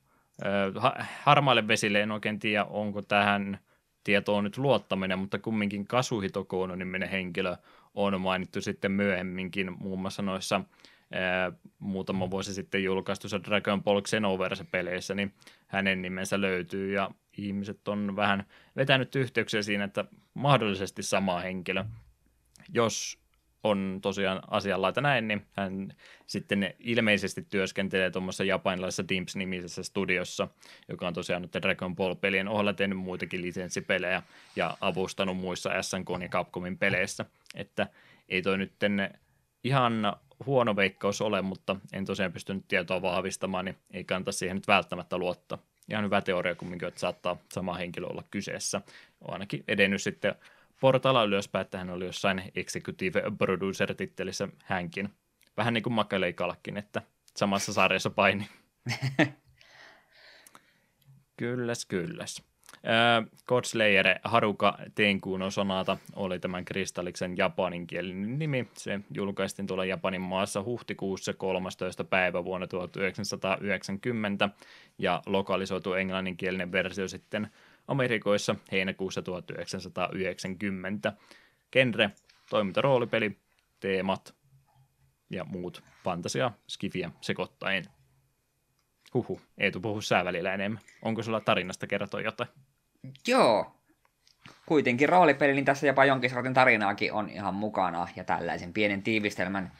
harmaille vesille, en oikein tiedä, onko tähän tietoon nyt luottaminen, mutta kumminkin Kasuhito Kono niminen henkilö on mainittu sitten myöhemminkin muun muassa noissa ää, muutama vuosi sitten julkaistussa Dragon Ball Xenoverse-peleissä, niin hänen nimensä löytyy ja ihmiset on vähän vetänyt yhteyksiä siinä, että mahdollisesti sama henkilö. Jos on tosiaan asianlaita näin, niin hän sitten ilmeisesti työskentelee tuommoisessa japanilaisessa Dimps-nimisessä studiossa, joka on tosiaan nyt Dragon Ball-pelien ohella tehnyt muitakin lisenssipelejä ja avustanut muissa SNK ja Capcomin peleissä, että ei toi nyt ihan huono veikkaus ole, mutta en tosiaan pystynyt tietoa vahvistamaan, niin ei kannata siihen nyt välttämättä luottaa. Ihan hyvä teoria kumminkin, että saattaa sama henkilö olla kyseessä. On ainakin edennyt sitten portailla ylöspäin, että hän oli jossain executive producer-tittelissä hänkin. Vähän niin kuin Makelei Kalkkin, että samassa sarjassa paini. kylläs, kylläs. Godslayer Haruka Tenkuno Sonata oli tämän kristalliksen japaninkielinen nimi. Se julkaistiin tuolla Japanin maassa huhtikuussa 13. päivä vuonna 1990 ja lokalisoitu englanninkielinen versio sitten Amerikoissa heinäkuussa 1990. Genre, toimintaroolipeli, teemat ja muut fantasia, skifiä sekoittain. Huhu, Eetu puhu sää välillä enemmän. Onko sulla tarinasta kertoa jotain? Joo. Kuitenkin roolipeli, niin tässä jopa jonkin sortin tarinaakin on ihan mukana ja tällaisen pienen tiivistelmän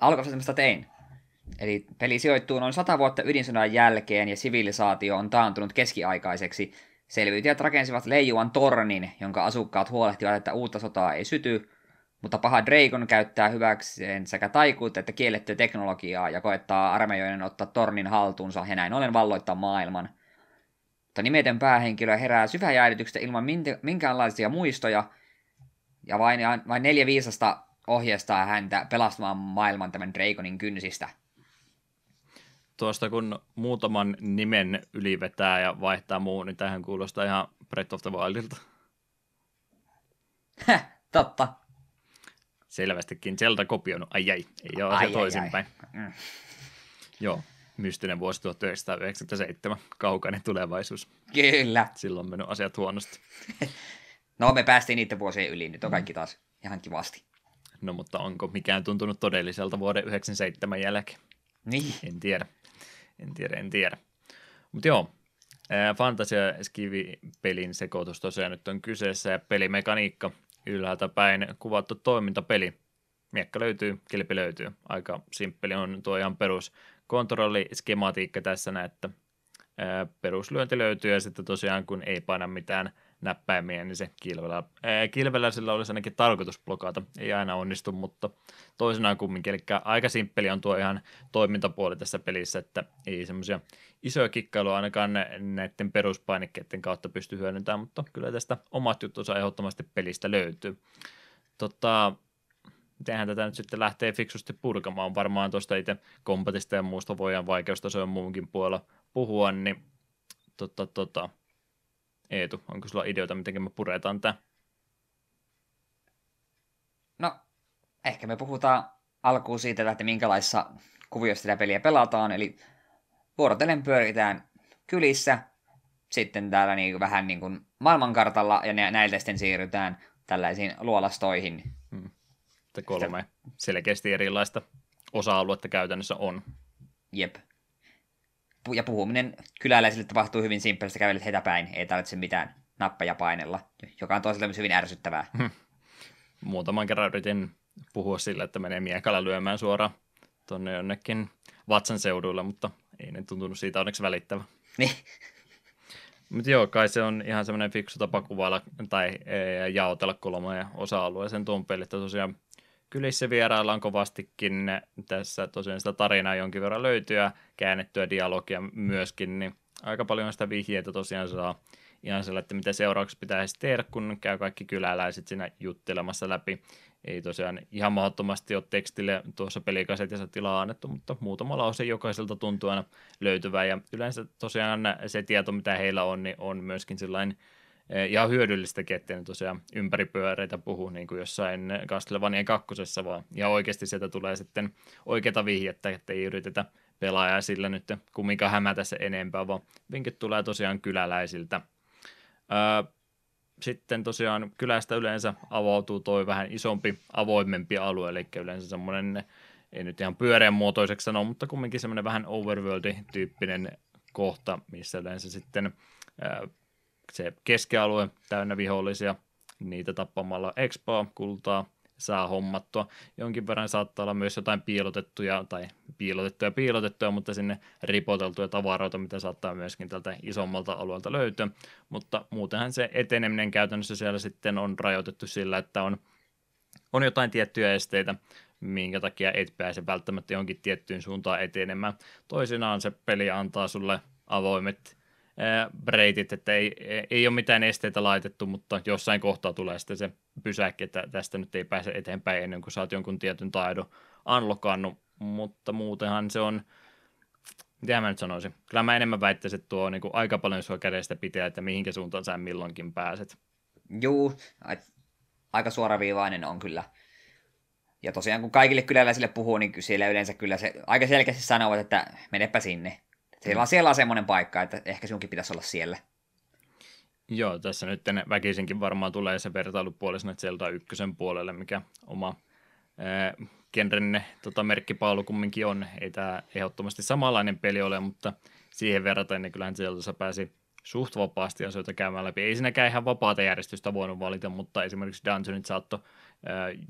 alkuasemasta tein. Eli peli sijoittuu noin sata vuotta ydinsodan jälkeen ja sivilisaatio on taantunut keskiaikaiseksi Selviytyjät rakensivat leijuvan tornin, jonka asukkaat huolehtivat, että uutta sotaa ei syty, mutta paha Dragon käyttää hyväkseen sekä taikuutta että kiellettyä teknologiaa ja koettaa armeijoiden ottaa tornin haltuunsa ja näin ollen valloittaa maailman. Mutta nimetön päähenkilö herää syväjäädytyksestä ilman minkäänlaisia muistoja, ja vain, vain neljä viisasta ohjeistaa häntä pelastamaan maailman tämän Dragonin kynsistä tuosta kun muutaman nimen ylivetää ja vaihtaa muu, niin tähän kuulostaa ihan Breath of the Wildilta. totta. Selvästikin Zelda kopioinut. Ai ai, ei ole ai, se toisinpäin. Mm. Joo, mystinen vuosi 1997, kaukainen tulevaisuus. Kyllä. Silloin on mennyt asiat huonosti. no me päästiin niiden vuosien yli, nyt on kaikki taas ihan kivasti. No mutta onko mikään tuntunut todelliselta vuoden 97 jälkeen? Niin. En tiedä. En tiedä, en tiedä. Mutta joo, Fantasia Skivi-pelin sekoitus tosiaan nyt on kyseessä ja pelimekaniikka ylhäältä päin kuvattu toimintapeli. Miekka löytyy, kilpi löytyy. Aika simppeli on tuo ihan perus kontrolliskematiikka tässä näette. Peruslyönti löytyy ja sitten tosiaan kun ei paina mitään – näppäimiä, niin se kilvellä, ää, kilvellä sillä olisi ainakin tarkoitus blokata. Ei aina onnistu, mutta toisenaan kumminkin. Eli aika simppeli on tuo ihan toimintapuoli tässä pelissä, että ei semmoisia isoja kikkailuja ainakaan näiden peruspainikkeiden kautta pysty hyödyntämään, mutta kyllä tästä omat juttunsa ehdottomasti pelistä löytyy. Tota, mitenhän tätä nyt sitten lähtee fiksusti purkamaan. Varmaan tuosta itse kompatista ja muusta voidaan vaikeustasojen muunkin puolella puhua, niin tota, tota, Eetu, onko sulla ideoita, miten me puretaan tämä? No, ehkä me puhutaan alkuun siitä, että minkälaisissa kuvioissa tätä peliä pelataan, eli vuorotellen pyöritään kylissä, sitten täällä niin vähän niin kuin maailmankartalla, ja näiltä sitten siirrytään tällaisiin luolastoihin. Hmm. kolme selkeästi erilaista osa-aluetta käytännössä on. Jep ja puhuminen kyläläisille tapahtuu hyvin simppelisti, kävelet heitä päin, ei tarvitse mitään nappeja painella, joka on toisaalta myös hyvin ärsyttävää. Hmm. Muutaman kerran yritin puhua sillä, että menee miekalla lyömään suoraan tuonne jonnekin vatsan seuduilla, mutta ei ne tuntunut siitä onneksi välittävä. Niin. Mutta joo, kai se on ihan semmoinen fiksu tapa kuvailla tai jaotella kolme osa-alueeseen tuon pelin, että tosiaan kylissä vieraillaan kovastikin. Tässä tosiaan sitä tarinaa jonkin verran löytyy ja käännettyä dialogia myöskin, niin aika paljon sitä vihjeitä tosiaan saa ihan sillä, että mitä seuraavaksi pitäisi tehdä, kun käy kaikki kyläläiset siinä juttelemassa läpi. Ei tosiaan ihan mahdottomasti ole tekstille tuossa pelikasetissa tilaa annettu, mutta muutama lause jokaiselta tuntuu aina löytyvää. Ja yleensä tosiaan se tieto, mitä heillä on, niin on myöskin sellainen eh, ihan hyödyllistäkin, ettei tosiaan ympäripyöreitä puhu niin kuin jossain Castlevanian kakkosessa, vaan ja oikeasti sieltä tulee sitten oikeita vihjettä, että ei yritetä pelaajaa sillä nyt kumminkaan hämätä se enempää, vaan vinkit tulee tosiaan kyläläisiltä. Öö, sitten tosiaan kylästä yleensä avautuu toi vähän isompi, avoimempi alue, eli yleensä semmoinen, ei nyt ihan pyöreän muotoiseksi sanoa, mutta kumminkin semmoinen vähän overworld-tyyppinen kohta, missä yleensä sitten ää, se keskialue täynnä vihollisia, niitä tappamalla expoa, kultaa, saa hommattua. Jonkin verran saattaa olla myös jotain piilotettuja, tai piilotettuja piilotettuja, mutta sinne ripoteltuja tavaroita, mitä saattaa myöskin tältä isommalta alueelta löytyä. Mutta muutenhan se eteneminen käytännössä siellä sitten on rajoitettu sillä, että on, on jotain tiettyjä esteitä, minkä takia et pääse välttämättä jonkin tiettyyn suuntaan etenemään. Toisinaan se peli antaa sulle avoimet reitit, että ei, ei ole mitään esteitä laitettu, mutta jossain kohtaa tulee sitten se pysäkki, että tästä nyt ei pääse eteenpäin ennen kuin saat jonkun tietyn taidon unlockannut, mutta muutenhan se on, mitä mä nyt sanoisin, kyllä mä enemmän väittäisin, että tuo on niin kuin aika paljon sua kädestä pitää, että mihinkä suuntaan sä milloinkin pääset. Juu, aika suoraviivainen on kyllä. Ja tosiaan kun kaikille kyläläisille puhuu, niin siellä yleensä kyllä se aika selkeästi sanovat, että menepä sinne. Siellä on, siellä on semmoinen paikka, että ehkä sinunkin pitäisi olla siellä. Joo, tässä nyt väkisinkin varmaan tulee se vertailupuoli sinne Zelda ykkösen puolelle, mikä oma äh, genrenne tota, merkkipaalu kumminkin on. Ei tämä ehdottomasti samanlainen peli ole, mutta siihen verraten niin kyllähän Zeldassa pääsi suht vapaasti asioita käymään läpi. Ei siinäkään ihan vapaata järjestystä voinut valita, mutta esimerkiksi Dungeonit saattoi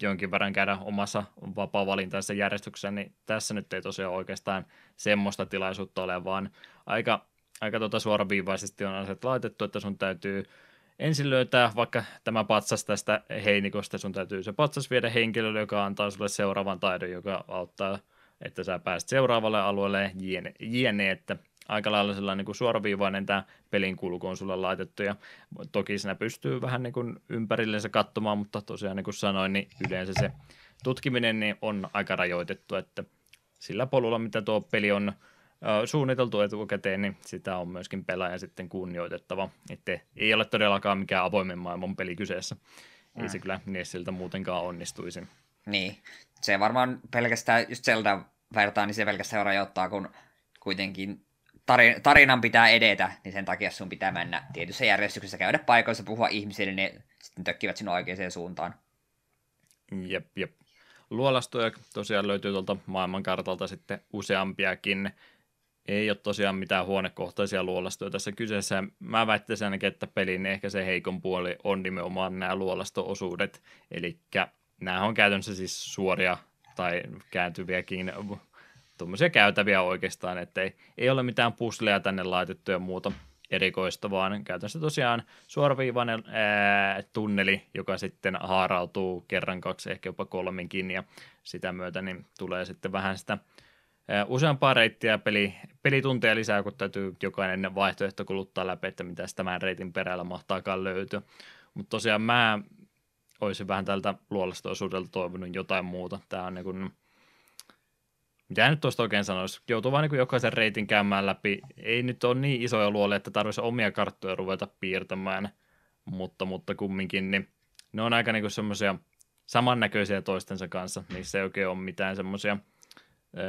jonkin verran käydä omassa vapaa-valintaisessa järjestyksessä, niin tässä nyt ei tosiaan oikeastaan semmoista tilaisuutta ole, vaan aika aika tuota suoraviivaisesti on asiat laitettu, että sun täytyy ensin löytää vaikka tämä patsas tästä heinikosta, sun täytyy se patsas viedä henkilölle, joka antaa sulle seuraavan taidon, joka auttaa, että sä pääset seuraavalle alueelle. Jne, jne että aika lailla sellainen niin kuin suoraviivainen tämä pelin kulku on sulle laitettu ja toki sinä pystyy vähän niin kuin ympärillensä katsomaan, mutta tosiaan niin kuin sanoin, niin yleensä se tutkiminen niin on aika rajoitettu, että sillä polulla, mitä tuo peli on suunniteltu etukäteen, niin sitä on myöskin pelaaja sitten kunnioitettava. Että ei ole todellakaan mikään avoimen maailman peli kyseessä. Mm. Ei se kyllä Nessiltä muutenkaan onnistuisi. Niin, se varmaan pelkästään, just Zelda vertaa, niin se pelkästään rajoittaa, kun kuitenkin tarinan pitää edetä, niin sen takia sun pitää mennä tietyssä järjestyksessä, käydä paikoissa, puhua ihmisille, niin sitten tökkivät sinun oikeaan suuntaan. Jep, jep. Luolastoja tosiaan löytyy tuolta maailmankartalta sitten useampiakin ei ole tosiaan mitään huonekohtaisia luolastoja tässä kyseessä. Mä väittäisin ainakin, että pelin ehkä se heikon puoli on nimenomaan nämä luolasto-osuudet. Eli nämä on käytännössä siis suoria tai kääntyviäkin tuommoisia käytäviä oikeastaan, että ei, ei ole mitään pusleja tänne laitettu ja muuta erikoista, vaan käytännössä tosiaan suoraviivainen ää, tunneli, joka sitten haarautuu kerran, kaksi, ehkä jopa kolminkin, ja sitä myötä niin tulee sitten vähän sitä useampaa reittiä peli, pelitunteja lisää, kun täytyy jokainen vaihtoehto kuluttaa läpi, että mitä tämän reitin perällä mahtaakaan löytyä. Mutta tosiaan mä olisin vähän tältä luolasta osuudelta toivonut jotain muuta. Tämä on niin kuin, mitä nyt tuosta oikein sanoisi, joutuu vaan niin jokaisen reitin käymään läpi. Ei nyt ole niin isoja luolia, että tarvitsisi omia karttoja ruveta piirtämään, mutta, mutta kumminkin, niin ne on aika niin semmoisia samannäköisiä toistensa kanssa. Niissä ei oikein ole mitään semmoisia –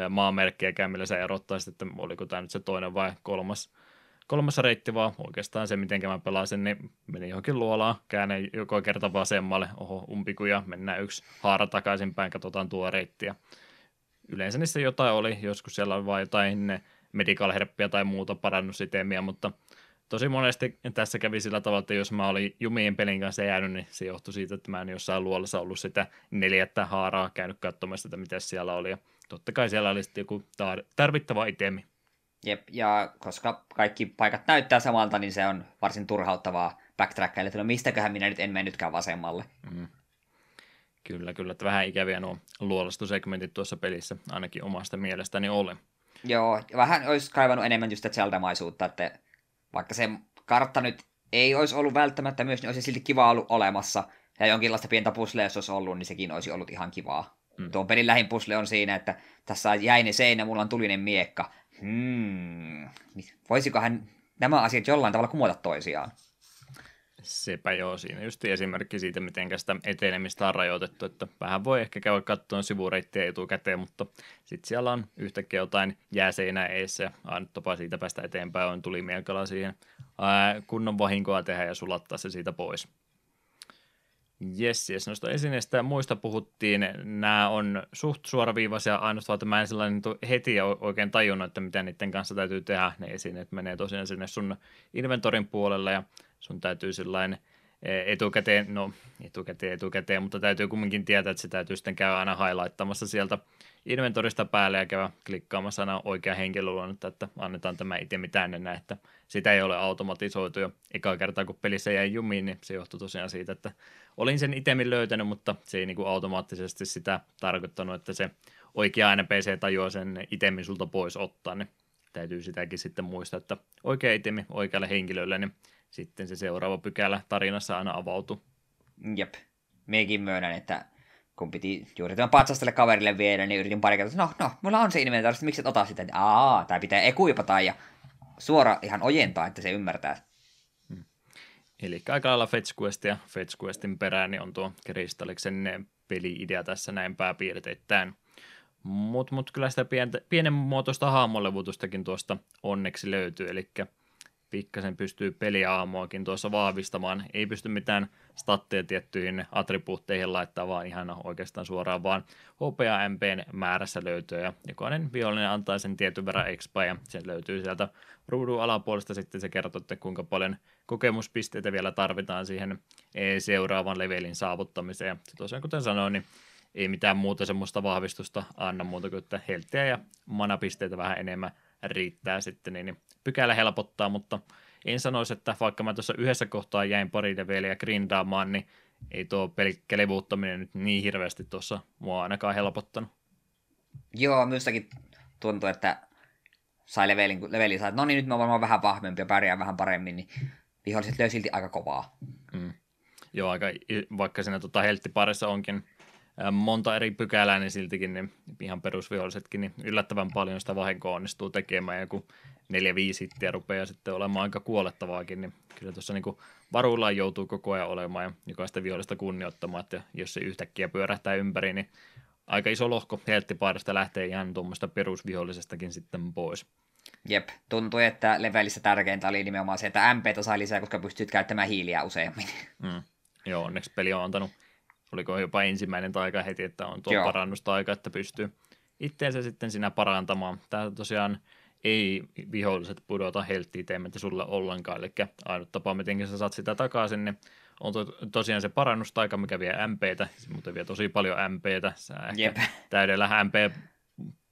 maamerkkiäkään, millä sä erottaisit, että oliko tämä nyt se toinen vai kolmas, kolmas reitti, vaan oikeastaan se, miten mä pelasin, niin meni johonkin luolaan, käännän joko kerta vasemmalle, oho, umpikuja, mennään yksi haara takaisinpäin, katsotaan tuo reitti. Ja yleensä niissä jotain oli, joskus siellä oli vain jotain medical herppiä tai muuta parannusitemiä, mutta tosi monesti tässä kävi sillä tavalla, että jos mä olin jumien pelin kanssa jäänyt, niin se johtui siitä, että mä en jossain luolassa ollut sitä neljättä haaraa käynyt katsomassa, että mitä siellä oli. Ja totta kai siellä oli sitten joku tarvittava itemi. Jep, ja koska kaikki paikat näyttää samalta, niin se on varsin turhauttavaa backtrackaille, että no mistäköhän minä nyt en mennytkään vasemmalle. Mm. Kyllä, kyllä, että vähän ikäviä nuo luolastusegmentit tuossa pelissä, ainakin omasta mielestäni oli. Joo, vähän olisi kaivannut enemmän just Zelda-maisuutta, että vaikka se kartta nyt ei olisi ollut välttämättä myös, niin olisi silti kiva ollut olemassa. Ja jonkinlaista pientä puslea, jos olisi ollut, niin sekin olisi ollut ihan kivaa. Mm. Tuon pelin lähin pusle on siinä, että tässä on jäinen seinä, mulla on tulinen miekka. Hmm. Voisikohan nämä asiat jollain tavalla kumota toisiaan? Sepä joo, siinä just esimerkki siitä, miten sitä etenemistä on rajoitettu, että vähän voi ehkä käydä katsomaan sivureittiä etukäteen, mutta sitten siellä on yhtäkkiä jotain jääseinää eessä ja ainut tapa siitä päästä eteenpäin on tuli miekalla siihen ää, kunnon vahinkoa tehdä ja sulattaa se siitä pois. Jes, jes, noista esineistä ja muista puhuttiin. Nämä on suht suoraviivaisia, ainoastaan että mä en sellainen heti oikein tajunnut, että mitä niiden kanssa täytyy tehdä. Ne esineet menee tosiaan sinne sun inventorin puolelle ja sun täytyy sellainen etukäteen, no etukäteen, etukäteen, mutta täytyy kumminkin tietää, että se täytyy sitten käydä aina highlighttamassa sieltä inventorista päälle ja käydä klikkaamassa aina oikea henkilöluonnetta, että annetaan tämä itemi tänne näin, että sitä ei ole automatisoitu. Jo eka kertaa, kun pelissä jäi jumiin, niin se johtui tosiaan siitä, että olin sen itemin löytänyt, mutta se ei niin automaattisesti sitä tarkoittanut, että se oikea NPC tajuaa sen itemin sulta pois ottaa, niin täytyy sitäkin sitten muistaa, että oikea itemi oikealle henkilölle, niin sitten se seuraava pykälä tarinassa aina avautuu. Jep. Mekin myönnän, että kun piti juuri tämän patsastelle kaverille viedä, niin yritin pari kertaa, no, no, mulla on se inventori, miksi et ota sitä? Aa, tai pitää ekuipata ja suora ihan ojentaa, että se ymmärtää. Hmm. Eli aika lailla Fetch Quest ja Fetch Questin perään niin on tuo Kristalliksen peli-idea tässä näin pääpiirteittäin. Mutta mut kyllä sitä pientä, pienen muotoista haamolevutustakin tuosta onneksi löytyy, eli pikkasen pystyy peliaamoakin tuossa vahvistamaan. Ei pysty mitään statteja tiettyihin attribuutteihin laittaa, vaan ihan oikeastaan suoraan vaan HP ja MPn määrässä löytyy, ja jokainen vihollinen antaa sen tietyn verran expa, ja se löytyy sieltä ruudun alapuolesta sitten se kertoo, että kuinka paljon kokemuspisteitä vielä tarvitaan siihen seuraavan levelin saavuttamiseen. Ja tosiaan kuten sanoin, niin ei mitään muuta semmoista vahvistusta anna muuta kuin, että helttiä ja manapisteitä vähän enemmän riittää sitten, niin pykälä helpottaa, mutta en sanoisi, että vaikka mä tuossa yhdessä kohtaa jäin pari leveliä grindaamaan, niin ei tuo pelkkä levuuttaminen nyt niin hirveästi tuossa mua ainakaan helpottanut. Joo, minustakin tuntuu, että sai levelin, kun leveli sai, no niin nyt mä varmaan vähän vahvempi ja pärjää vähän paremmin, niin viholliset löi silti aika kovaa. Mm. Joo, aika, vaikka siinä tota helttiparissa onkin monta eri pykälää, niin siltikin niin ihan perusvihollisetkin niin yllättävän paljon sitä vahinkoa onnistuu tekemään, ja kun neljä viisi hittiä rupeaa sitten olemaan aika kuolettavaakin, niin kyllä tuossa niin varuillaan joutuu koko ajan olemaan ja jokaista vihollista kunnioittamaan, että jos se yhtäkkiä pyörähtää ympäri, niin aika iso lohko helttipaidasta lähtee ihan tuommoista perusvihollisestakin sitten pois. Jep, tuntui, että levelissä tärkeintä oli nimenomaan se, että MPtä sai lisää, koska pystyt käyttämään hiiliä useammin. Mm. Joo, onneksi peli on antanut oliko jopa ensimmäinen taika heti, että on tuo Joo. parannustaika, että pystyy itseensä sitten sinä parantamaan. Tämä tosiaan ei viholliset pudota helttiä teemättä sulle ollenkaan, eli ainut tapa, miten sä saat sitä takaisin, niin on to, tosiaan se parannustaika, mikä vie MPtä, mutta vie tosi paljon MPtä. Sä Jep. täydellä MP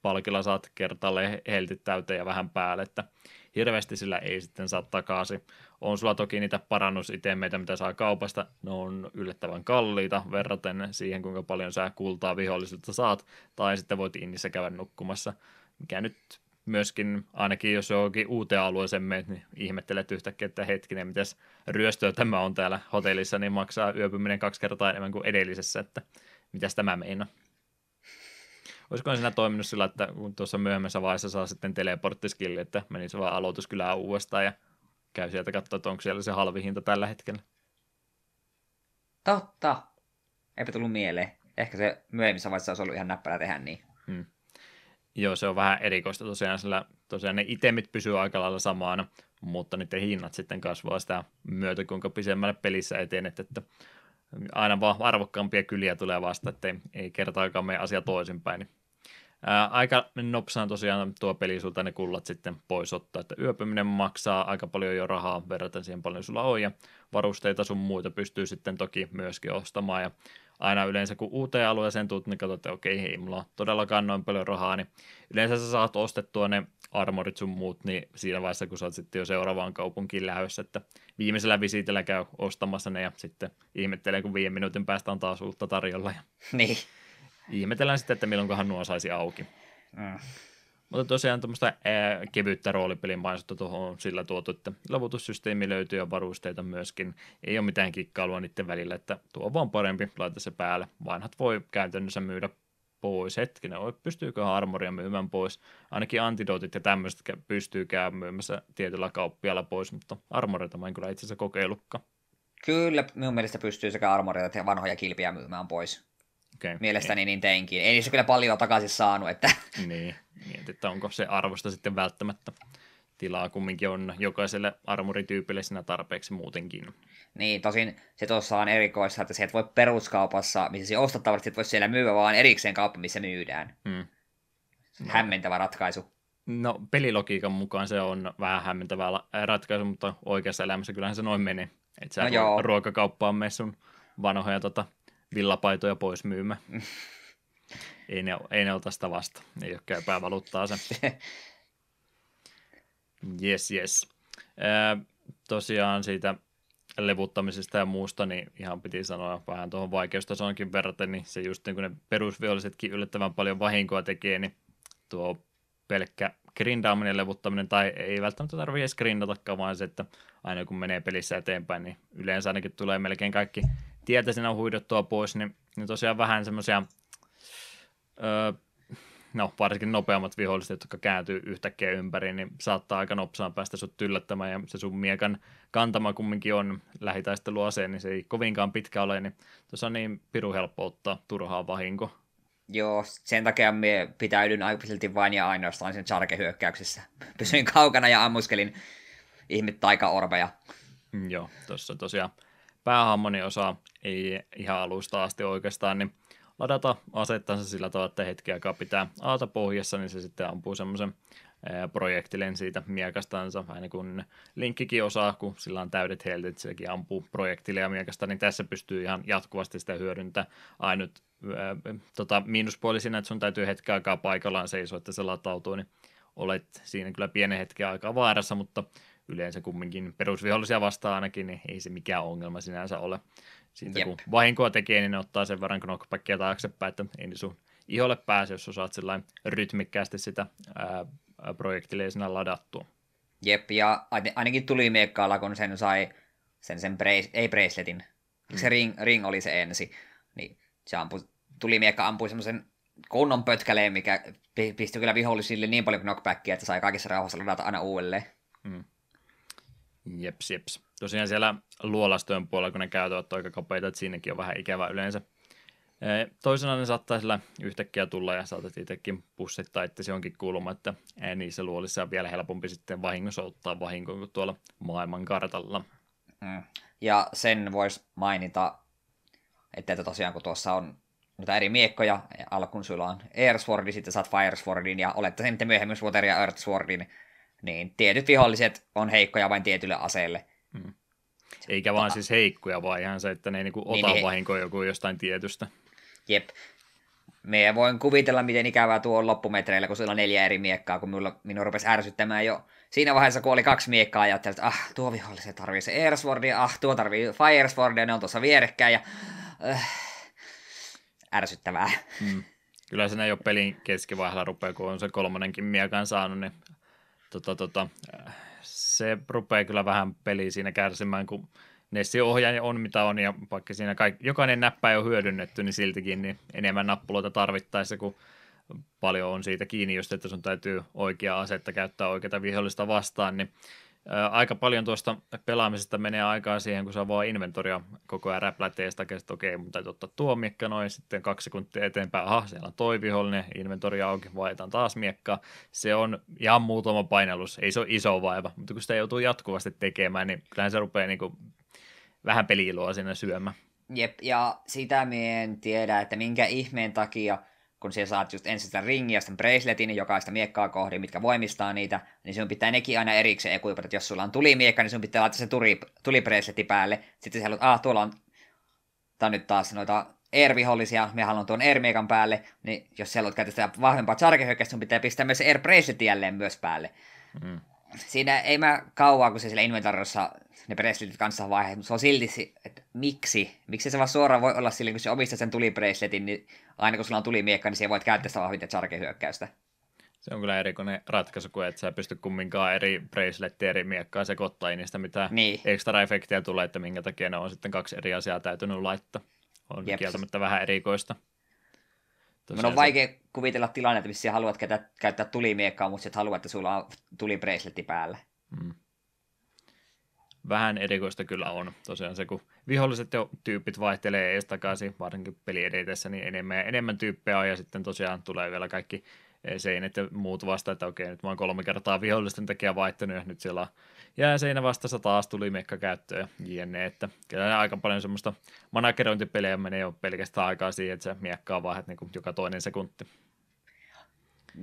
palkilla saat kertalle heltit täyteen ja vähän päälle, että hirveästi sillä ei sitten saa takaisin. On sulla toki niitä parannusitemeitä, mitä saa kaupasta, ne on yllättävän kalliita verraten siihen, kuinka paljon sä kultaa vihollisilta saat, tai sitten voit innissä käydä nukkumassa, mikä nyt myöskin, ainakin jos johonkin uuteen alueeseen menet, niin ihmettelet yhtäkkiä, että hetkinen, mitäs ryöstöä tämä on täällä hotellissa, niin maksaa yöpyminen kaksi kertaa enemmän kuin edellisessä, että mitäs tämä meinaa. Olisiko siinä toiminut sillä, että kun tuossa myöhemmässä vaiheessa saa sitten teleporttiskilli, että menisi vaan aloituskylään uudestaan ja käy sieltä katsoa, että onko siellä se halvi hinta tällä hetkellä. Totta. Eipä tullut mieleen. Ehkä se myöhemmissä vaiheessa olisi ollut ihan näppärä tehdä niin. Hmm. Joo, se on vähän erikoista tosiaan, sillä tosiaan ne itemit pysyy aika lailla samana, mutta niiden hinnat sitten kasvaa sitä myötä, kuinka pisemmälle pelissä etenet, että aina vaan arvokkaampia kyliä tulee vasta, että ei, ei kertaakaan mene asia toisinpäin. Niin Ää, aika nopsaan tosiaan tuo peli sulta ne kullat sitten pois ottaa, että yöpyminen maksaa aika paljon jo rahaa verraten siihen paljon sulla on, ja varusteita sun muita pystyy sitten toki myöskin ostamaan, ja aina yleensä kun uuteen alueeseen tuut, niin katsot, että okei, hei, mulla on todellakaan noin paljon rahaa, niin yleensä sä saat ostettua ne armorit sun muut, niin siinä vaiheessa, kun sä oot sitten jo seuraavaan kaupunkiin lähdössä, että viimeisellä visiitellä käy ostamassa ne ja sitten ihmettelee, kun viiden minuutin päästä on taas uutta tarjolla. Ja niin. Ihmetellään sitten, että milloinkohan nuo saisi auki. Mm. Mutta tosiaan tämmöistä ää, kevyttä roolipelin mainosta tuohon on sillä tuotu, että levutussysteemi löytyy ja varusteita myöskin. Ei ole mitään kikkailua niiden välillä, että tuo on vaan parempi, laita se päälle. Vanhat voi käytännössä myydä pois. Hetkinen, pystyykö armoria myymään pois? Ainakin antidotit ja tämmöiset pystyy käymään myymässä tietyllä kauppialla pois, mutta armoreita mä en kyllä itse asiassa kokeillutkaan. Kyllä, minun mielestä pystyy sekä armoreita että vanhoja kilpiä myymään pois. Okay. Mielestäni niin teinkin. Ei niissä kyllä paljon takaisin saanut. Että... Niin, mietit, että onko se arvosta sitten välttämättä tilaa kumminkin on jokaiselle armorityypille siinä tarpeeksi muutenkin. Niin, tosin se tuossa on erikoista, että se et voi peruskaupassa, missä se ostat tavallisesti, voi siellä myyä, vaan erikseen kauppa, missä myydään. Hmm. No. Hämmentävä ratkaisu. No, pelilogiikan mukaan se on vähän hämmentävä ratkaisu, mutta oikeassa elämässä kyllähän se noin menee. Että sä no ruokakauppaan messun vanhoja tota, villapaitoja pois myymä. ei, ne, ei ne ota sitä vasta. Ei ole käypää valuuttaa se. Yes, yes. Äh, tosiaan siitä levuttamisesta ja muusta, niin ihan piti sanoa vähän tuohon vaikeustasoonkin verraten, niin se just niin kuin ne perusvihollisetkin yllättävän paljon vahinkoa tekee, niin tuo pelkkä grindaaminen levuttaminen, tai ei välttämättä tarvitse edes grindatakaan, vaan se, että aina kun menee pelissä eteenpäin, niin yleensä ainakin tulee melkein kaikki tietä siinä huidottua pois, niin, niin tosiaan vähän semmoisia öö, no varsinkin nopeammat viholliset, jotka kääntyy yhtäkkiä ympäri, niin saattaa aika nopsaan päästä sut yllättämään, ja se sun miekan kantama kumminkin on lähitaisteluaseen, niin se ei kovinkaan pitkä ole, niin tuossa on niin piru helppo ottaa turhaa vahinko. Joo, sen takia me pitäydyn silti vain ja ainoastaan sen charge-hyökkäyksessä. Pysyin kaukana ja ammuskelin ihmit taika-orbeja. Mm, joo, tuossa tosiaan päähammoni osa ei ihan alusta asti oikeastaan, niin ladata asettansa sillä tavalla, että hetki aikaa pitää aata pohjassa, niin se sitten ampuu semmoisen projektilen siitä miekastansa, aina kun linkkikin osaa, kun sillä on täydet heltit, sekin ampuu projektileja miekasta, niin tässä pystyy ihan jatkuvasti sitä hyödyntämään. Ainut ää, tota, miinuspuoli siinä, että sun täytyy hetken aikaa paikallaan seisoa, että se latautuu, niin olet siinä kyllä pienen hetken aikaa vaarassa, mutta yleensä kumminkin perusvihollisia vastaan ainakin, niin ei se mikään ongelma sinänsä ole. Siitä Jep. kun vahinkoa tekee, niin ne ottaa sen verran knockbackia taaksepäin, että ei niin sun iholle pääse, jos saat sellainen rytmikkäästi sitä ää, projektileisena ladattua. Jep, ja ainakin tuli miekkaalla, kun sen sai sen, sen brace, ei braceletin, mm. se ring, ring oli se ensi, niin se ampui, tuli miekka ampui semmoisen kunnon pötkäleen, mikä pisti kyllä vihollisille niin paljon knockbackia, että sai kaikissa rauhassa ladata aina uudelleen. Mm. Jeps, jeps. Tosiaan siellä luolastojen puolella, kun ne käytävät aika kapeita, että siinäkin on vähän ikävä yleensä. Toisena ne saattaa sillä yhtäkkiä tulla ja saatat itsekin pussittaa se onkin kulma, että niissä luolissa on vielä helpompi sitten vahingossa ottaa vahinkoa kuin tuolla maailman kartalla. Mm. Ja sen voisi mainita, että, että tosiaan kun tuossa on noita eri miekkoja, alkuun sulla on Airswordi, sitten saat Fireswordin ja olette sitten myöhemmin Water ja Earthswordin, niin tietyt viholliset on heikkoja vain tietylle aseelle. Mm. Eikä vaan siis heikkoja, vaan ihan se, että ne ei niinku niin, ota niin, vahinkoa joku jostain tietystä. Jep. Me voin kuvitella, miten ikävää tuo on loppumetreillä, kun sillä on neljä eri miekkaa, kun minulla, minun rupesi ärsyttämään jo siinä vaiheessa, kun oli kaksi miekkaa, ja ajattelin, että ah, tuo vihollisen tarvii se Airswordia, ah, tuo tarvii Fireswordia, ne on tuossa vierekkäin, ja äh, ärsyttävää. Hmm. Kyllä se ei ole pelin keskivaiheella rupeaa, kun on se kolmonenkin miekan saanut, niin tota, tota, se rupeaa kyllä vähän peliä siinä kärsimään, kun Nessi ohjaaja on mitä on, ja vaikka siinä kaikki, jokainen näppä ole hyödynnetty, niin siltikin niin enemmän nappuloita tarvittaessa, kun paljon on siitä kiinni just, että sun täytyy oikea asetta käyttää oikeita vihollista vastaan, niin aika paljon tuosta pelaamisesta menee aikaa siihen, kun sä vaan inventoria koko ajan räplätee sitä, että okei, mun täytyy ottaa tuo miekka noin, sitten kaksi sekuntia eteenpäin, aha, siellä on toi vihollinen, inventori auki, vaihdetaan taas miekkaa. Se on ihan muutama painellus, ei se ole iso vaiva, mutta kun sitä joutuu jatkuvasti tekemään, niin kyllähän se rupeaa niin kuin vähän peliiloa sinne syömään. Jep, ja sitä me en tiedä, että minkä ihmeen takia – kun siellä saat just ensin sitä ringiä, sitten braceletin, jokaista miekkaa kohdin, mitkä voimistaa niitä, niin sinun pitää nekin aina erikseen ekuipata, että jos sulla on tulimiekka, niin sinun pitää laittaa se tuli, tulibraceletti päälle, sitten siellä on, ah, tuolla on, tää on nyt taas noita air-vihollisia, me haluan tuon air päälle, niin jos siellä on käytetty vahvempaa charge sun pitää pistää myös air jälleen myös päälle. Mm. Siinä ei mä kauaa, kun se siellä inventariossa ne braceletit kanssa vaihe, mutta se on silti, että miksi? Miksi se vaan suoraan voi olla sillä, kun se omistaa sen tulibraceletin, niin aina kun sulla on tulimiekka, niin siellä voit käyttää sitä vahvinta charge-hyökkäystä. Se on kyllä erikoinen ratkaisu, kun et sä pysty kumminkaan eri bracelettia eri miekkaa sekoittaa niistä, mitä Niin. extra efektiä tulee, että minkä takia ne on sitten kaksi eri asiaa täytynyt laittaa. On Jep. kieltämättä vähän erikoista. Mun on se- vaikea kuvitella tilannetta, missä haluat käyttää, käyttää tulimiekkaa, mutta sitten haluat, että sulla on tulibraceletti päällä. Mm. Vähän erikoista kyllä on. Tosiaan se, kun viholliset ja tyypit vaihtelee ees takaisin, varsinkin peli edetessä, niin enemmän ja enemmän tyyppejä on, ja sitten tosiaan tulee vielä kaikki eh, seinät ja muut vasta, että okei, nyt mä oon kolme kertaa vihollisten tekijä vaihtanut, ja nyt siellä jää seinä vastassa taas tuli mekka käyttöön, jne, että kyllä aika paljon semmoista managerointipelejä menee jo pelkästään aikaa siihen, että se miekkaa vaihdat niin joka toinen sekunti.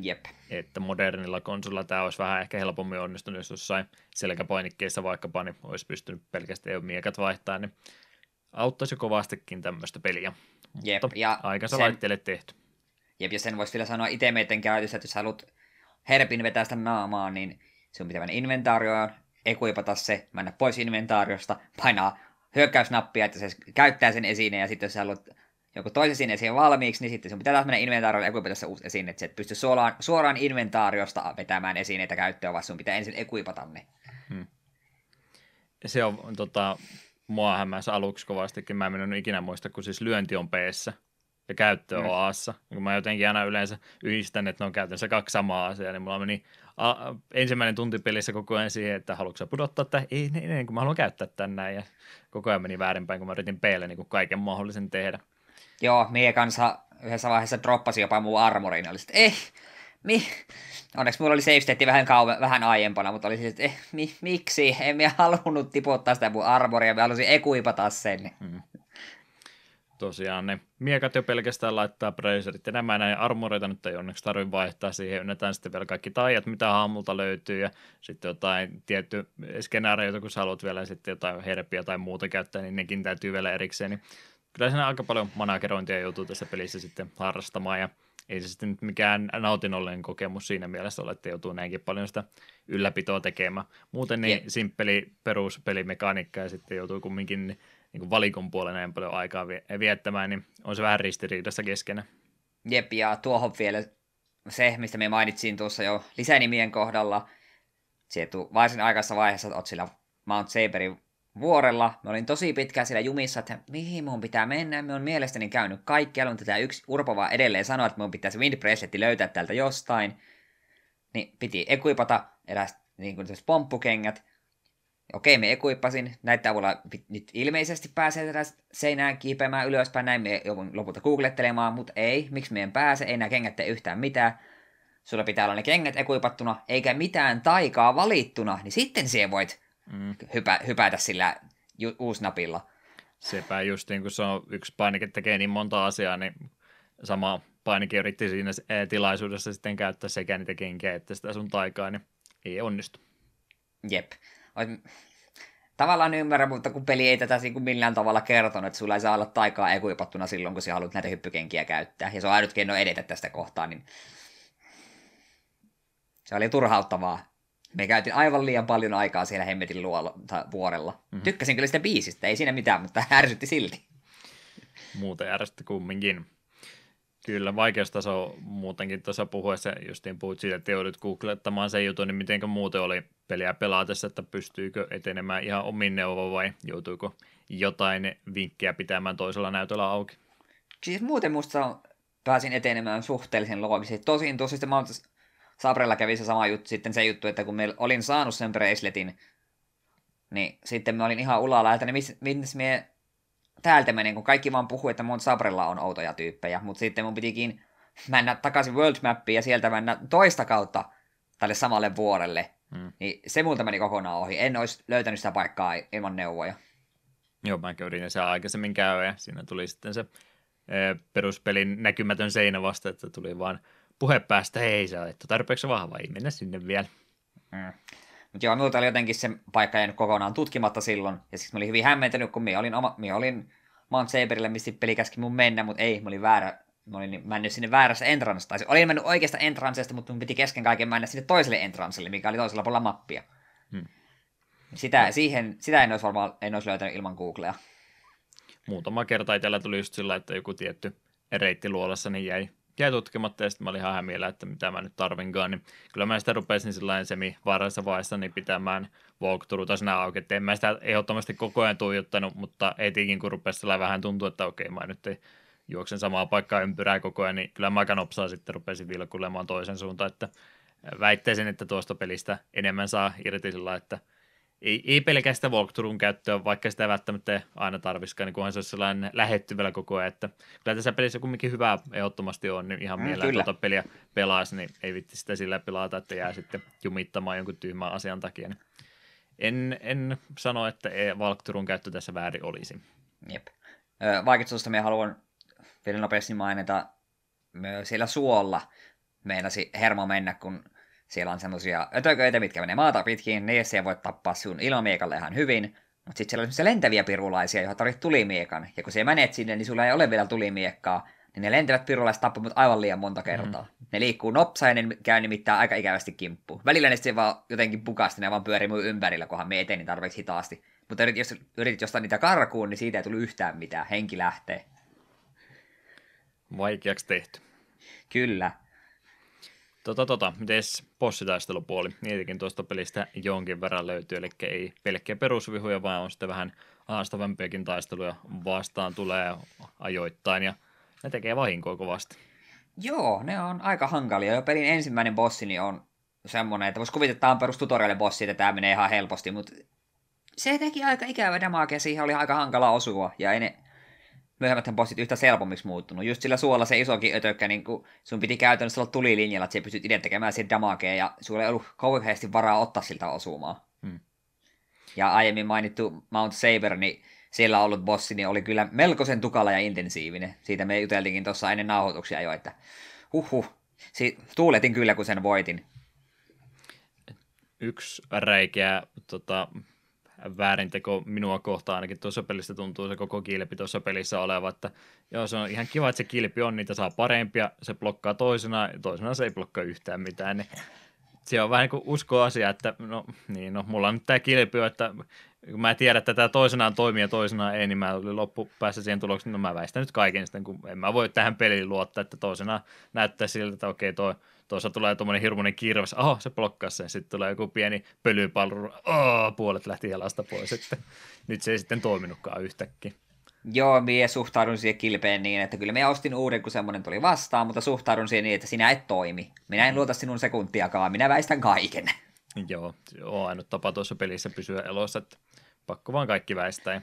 Jep. että modernilla konsolilla tämä olisi vähän ehkä helpommin onnistunut, jos jossain selkäpainikkeissa vaikkapa niin olisi pystynyt pelkästään jo miekat vaihtaa, niin auttaisi kovastikin tämmöistä peliä. Jep, Mutta ja aikansa sen- laitteelle tehty. Jep, ja sen voisi vielä sanoa itse käytössä, että jos haluat herpin vetää sitä naamaa, niin sinun pitää mennä inventaarioon, ekuipata se, mennä pois inventaariosta, painaa hyökkäysnappia, että se käyttää sen esineen, ja sitten jos sä haluat joku toisen sinne siihen valmiiksi, niin sitten sun pitää taas mennä inventaarioon ja ekuipata se uusi esine, että sä et pysty suoraan, suoraan inventaariosta vetämään esineitä käyttöön, vaan sun pitää ensin ekuipata ne. Se on tota, mua hämmässä aluksi kovastikin. Mä en mennyt ikinä muista, kun siis lyönti on p ja käyttö on Mm. Aassa. Kun mä jotenkin aina yleensä yhdistän, että ne on käytännössä kaksi samaa asiaa, niin mulla meni a, ensimmäinen tunti pelissä koko ajan siihen, että haluatko sä pudottaa tämän? Ei, ei, ei, kun mä haluan käyttää tän näin. Ja koko ajan meni väärinpäin, kun mä yritin peille niin kaiken mahdollisen tehdä. Joo, mie kanssa yhdessä vaiheessa droppasi jopa muu armorin, oli sitten, eh, mi... Onneksi mulla oli save state vähän, kauan, vähän aiempana, mutta oli siis, että eh, mi, miksi? En minä halunnut tiputtaa sitä mun armoria, mä halusin ekuipata sen. Tosiaan ne miekat jo pelkästään laittaa bracerit ja nämä näin armoreita nyt ei onneksi tarvitse vaihtaa siihen, ynnätään sitten vielä kaikki taijat, mitä haamulta löytyy ja sitten jotain tietty skenaarioita, kun sä haluat vielä sitten jotain herpiä tai muuta käyttää, niin nekin täytyy vielä erikseen, niin kyllä siinä aika paljon managerointia joutuu tässä pelissä sitten harrastamaan ja ei se sitten nyt mikään nautinnollinen kokemus siinä mielessä ole, että joutuu näinkin paljon sitä ylläpitoa tekemään. Muuten niin Jep. simppeli peruspelimekaniikka ja sitten joutuu kumminkin niin kuin valikon puolella näin paljon aikaa vie- viettämään, niin on se vähän ristiriidassa keskenään. Jep, ja tuohon vielä se, mistä me mainitsin tuossa jo lisänimien kohdalla. Se varsin aikaisessa vaiheessa oot sillä Mount Saberin vuorella. Mä olin tosi pitkään siellä jumissa, että mihin mun pitää mennä. Mä oon mielestäni käynyt kaikkialla, mutta tämä yksi urpo vaan edelleen sanoa, että mun pitäisi Wind Braceleti löytää täältä jostain. Niin piti ekuipata eräs niin kuin pomppukengät. Okei, me ekuippasin. Näitä avulla nyt ilmeisesti pääsee tätä seinään kiipeämään ylöspäin. Näin me joudun lopulta googlettelemaan, mutta ei. Miksi me en pääse? Ei nämä kengät tee yhtään mitään. Sulla pitää olla ne kengät ekuipattuna, eikä mitään taikaa valittuna, niin sitten siihen voit Mm. hypä, hypätä sillä ju- uusnapilla. Sepä justiin, kun se on yksi painike tekee niin monta asiaa, niin sama painike yritti siinä tilaisuudessa sitten käyttää sekä niitä kenkiä että sitä sun taikaa, niin ei onnistu. Jep. Tavallaan ymmärrän, mutta kun peli ei tätä niin kuin millään tavalla kertonut, että sulla ei saa olla taikaa ekuipattuna silloin, kun sä haluat näitä hyppykenkiä käyttää. Ja se on ainut keino edetä tästä kohtaa, niin se oli turhauttavaa. Me käytiin aivan liian paljon aikaa siellä hemmetin luola, tai vuorella. Mhm. Mm-hmm. Tykkäsin kyllä sitä biisistä, ei siinä mitään, mutta ärsytti silti. Muuten järjestetty kumminkin. Kyllä, vaikeustaso muutenkin tuossa puhuessa, justiin puhut siitä, että joudut googlettamaan sen jutun, niin mitenkä muuten oli peliä pelaatessa, että pystyykö etenemään ihan omin neuvoin vai joutuiko jotain vinkkejä pitämään toisella näytöllä auki? Siis muuten musta pääsin etenemään suhteellisen loogisesti. Tosin sitten Mount Sabrella kävi se sama juttu, sitten se juttu, että kun olin saanut sen braceletin, niin sitten mä olin ihan ulalla, että ne miss, missä me täältä menen, kun kaikki vaan puhuu, että Mount Sabrella on outoja tyyppejä, mutta sitten mun pitikin mennä takaisin World Mappiin ja sieltä mennä toista kautta tälle samalle vuorelle. Hmm. Niin se multa meni kokonaan ohi. En olisi löytänyt sitä paikkaa ilman neuvoja. Joo, mä yritin se aikaisemmin käydä ja siinä tuli sitten se peruspelin näkymätön seinä vasta, että tuli vaan puhe päästä, hei sä olet tarpeeksi vahva, ei mennä sinne vielä. Mm. Mutta joo, minulta oli jotenkin se paikka jäänyt kokonaan tutkimatta silloin. Ja siis mä olin hyvin hämmentynyt, kun minä olin, oma, minä olin Mount Saberille, missä peli käski mun mennä, mutta ei, mä olin väärä. Mä olin mennyt sinne väärässä entrance, tai olin mennyt oikeasta entrancesta, mutta mun piti kesken kaiken mennä sinne toiselle entrancelle, mikä oli toisella puolella mappia. Hmm. Sitä, siihen, sitä en olisi varmaan en olisi löytänyt ilman Googlea. Muutama kerta itsellä tuli just sillä, että joku tietty reitti luolassa niin jäi jäi tutkimatta ja sitten mä olin ihan hämillä, että mitä mä nyt tarvinkaan, niin kyllä mä sitä rupesin sellainen semi vaiheessa niin pitämään walkthroughta sinä auki, että en mä sitä ehdottomasti koko ajan tuijottanut, mutta etikin kun rupesi vähän tuntua, että okei mä nyt ei juoksen samaa paikkaa ympyrää koko ajan, niin kyllä mä aika nopsaa sitten rupesin vilkulemaan toisen suuntaan, että väittäisin, että tuosta pelistä enemmän saa irti sillä, että ei, ei pelkästään walkthroughin käyttöä, vaikka sitä välttämättä aina tarviskaan, niin kunhan se olisi sellainen lähettyvällä koko ajan, että kyllä tässä pelissä kumminkin hyvää ehdottomasti on, niin ihan mm, mielellään tuota peliä pelaisi, niin ei vitti sitä sillä pelata, että jää sitten jumittamaan jonkun tyhmän asian takia. Niin en, en sano, että walkthroughin käyttö tässä väärin olisi. Jep. Vaikutusta me haluan vielä nopeasti mainita siellä suolla meinasi hermo mennä, kun siellä on semmosia ötököitä, mitkä menee maata pitkin, ne ei voi tappaa sun ilmamiekalle ihan hyvin, mutta sitten siellä on semmoisia lentäviä pirulaisia, joihin tarvitset tulimiekan, ja kun sä menet sinne, niin sulla ei ole vielä tulimiekkaa, niin ne lentävät pirulaiset tappavat aivan liian monta kertaa. Mm. Ne liikkuu nopsaa ja ne käy nimittäin aika ikävästi kimppuun. Välillä ne sitten vaan jotenkin pukasti, ne vaan pyörii mun ympärillä, kunhan me eteen niin tarvitsi hitaasti. Mutta jos yritit jostain niitä karkuun, niin siitä ei tullut yhtään mitään. Henki lähtee. Vaikeaksi tehty. Kyllä. Tota, tota, miten bossitaistelupuoli? Niitäkin tuosta pelistä jonkin verran löytyy, eli ei pelkkiä perusvihuja, vaan on sitten vähän haastavampiakin taisteluja vastaan tulee ajoittain, ja ne tekee vahinkoa kovasti. Joo, ne on aika hankalia. Jo pelin ensimmäinen bossi niin on semmoinen, että voisi kuvitella, että tämä on perus bossi, että tämä menee ihan helposti, mutta se teki aika ikävä damage, siihen oli aika hankala osua, ja ei ne myöhemmät bossit yhtä selpommiksi muuttunut. Just sillä suolla se isokin ötökkä, niin kun sun piti käytännössä olla tulilinjalla, että sä pystyt itse tekemään siitä damagea, ja sulla ei ollut kauheasti varaa ottaa siltä osumaa. Hmm. Ja aiemmin mainittu Mount Saber, niin siellä ollut bossi, niin oli kyllä melkoisen tukala ja intensiivinen. Siitä me juteltiinkin tuossa ennen nauhoituksia jo, että huhhuh, si- tuuletin kyllä, kun sen voitin. Yksi räikeä tota, väärinteko minua kohtaan. Ainakin tuossa pelissä tuntuu se koko kilpi tuossa pelissä oleva, että joo se on ihan kiva, että se kilpi on, niitä saa parempia, se blokkaa toisena, toisena se ei blokkaa yhtään mitään, niin se on vähän niin kuin uskoasia, että no niin, no mulla on nyt tämä kilpi, että kun mä tiedän, että tämä toisenaan toimii ja toisenaan ei, niin mä olin loppupäässä siihen tulokseen, no mä väistän nyt kaiken sitten, kun en mä voi tähän peliin luottaa, että toisenaan näyttää siltä, että okei toi tuossa tulee tuommoinen hirmuinen kirves, aha, se blokkaa sen, sitten tulee joku pieni pölypallo, oh, puolet lähti jalasta pois, että nyt se ei sitten toiminutkaan yhtäkkiä. Joo, minä suhtaudun siihen kilpeen niin, että kyllä minä ostin uuden, kun semmoinen tuli vastaan, mutta suhtaudun siihen niin, että sinä et toimi. Minä en luota sinun sekuntiakaan, minä väistän kaiken. Joo, on ainut tapa tuossa pelissä pysyä elossa, että pakko vaan kaikki väistää.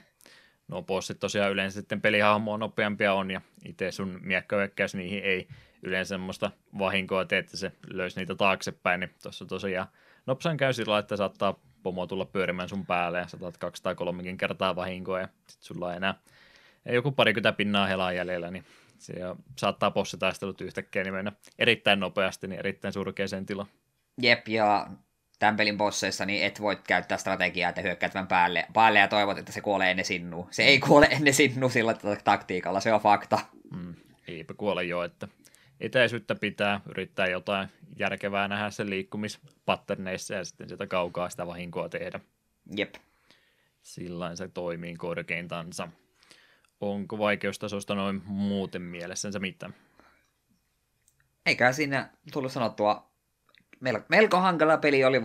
No bossit tosiaan yleensä sitten pelihahmoa nopeampia on ja itse sun miekkahyökkäys niihin ei yleensä semmoista vahinkoa tee, että se löysi niitä taaksepäin, niin tuossa tosiaan nopsan käy sillä että saattaa pomo tulla pyörimään sun päälle ja saatat 203 kertaa vahinkoa ja sit sulla on enää joku parikymmentä pinnaa helaa jäljellä, niin se saattaa bossitaistelut yhtäkkiä niin mennä erittäin nopeasti, niin erittäin surkeeseen tilaan. Jep, ja tämän pelin bosseissa niin et voi käyttää strategiaa, että hyökkäät tämän päälle, päälle ja toivot, että se kuolee ennen sinua. Se ei kuole ennen sinua sillä taktiikalla, se on fakta. Mm, eipä kuole jo, että etäisyyttä pitää, yrittää jotain järkevää nähdä sen liikkumispatterneissa ja sitten sitä kaukaa sitä vahinkoa tehdä. Jep. Sillain se toimii korkeintansa. Onko vaikeustasosta noin muuten mielessänsä mitään? Eikä siinä tullut sanottua. Melko, melko hankala peli oli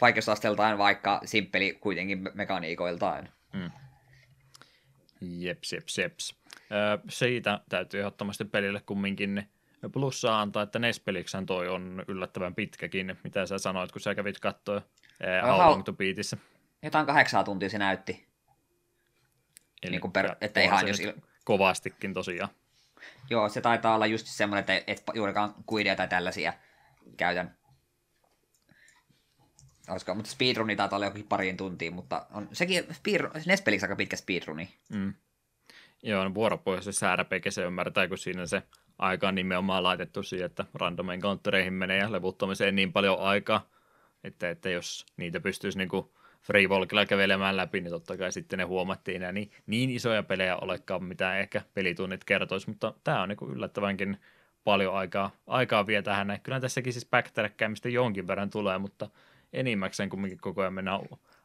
vaikeusasteeltaan, vaikka simppeli kuitenkin mekaniikoiltaan. Mm. Jeps, jeps, jeps. Öö, siitä täytyy ehdottomasti pelille kumminkin plussaa antaa, että Nespeliksän toi on yllättävän pitkäkin, mitä sä sanoit, kun sä kävit katsoa How Long to Beatissä. Jotain kahdeksaa tuntia se näytti. Eli niin kuin per, että ihan jos... Il... Kovastikin tosiaan. Joo, se taitaa olla just semmoinen, että et juurikaan kuideja tai tällaisia käytän. Olisiko, mutta speedruni taitaa olla jokin pariin tuntiin, mutta on sekin speedrun, Nespeliksi aika pitkä speedruni. Mm. Joo, no vuoropohjaisessa RPG se ymmärtää, kun siinä se aika on nimenomaan laitettu siihen, että random encountereihin menee ja levuttamiseen niin paljon aikaa, että, että jos niitä pystyisi niin kuin free walkilla kävelemään läpi, niin totta kai sitten ne huomattiin ja niin, niin isoja pelejä olekaan, mitä ehkä pelitunnit kertoisi, mutta tämä on niin kuin yllättävänkin paljon aikaa, aikaa vie tähän. Kyllä tässäkin siis backtrackkäämistä jonkin verran tulee, mutta enimmäkseen kumminkin koko ajan mennään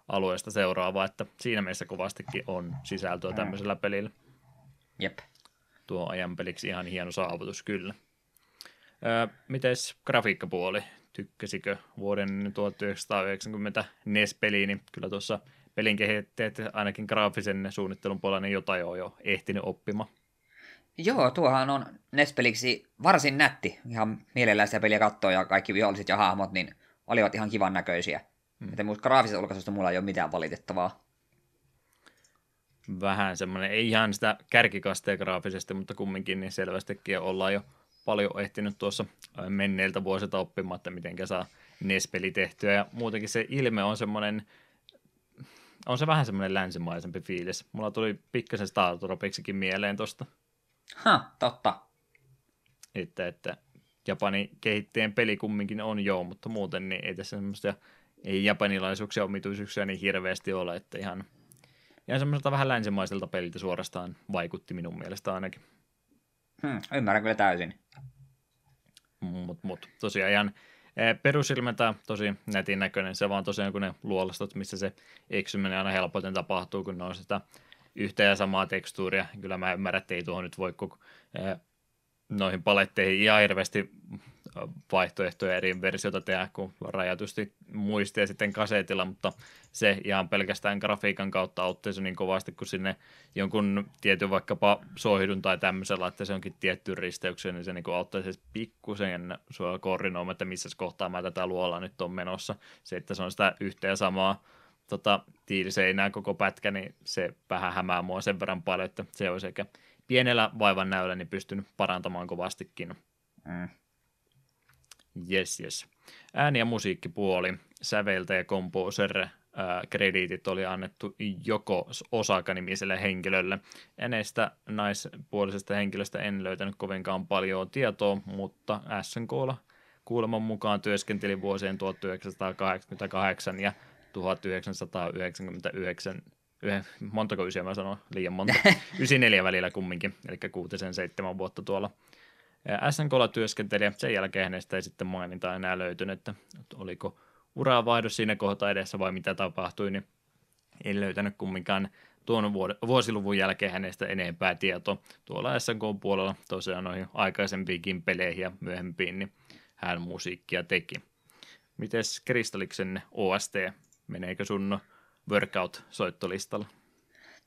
alueesta seuraavaa, että siinä mielessä kovastikin on sisältöä tämmöisellä pelillä. Jep tuo ajan peliksi ihan hieno saavutus kyllä. Öö, mites grafiikkapuoli? Tykkäsikö vuoden 1990 NES-peliin? Niin kyllä tuossa pelin kehittäjät ainakin graafisen suunnittelun puolella niin jotain on jo ehtinyt oppimaan. Joo, tuohan on NES-peliksi varsin nätti. Ihan mielellään sitä peliä katsoo ja kaikki viholliset ja hahmot niin olivat ihan kivan näköisiä. Hmm. Että graafisesta ulkaisusta mulla ei ole mitään valitettavaa. Vähän semmoinen, ei ihan sitä kärkikasteen graafisesti, mutta kumminkin niin selvästikin ollaan jo paljon ehtinyt tuossa menneiltä vuosilta oppimaan, että miten saa NES-peli tehtyä. Ja muutenkin se ilme on semmoinen, on se vähän semmoinen länsimaisempi fiilis. Mulla tuli pikkasen Star Tropiksikin mieleen tosta. Ha, totta. Että, että Japanin kehittäjän peli kumminkin on joo, mutta muuten niin ei tässä semmoista ei japanilaisuuksia omituisuuksia niin hirveästi ole, että ihan, ihan semmoiselta vähän länsimaiselta peliltä suorastaan vaikutti minun mielestä ainakin. Hmm, ymmärrän kyllä täysin. Mutta mut, tosiaan ihan eh, perusilmeltä tosi netin näköinen, se vaan tosiaan kun ne luolastot, missä se eksyminen aina helpoiten tapahtuu, kun ne on sitä yhtä ja samaa tekstuuria. Kyllä mä ymmärrän, että ei tuohon nyt voi koko, eh, noihin paletteihin ihan hirveästi vaihtoehtoja eri versioita tehdä, kun rajatusti muisti ja sitten kasetilla, mutta se ihan pelkästään grafiikan kautta auttaisi niin kovasti, kun sinne jonkun tietyn vaikkapa sohidun tai tämmöisellä, että se onkin tietty risteykseen, niin se niin auttaisi pikkusen sua koordinoimaan, että missä kohtaa mä tätä luolla nyt on menossa. Se, että se on sitä yhtä ja samaa tota, tiiliseinää koko pätkä, niin se vähän hämää mua sen verran paljon, että se olisi ehkä pienellä vaivan näyllä niin pystynyt parantamaan kovastikin. Mm. Yes, yes. Ääni- ja musiikkipuoli, säveltä ja komposer krediitit oli annettu joko Osaka-nimiselle henkilölle. Enestä naispuolisesta henkilöstä en löytänyt kovinkaan paljon tietoa, mutta SNKlla kuuleman mukaan työskenteli vuosien 1988 ja 1999 montako ysiä mä sanon, liian monta, 94 välillä kumminkin, eli kuutisen seitsemän vuotta tuolla SNKlla työskenteli, sen jälkeen hänestä ei sitten maininta enää löytynyt, että oliko uravaihdos siinä kohtaa edessä vai mitä tapahtui, niin en löytänyt kumminkaan tuon vuosiluvun jälkeen hänestä enempää tietoa. Tuolla SNK-puolella tosiaan noihin aikaisempiinkin peleihin ja myöhempiin, niin hän musiikkia teki. Mites Kristalliksen OST, meneekö sun workout-soittolistalla?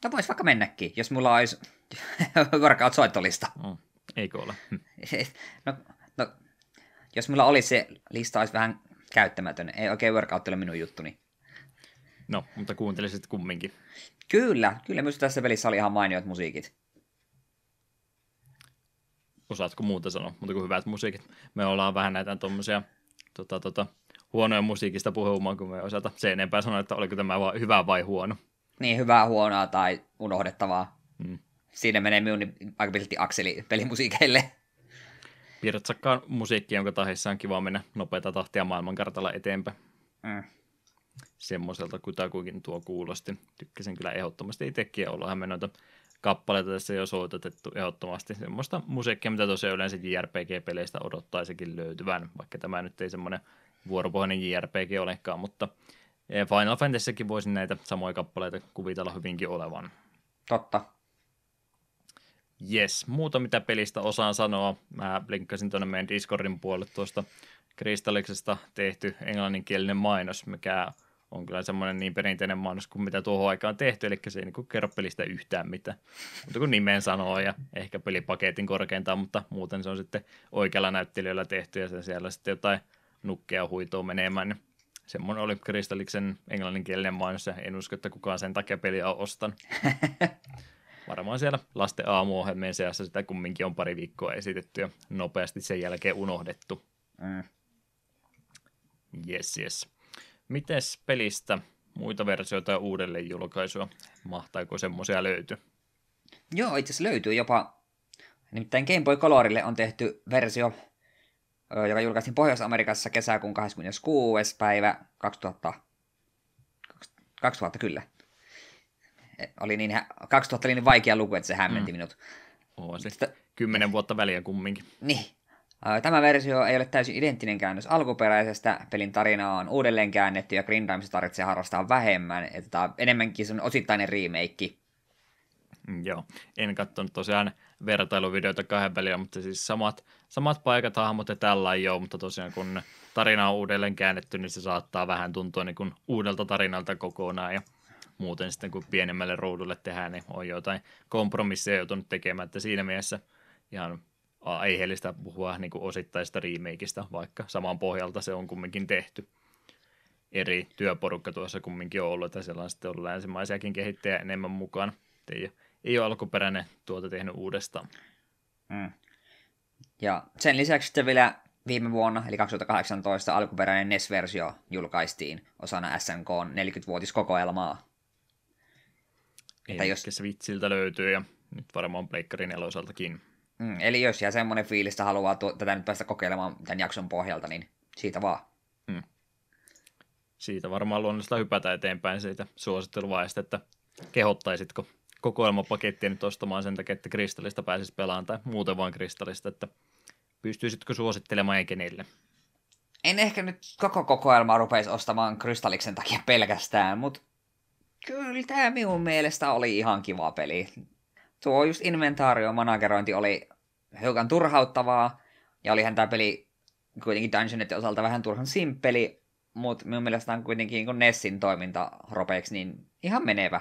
Tämä voisi vaikka mennäkin, jos mulla olisi workout-soittolista. Mm. Eikö ole? no, no, jos mulla olisi se lista, olisi vähän käyttämätön. Ei oikein workout ole minun juttuni. No, mutta kuuntelisit kumminkin. Kyllä, kyllä myös tässä pelissä oli ihan mainiot musiikit. Osaatko muuta sanoa, mutta kuin hyvät musiikit. Me ollaan vähän näitä tuommoisia tota, tota, huonoja musiikista puhumaan, kun me osata se enempää sanoa, että oliko tämä vaan hyvä vai huono. Niin, hyvää, huonoa tai unohdettavaa. Hmm siinä menee minun aika pitkälti akseli pelimusiikeille. Pirtsakkaan musiikki, jonka tahissa on kiva mennä nopeata tahtia maailmankartalla eteenpäin. Mm. Semmoiselta kutakuinkin tuo kuulosti. Tykkäsin kyllä ehdottomasti itsekin, ja ollaanhan me noita kappaleita tässä jo soitettu ehdottomasti. Semmoista musiikkia, mitä tosiaan yleensä JRPG-peleistä odottaisikin löytyvän, vaikka tämä nyt ei semmoinen vuoropohjainen JRPG olekaan, mutta eh, Final Fantasykin voisin näitä samoja kappaleita kuvitella hyvinkin olevan. Totta. Yes, muuta mitä pelistä osaan sanoa. Mä linkkasin tuonne meidän Discordin puolelle tuosta Kristalliksesta tehty englanninkielinen mainos, mikä on kyllä semmoinen niin perinteinen mainos kuin mitä tuohon aikaan tehty, eli se ei niin kerro pelistä yhtään mitään. Mutta kun nimeen sanoo ja ehkä pelipaketin korkeintaan, mutta muuten se on sitten oikealla näyttelijällä tehty ja se siellä sitten jotain nukkea huitoa menemään, niin semmoinen oli Kristalliksen englanninkielinen mainos ja en usko, että kukaan sen takia peliä on ostanut. varmaan siellä lasten aamuohjelmien seassa sitä kumminkin on pari viikkoa esitetty ja nopeasti sen jälkeen unohdettu. Mm. Yes, yes. Mites pelistä muita versioita ja uudelleenjulkaisua? Mahtaako semmoisia löytyä? Joo, itse asiassa löytyy jopa. Nimittäin Game Boy Colorille on tehty versio, joka julkaistiin Pohjois-Amerikassa kesäkuun 26. päivä 2000. 2000 kyllä oli niin, 2000 oli niin vaikea luku, että se hämmenti mm. minut. Oo, se Sitä... kymmenen vuotta väliä kumminkin. Niin. Tämä versio ei ole täysin identtinen käännös alkuperäisestä. Pelin tarina on uudelleen käännetty ja Grindimes tarvitsee harrastaa vähemmän. Että tämä enemmänkin se on osittainen remake. Mm, joo, en katsonut tosiaan vertailuvideoita kahden välillä, mutta siis samat, samat paikat, hahmot ja tällä ei ole, mutta tosiaan kun tarina on uudelleen käännetty, niin se saattaa vähän tuntua niin kuin uudelta tarinalta kokonaan ja muuten sitten kun pienemmälle ruudulle tehdään, niin on jotain kompromisseja joutunut tekemään, että siinä mielessä ihan aiheellista puhua niin kuin osittaista remakeista, vaikka saman pohjalta se on kumminkin tehty. Eri työporukka tuossa kumminkin on ollut, että siellä on sitten ollut länsimaisiakin kehittäjiä enemmän mukaan. Ei, ei ole alkuperäinen tuota tehnyt uudestaan. Mm. Ja sen lisäksi sitten vielä viime vuonna, eli 2018, alkuperäinen NES-versio julkaistiin osana SNK 40-vuotiskokoelmaa. Että jos... Switchiltä löytyy ja nyt varmaan Pleikkarin elosaltakin. Mm, eli jos jää semmoinen fiilis, että haluaa tuo, tätä nyt päästä kokeilemaan tämän jakson pohjalta, niin siitä vaan. Mm. Siitä varmaan luonnollista hypätä eteenpäin siitä suositteluvaiheesta, että kehottaisitko kokoelmapakettia nyt ostamaan sen takia, että kristallista pääsisi pelaamaan tai muuten vain kristallista, että pystyisitkö suosittelemaan ja kenelle? En ehkä nyt koko kokoelmaa rupeisi ostamaan kristalliksen takia pelkästään, mutta kyllä tämä minun mielestä oli ihan kiva peli tuo just inventaario managerointi oli hiukan turhauttavaa, ja olihan tämä peli kuitenkin Dungeonetin osalta vähän turhan simppeli, mutta minun mielestä on kuitenkin kun Nessin toiminta ropeeksi niin ihan menevä.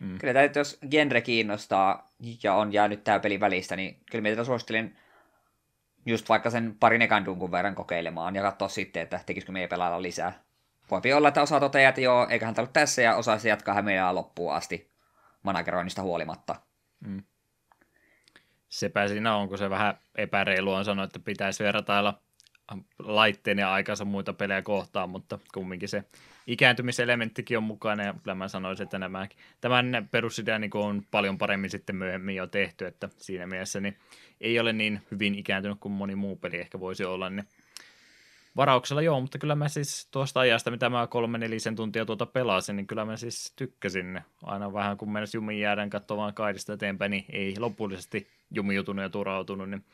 Mm. Kyllä tämä, jos genre kiinnostaa ja on jäänyt tämä peli välistä, niin kyllä minä suosittelen just vaikka sen parin ekan dunkun verran kokeilemaan ja katsoa sitten, että tekisikö meidän pelailla lisää. Voipi olla, että osa toteaa, että joo, eiköhän tämä ollut tässä ja osaisi jatkaa meidän loppuun asti manageroinnista huolimatta. Mm. Sepä siinä on, kun se vähän epäreilu on sanoa, että pitäisi vertailla laitteen ja aikansa muita pelejä kohtaan, mutta kumminkin se ikääntymiselementtikin on mukana ja kyllä mä sanoisin, että nämä, tämän perusidea niin on paljon paremmin sitten myöhemmin jo tehty, että siinä mielessä niin ei ole niin hyvin ikääntynyt kuin moni muu peli ehkä voisi olla, niin Varauksella joo, mutta kyllä mä siis tuosta ajasta, mitä mä kolme nelisen tuntia tuota pelasin, niin kyllä mä siis tykkäsin. Aina vähän kun mennessä jumiin jäädään katsomaan kaidista eteenpäin, niin ei lopullisesti jumiutunut ja turautunut, niin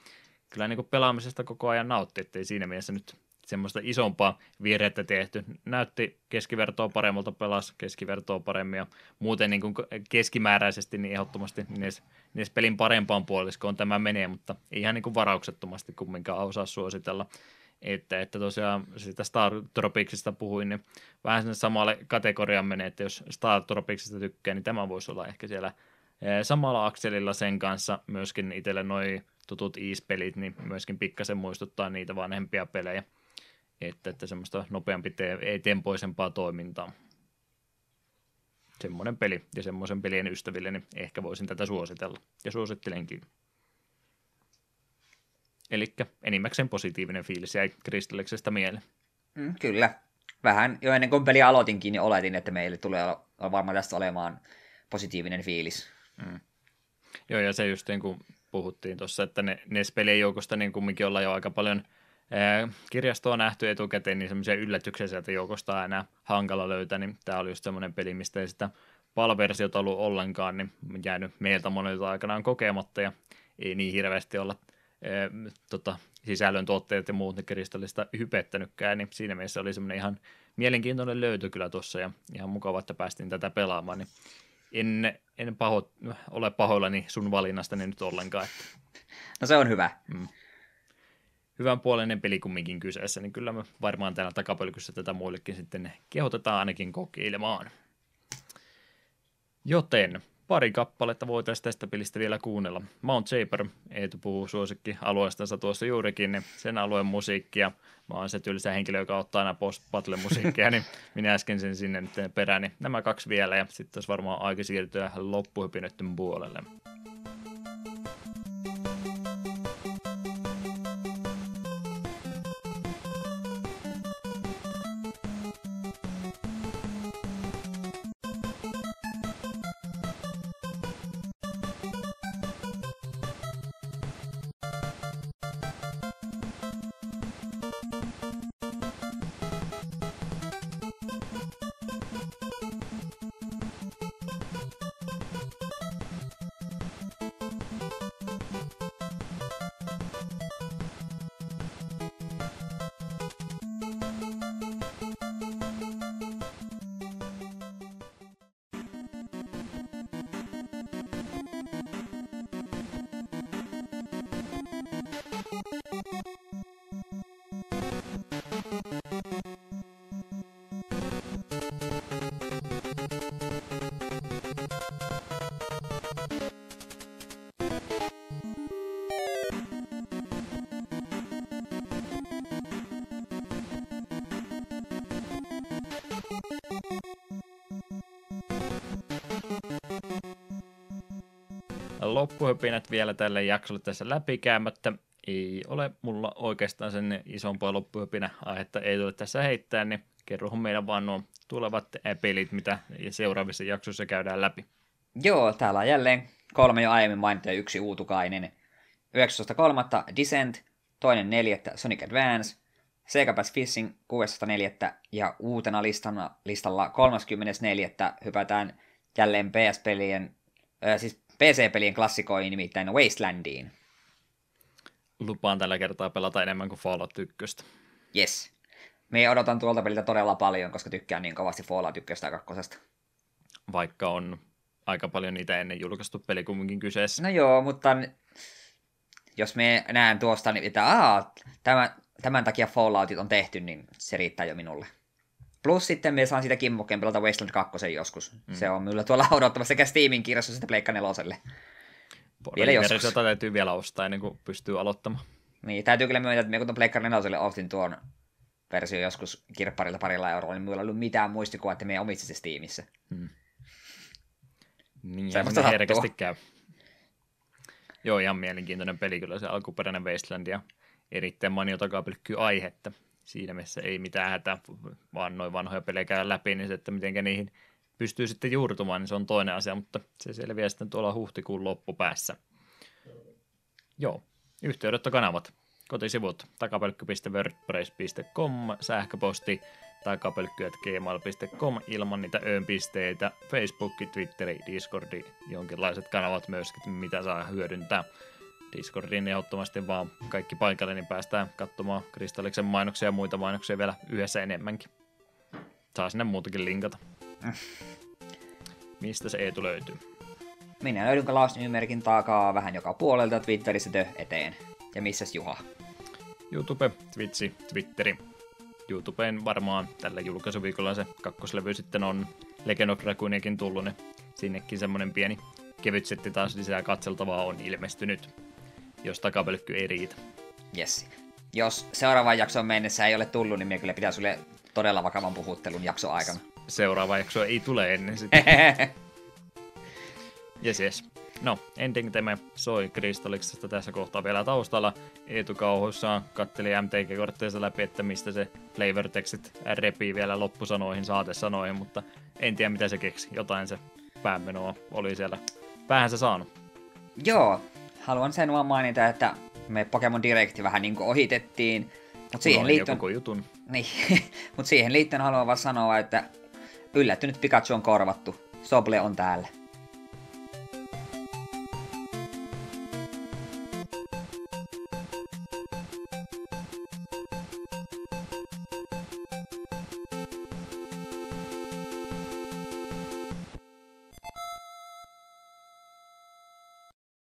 kyllä niin kuin pelaamisesta koko ajan nautti, ettei siinä mielessä nyt semmoista isompaa virhettä tehty. Näytti keskivertoa paremmalta, pelas keskivertoa paremmin ja muuten niin kuin keskimääräisesti niin ehdottomasti edes, edes pelin parempaan puoliskoon tämä menee, mutta ihan niin kuin varauksettomasti kumminkaan osaa suositella. Että, että tosiaan sitä Star Tropicsista puhuin, niin vähän sinne samalle kategoriaan menee, että jos Star Tropicsista tykkää, niin tämä voisi olla ehkä siellä eh, samalla akselilla sen kanssa myöskin itselle noin tutut Ease-pelit, niin myöskin pikkasen muistuttaa niitä vanhempia pelejä, että, että semmoista nopeampi, ei tempoisempaa toimintaa. Semmoinen peli ja semmoisen pelien ystäville, niin ehkä voisin tätä suositella ja suosittelenkin. Eli enimmäkseen positiivinen fiilis jäi Kristalliksesta mieleen. Mm, kyllä. Vähän jo ennen kuin peli aloitinkin, niin oletin, että meille tulee varmaan tästä olemaan positiivinen fiilis. Mm. Joo, ja se just niin kuin puhuttiin tuossa, että ne NES-pelien joukosta niin kumminkin ollaan jo aika paljon ää, kirjastoa nähty etukäteen, niin semmoisia yllätyksiä sieltä joukosta enää hankala löytää, niin tämä oli just semmoinen peli, mistä ei sitä palversiota ollut ollenkaan, niin jäänyt meiltä monilta aikanaan kokematta, ja ei niin hirveästi olla tota, sisällön tuotteet ja muut ne kristallista hypettänytkään, niin siinä mielessä oli semmoinen ihan mielenkiintoinen löytö kyllä tuossa ja ihan mukava, että päästiin tätä pelaamaan, niin en, en paho, ole pahoillani sun valinnastani nyt ollenkaan. Että. No se on hyvä. Mm. Hyvän puolinen peli kumminkin kyseessä, niin kyllä me varmaan täällä takapölkyssä tätä muillekin sitten kehotetaan ainakin kokeilemaan. Joten pari kappaletta voitaisiin tästä pelistä vielä kuunnella. Mount Shaper, Eetu puhuu suosikki alueestansa tuossa juurikin, niin sen alueen musiikkia. Mä oon se tylsä henkilö, joka ottaa aina post musiikkia, niin minä äsken sen sinne perään. Niin nämä kaksi vielä ja sitten olisi varmaan aika siirtyä loppuhypinöiden puolelle. Loppuhöpinät vielä tälle jaksolle tässä läpikäymättä. Ei ole mulla oikeastaan sen isompaa loppuhöpinä aihetta ei tule tässä heittää, niin kerrohan meidän vaan nuo tulevat pelit, mitä seuraavissa jaksoissa käydään läpi. Joo, täällä on jälleen kolme jo aiemmin mainittu yksi uutukainen. 19.3. Descent, toinen neljättä Sonic Advance, Sega Pass Fishing 16.4. ja uutena listana, listalla 34. hypätään jälleen PS-pelien, äh, siis PC-pelien klassikoihin, nimittäin Wastelandiin. Lupaan tällä kertaa pelata enemmän kuin Fallout 1. Yes. Me odotan tuolta peliltä todella paljon, koska tykkään niin kovasti Fallout 1 ja 2. Vaikka on aika paljon niitä ennen julkaistu peli kumminkin kyseessä. No joo, mutta jos me näen tuosta, niin että aa, tämä, tämän takia Falloutit on tehty, niin se riittää jo minulle. Plus sitten me saan siitä kimmokkeen pelata Wasteland 2 joskus. Mm. Se on minulla tuolla odottamassa sekä Steamin kirjassa sitten Pleikka 4. Vielä joskus. Jota täytyy vielä ostaa ennen kuin pystyy aloittamaan. Niin, täytyy kyllä myöntää, että me kun Pleikka 4 ostin tuon versio joskus kirpparilla parilla eurolla, niin minulla ei ollut mitään muistikuvaa, että me omitsi se Steamissa. Hmm. Niin, se herkästi käy. Joo, ihan mielenkiintoinen peli kyllä se alkuperäinen Wasteland ja erittäin manio takapelkky aihetta. Siinä mielessä ei mitään hätää, vaan noin vanhoja pelejä käydä läpi, niin se, että miten niihin pystyy sitten juurtumaan, niin se on toinen asia, mutta se selviää sitten tuolla huhtikuun loppupäässä. Joo, yhteydenottokanavat, kotisivut takapelkky.wordpress.com, sähköposti takapelkky.gmail.com ilman niitä öönpisteitä, Facebook, Twitteri, Discordi, jonkinlaiset kanavat myöskin, mitä saa hyödyntää. Discordiin ehdottomasti vaan kaikki paikalle, niin päästään katsomaan Kristalliksen mainoksia ja muita mainoksia vielä yhdessä enemmänkin. Saa sinne muutakin linkata. Mistä se Eetu löytyy? Minä löydyn Klaus-nimimerkin takaa vähän joka puolelta Twitterissä tö eteen. Ja missäs Juha? YouTube, Twitchi, Twitteri. YouTubeen varmaan tällä julkaisuviikolla se kakkoslevy sitten on Legend of Dragooniakin tullut, niin sinnekin semmonen pieni kevyt setti taas lisää katseltavaa on ilmestynyt, jos takapelkky ei riitä. Yes. Jos seuraavaan jaksoon mennessä ei ole tullut, niin me kyllä pitää sulle todella vakavan puhuttelun jakso aikana. Seuraava jakso ei tule ennen sitä. yes, yes. No, ending tema soi Kristalliksesta tässä kohtaa vielä taustalla. Eetu kauhuissaan katteli MTG-kortteista läpi, että mistä se flavor textit repii vielä loppusanoihin, saatesanoihin, mutta en tiedä mitä se keksi. Jotain se päämenoa oli siellä päähänsä saanut. Joo, haluan sen vaan mainita, että me Pokemon Directi vähän niin kuin ohitettiin. Mutta siihen liittyen... jutun. Niin, mutta siihen liittyen haluan vaan sanoa, että yllättynyt Pikachu on korvattu. Soble on täällä.